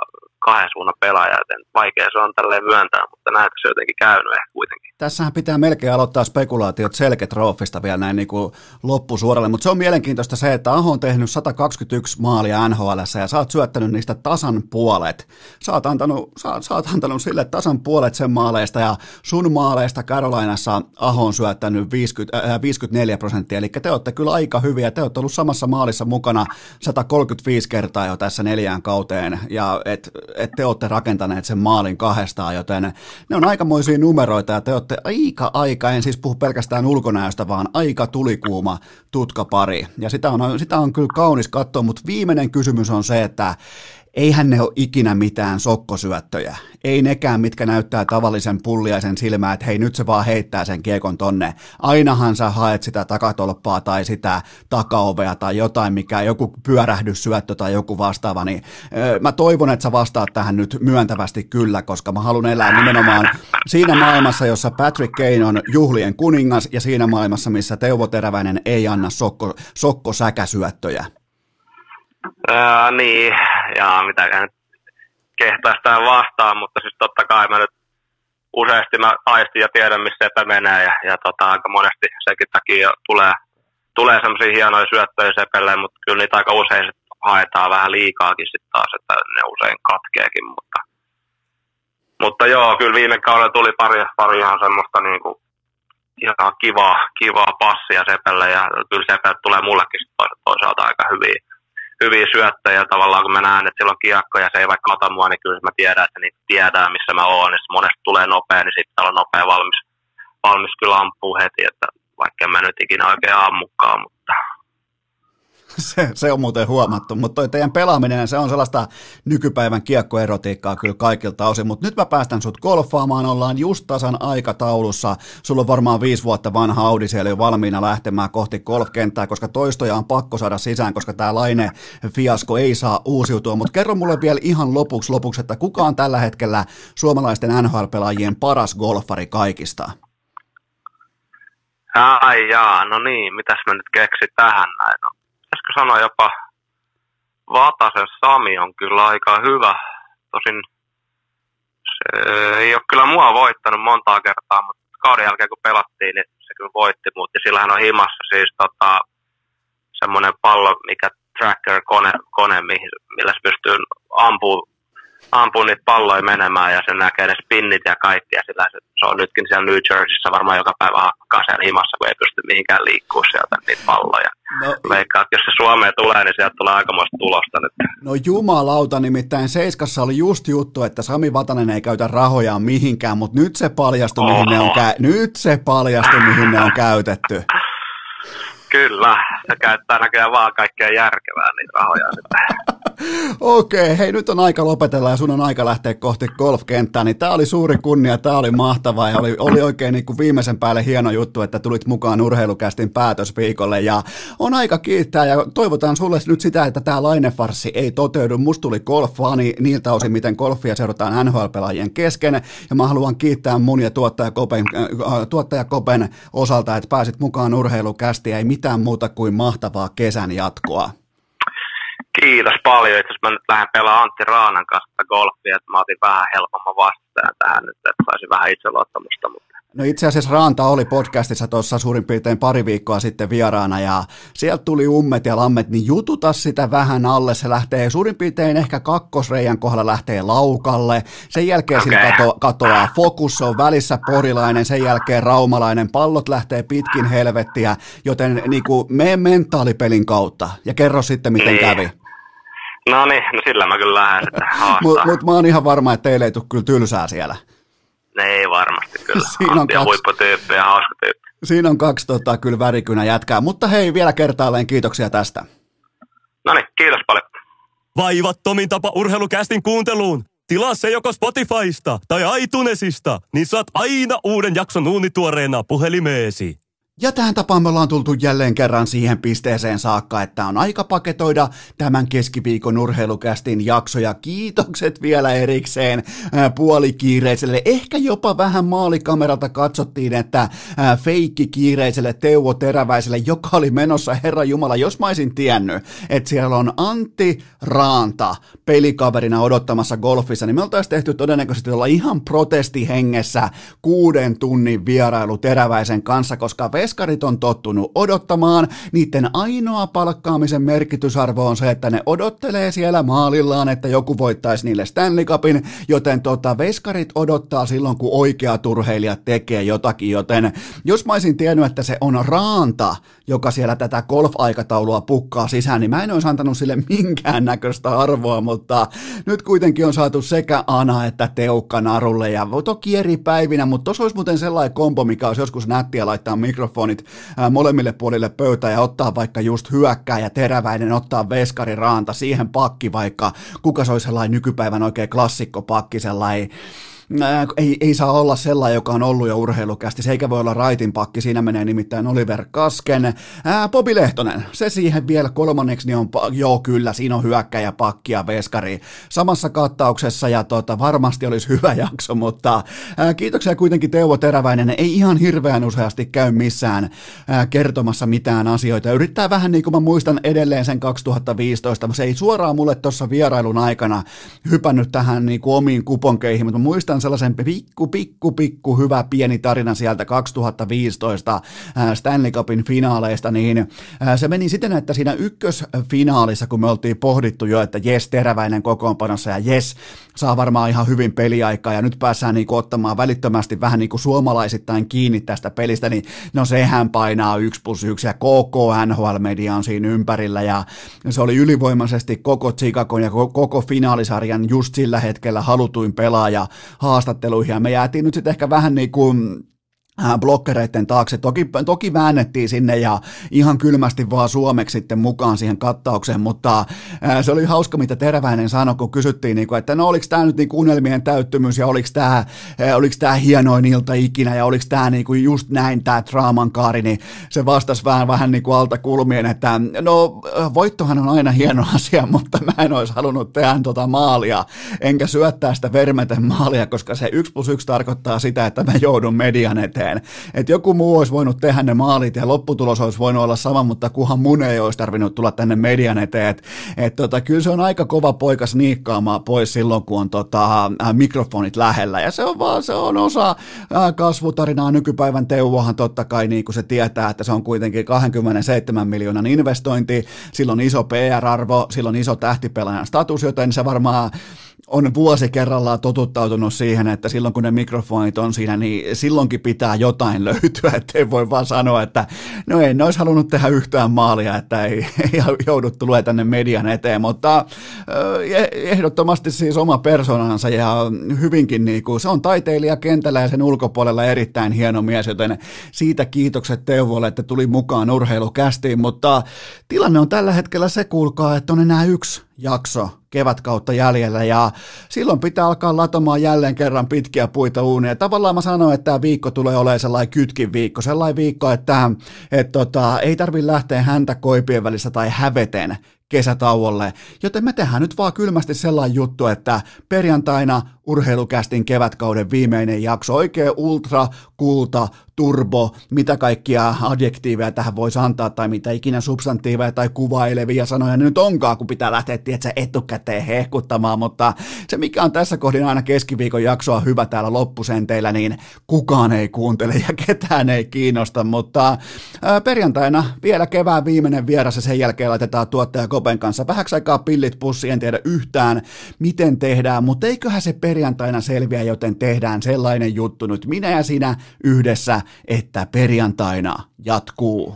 kahden suunnan pelaaja, joten vaikea se on tälleen myöntää, mutta näitä se jotenkin käynyt ehkä kuitenkin.
Tässähän pitää melkein aloittaa spekulaatiot selketroofista vielä näin niin loppusuoralle, mutta se on mielenkiintoista se, että Aho on tehnyt 121 maalia NHL ja sä oot syöttänyt niistä tasan puolet. Sä oot antanut, sä, sä oot antanut sille tasan puolet sen maaleista ja sun maaleista Carolinassa Aho on syöttänyt 50, äh, 54 prosenttia, eli te olette kyllä aika hyviä, te olette ollut samassa maalissa mukana 135 kertaa jo tässä neljään kauteen ja et, et te olette rakentaneet sen maalin kahdestaan, joten ne on aikamoisia numeroita ja te olette aika aika, en siis puhu pelkästään ulkonäöstä, vaan aika tulikuuma tutkapari. Ja sitä on, sitä on kyllä kaunis katsoa, mutta viimeinen kysymys on se, että eihän ne ole ikinä mitään sokkosyöttöjä. Ei nekään, mitkä näyttää tavallisen pulliaisen silmää, että hei nyt se vaan heittää sen kiekon tonne. Ainahan sä haet sitä takatolppaa tai sitä takaovea tai jotain, mikä joku pyörähdyssyöttö tai joku vastaava, niin ö, mä toivon, että sä vastaat tähän nyt myöntävästi kyllä, koska mä haluan elää nimenomaan siinä maailmassa, jossa Patrick Kane on juhlien kuningas ja siinä maailmassa, missä Teuvo Teräväinen ei anna sokko, sokkosäkäsyöttöjä.
Niin, ja mitäkään nyt kehtaisi tähän vastaan, mutta siis totta kai mä nyt useasti mä aistin ja tiedän, missä sepä menee, ja, ja tota, aika monesti sekin takia tulee, tulee semmoisia hienoja syöttöjä sepelle, mutta kyllä niitä aika usein sit haetaan vähän liikaakin sitten taas, että ne usein katkeekin, mutta, mutta joo, kyllä viime kaudella tuli pari, pari ihan semmoista niin kuin, ihan kivaa, kivaa passia sepelle, ja kyllä sepelle tulee mullekin toisaalta aika hyviä, hyviä syöttäjiä tavallaan, kun mä näen, että sillä on kiekko ja se ei vaikka kata mua, niin kyllä mä tiedän, että niitä tiedää, missä mä oon. Ja monesti tulee nopea, niin sitten on nopea valmis, valmis kyllä ampuu heti, että vaikka mä nyt ikinä oikein ammukaan, mutta [LAUGHS]
se, se on muuten huomattu, mutta toi teidän pelaaminen, se on sellaista nykypäivän kiekkoerotiikkaa kyllä kaikilta osin, mutta nyt mä päästän sut golfaamaan, ollaan just tasan aikataulussa, sulla on varmaan viisi vuotta vanha Audi siellä jo valmiina lähtemään kohti golfkenttää, koska toistoja on pakko saada sisään, koska tämä laine fiasko ei saa uusiutua, mutta kerro mulle vielä ihan lopuksi lopuksi, että kuka on tällä hetkellä suomalaisten NHL-pelaajien paras golfari kaikista?
Ai jaa, no niin, mitäs mä nyt keksin tähän näin? Pitäisikö sanoa jopa Vatasen Sami on kyllä aika hyvä. Tosin se ei ole kyllä mua voittanut montaa kertaa, mutta kauden jälkeen kun pelattiin, niin se kyllä voitti mut. Ja sillä hän on himassa siis tota, semmoinen pallo, mikä tracker-kone, kone, millä se pystyy ampumaan ampuu niitä palloja menemään ja sen näkee ne spinnit ja kaikki. Ja sillä se, se on nytkin siellä New Jerseyssä varmaan joka päivä hakkaa siellä himassa, kun ei pysty mihinkään liikkuu sieltä niitä palloja. No, Veikkaa, että jos se Suomeen tulee, niin sieltä tulee aikamoista tulosta nyt.
No jumalauta, nimittäin Seiskassa oli just juttu, että Sami Vatanen ei käytä rahojaan mihinkään, mutta nyt se paljastui, Oho. mihin ne on, kä- nyt se paljastui, mihin ne on käytetty.
Kyllä, se käyttää näköjään vaan kaikkea järkevää niitä rahoja [LAUGHS]
Okei, okay, hei nyt on aika lopetella ja sun on aika lähteä kohti golfkenttää, niin tämä oli suuri kunnia, tämä oli mahtavaa ja oli, oli oikein niin kuin viimeisen päälle hieno juttu, että tulit mukaan urheilukästin päätösviikolle ja on aika kiittää ja toivotaan sulle nyt sitä, että tämä lainefarsi ei toteudu. Musta tuli golfani niiltä osin, miten golfia seurataan NHL-pelaajien kesken ja mä haluan kiittää mun ja tuottaja Kopen, äh, tuottaja Kopen osalta, että pääsit mukaan urheilukästiin, ei mitään muuta kuin mahtavaa kesän jatkoa.
Kiitos paljon. Itse mä nyt lähden pelaamaan Antti Raanan kanssa golfia, että mä otin vähän helpomman vastajan tähän nyt, että saisin vähän itseluottamusta. Mutta...
No itse asiassa Raanta oli podcastissa tuossa suurin piirtein pari viikkoa sitten vieraana ja sieltä tuli ummet ja lammet, niin jututa sitä vähän alle. Se lähtee suurin piirtein ehkä kakkosreijan kohdalla lähtee laukalle. Sen jälkeen okay. sillä kato, katoaa fokus, se on välissä porilainen, sen jälkeen raumalainen. Pallot lähtee pitkin helvettiä, joten niin kuin, mene mentaalipelin kautta ja kerro sitten miten niin. kävi.
No niin, no sillä mä kyllä lähden
Mutta mut mä oon ihan varma, että teille ei tule kyllä tylsää siellä.
Ne ei varmasti kyllä. [LAUGHS] Siinä on kaksi... huipputyyppi ja hauska tyyppi.
Siinä on kaksi tota, kyllä värikynä jätkää, mutta hei vielä kertaalleen kiitoksia tästä.
No niin, kiitos paljon.
Vaivattomin tapa urheilukästin kuunteluun. Tilaa se joko Spotifysta tai iTunesista, niin saat aina uuden jakson uunituoreena puhelimeesi.
Ja tähän tapaan me ollaan tultu jälleen kerran siihen pisteeseen saakka, että on aika paketoida tämän keskiviikon urheilukästin jaksoja. Kiitokset vielä erikseen puolikiireiselle, ehkä jopa vähän maalikameralta katsottiin, että feikki kiireiselle Teuvo Teräväiselle, joka oli menossa, Herra Jumala, jos mä olisin tiennyt, että siellä on Antti Raanta pelikaverina odottamassa golfissa, niin me oltaisiin tehty todennäköisesti olla ihan protestihengessä kuuden tunnin vierailu Teräväisen kanssa, koska veskarit on tottunut odottamaan. Niiden ainoa palkkaamisen merkitysarvo on se, että ne odottelee siellä maalillaan, että joku voittaisi niille Stanley Cupin, joten tota, veskarit odottaa silloin, kun oikea turheilija tekee jotakin, joten jos mä olisin tiennyt, että se on Raanta, joka siellä tätä golf-aikataulua pukkaa sisään, niin mä en olisi antanut sille minkään näköistä arvoa, mutta nyt kuitenkin on saatu sekä Ana että Teukka narulle, ja toki eri päivinä, mutta tuossa olisi muuten sellainen kombo, mikä olisi joskus nättiä laittaa mikrofoni mikrofonit molemmille puolille pöytää ja ottaa vaikka just hyökkää ja teräväinen, ottaa veskari raanta, siihen pakki vaikka, kuka se olisi sellainen nykypäivän oikein klassikko pakki, ei, ei saa olla sellainen, joka on ollut jo urheilukästi. Se eikä voi olla raitin pakki, siinä menee nimittäin Oliver Kasken. Ää, Bobi Lehtonen, se siihen vielä kolmanneksi, niin on, joo kyllä, siinä on hyökkäjä, pakki ja veskari samassa kattauksessa ja tota, varmasti olisi hyvä [LAUGHS] jakso, mutta ää, kiitoksia kuitenkin Teuvo Teräväinen, ei ihan hirveän useasti käy missään ää, kertomassa mitään asioita. Yrittää vähän niin kuin mä muistan edelleen sen 2015, se ei suoraan mulle tuossa vierailun aikana hypännyt tähän niin kuin omiin kuponkeihin, mutta muistan muistan sellaisen pikku, pikku, pikku hyvä pieni tarina sieltä 2015 Stanley Cupin finaaleista, niin se meni siten, että siinä ykkösfinaalissa, kun me oltiin pohdittu jo, että jes, teräväinen kokoonpanossa ja jes, saa varmaan ihan hyvin peliaikaa ja nyt päässään niin ottamaan välittömästi vähän niin kuin suomalaisittain kiinni tästä pelistä, niin no sehän painaa 1 plus 1 ja koko NHL-media on siinä ympärillä ja se oli ylivoimaisesti koko Chicagon ja koko finaalisarjan just sillä hetkellä halutuin pelaaja haastatteluihin. Ja me jäätiin nyt sitten ehkä vähän niin kuin blokkereiden taakse. Toki, toki väännettiin sinne ja ihan kylmästi vaan suomeksi sitten mukaan siihen kattaukseen, mutta äh, se oli hauska, mitä Teräväinen sanoi, kun kysyttiin, niin kuin, että no oliko tämä nyt niin unelmien täyttymys ja oliko tämä, äh, oliko tämä hienoin ilta ikinä ja oliko tämä niin kuin just näin tämä draaman kaari, niin se vastasi vähän, vähän niin kuin alta kulmien, että no voittohan on aina hieno [LAUGHS] asia, mutta mä en olisi halunnut tehdä tota maalia, enkä syöttää sitä vermeten maalia, koska se 1 plus 1 tarkoittaa sitä, että mä joudun median eteen eteen. Että joku muu olisi voinut tehdä ne maalit ja lopputulos olisi voinut olla sama, mutta kuhan mun ei olisi tarvinnut tulla tänne median eteen. Et, et tota, kyllä se on aika kova poika sniikkaamaan pois silloin, kun on tota, äh, mikrofonit lähellä. Ja se on vaan, se on osa äh, kasvutarinaa. Nykypäivän Teuvohan totta kai niin kuin se tietää, että se on kuitenkin 27 miljoonan investointi, silloin iso PR-arvo, silloin iso tähtipelaajan status, joten se varmaan on vuosi kerrallaan totuttautunut siihen, että silloin kun ne mikrofonit on siinä, niin silloinkin pitää jotain löytyä, ettei voi vaan sanoa, että no ei, ne olisi halunnut tehdä yhtään maalia, että ei, [LAUGHS] ei joudut tulee tänne median eteen, mutta ehdottomasti siis oma persoonansa ja hyvinkin niin kuin, se on taiteilija kentällä ja sen ulkopuolella erittäin hieno mies, joten siitä kiitokset Teuvolle, että tuli mukaan urheilukästiin, mutta tilanne on tällä hetkellä se, kuulkaa, että on enää yksi jakso kevätkautta jäljellä ja silloin pitää alkaa latomaan jälleen kerran pitkiä puita uunia. Tavallaan mä sanoin, että tämä viikko tulee olemaan sellainen kytkin viikko, sellainen viikko, että, että tota, ei tarvi lähteä häntä koipien välissä tai häveten kesätauolle, joten me tehdään nyt vaan kylmästi sellainen juttu, että perjantaina urheilukästin kevätkauden viimeinen jakso, oikein ultra, kulta, turbo, mitä kaikkia adjektiiveja tähän voisi antaa tai mitä ikinä substantiiveja tai kuvailevia sanoja nyt onkaan, kun pitää lähteä tietsä, etukäteen hehkuttamaan, mutta se mikä on tässä kohdin aina keskiviikon jaksoa hyvä täällä loppusenteillä, niin kukaan ei kuuntele ja ketään ei kiinnosta, mutta ää, perjantaina vielä kevään viimeinen vieras ja sen jälkeen laitetaan tuottaja Kopen kanssa vähäksi aikaa pillit pussiin, en tiedä yhtään miten tehdään, mutta eiköhän se perjantaina selviä, joten tehdään sellainen juttu nyt minä ja sinä yhdessä, että perjantaina jatkuu.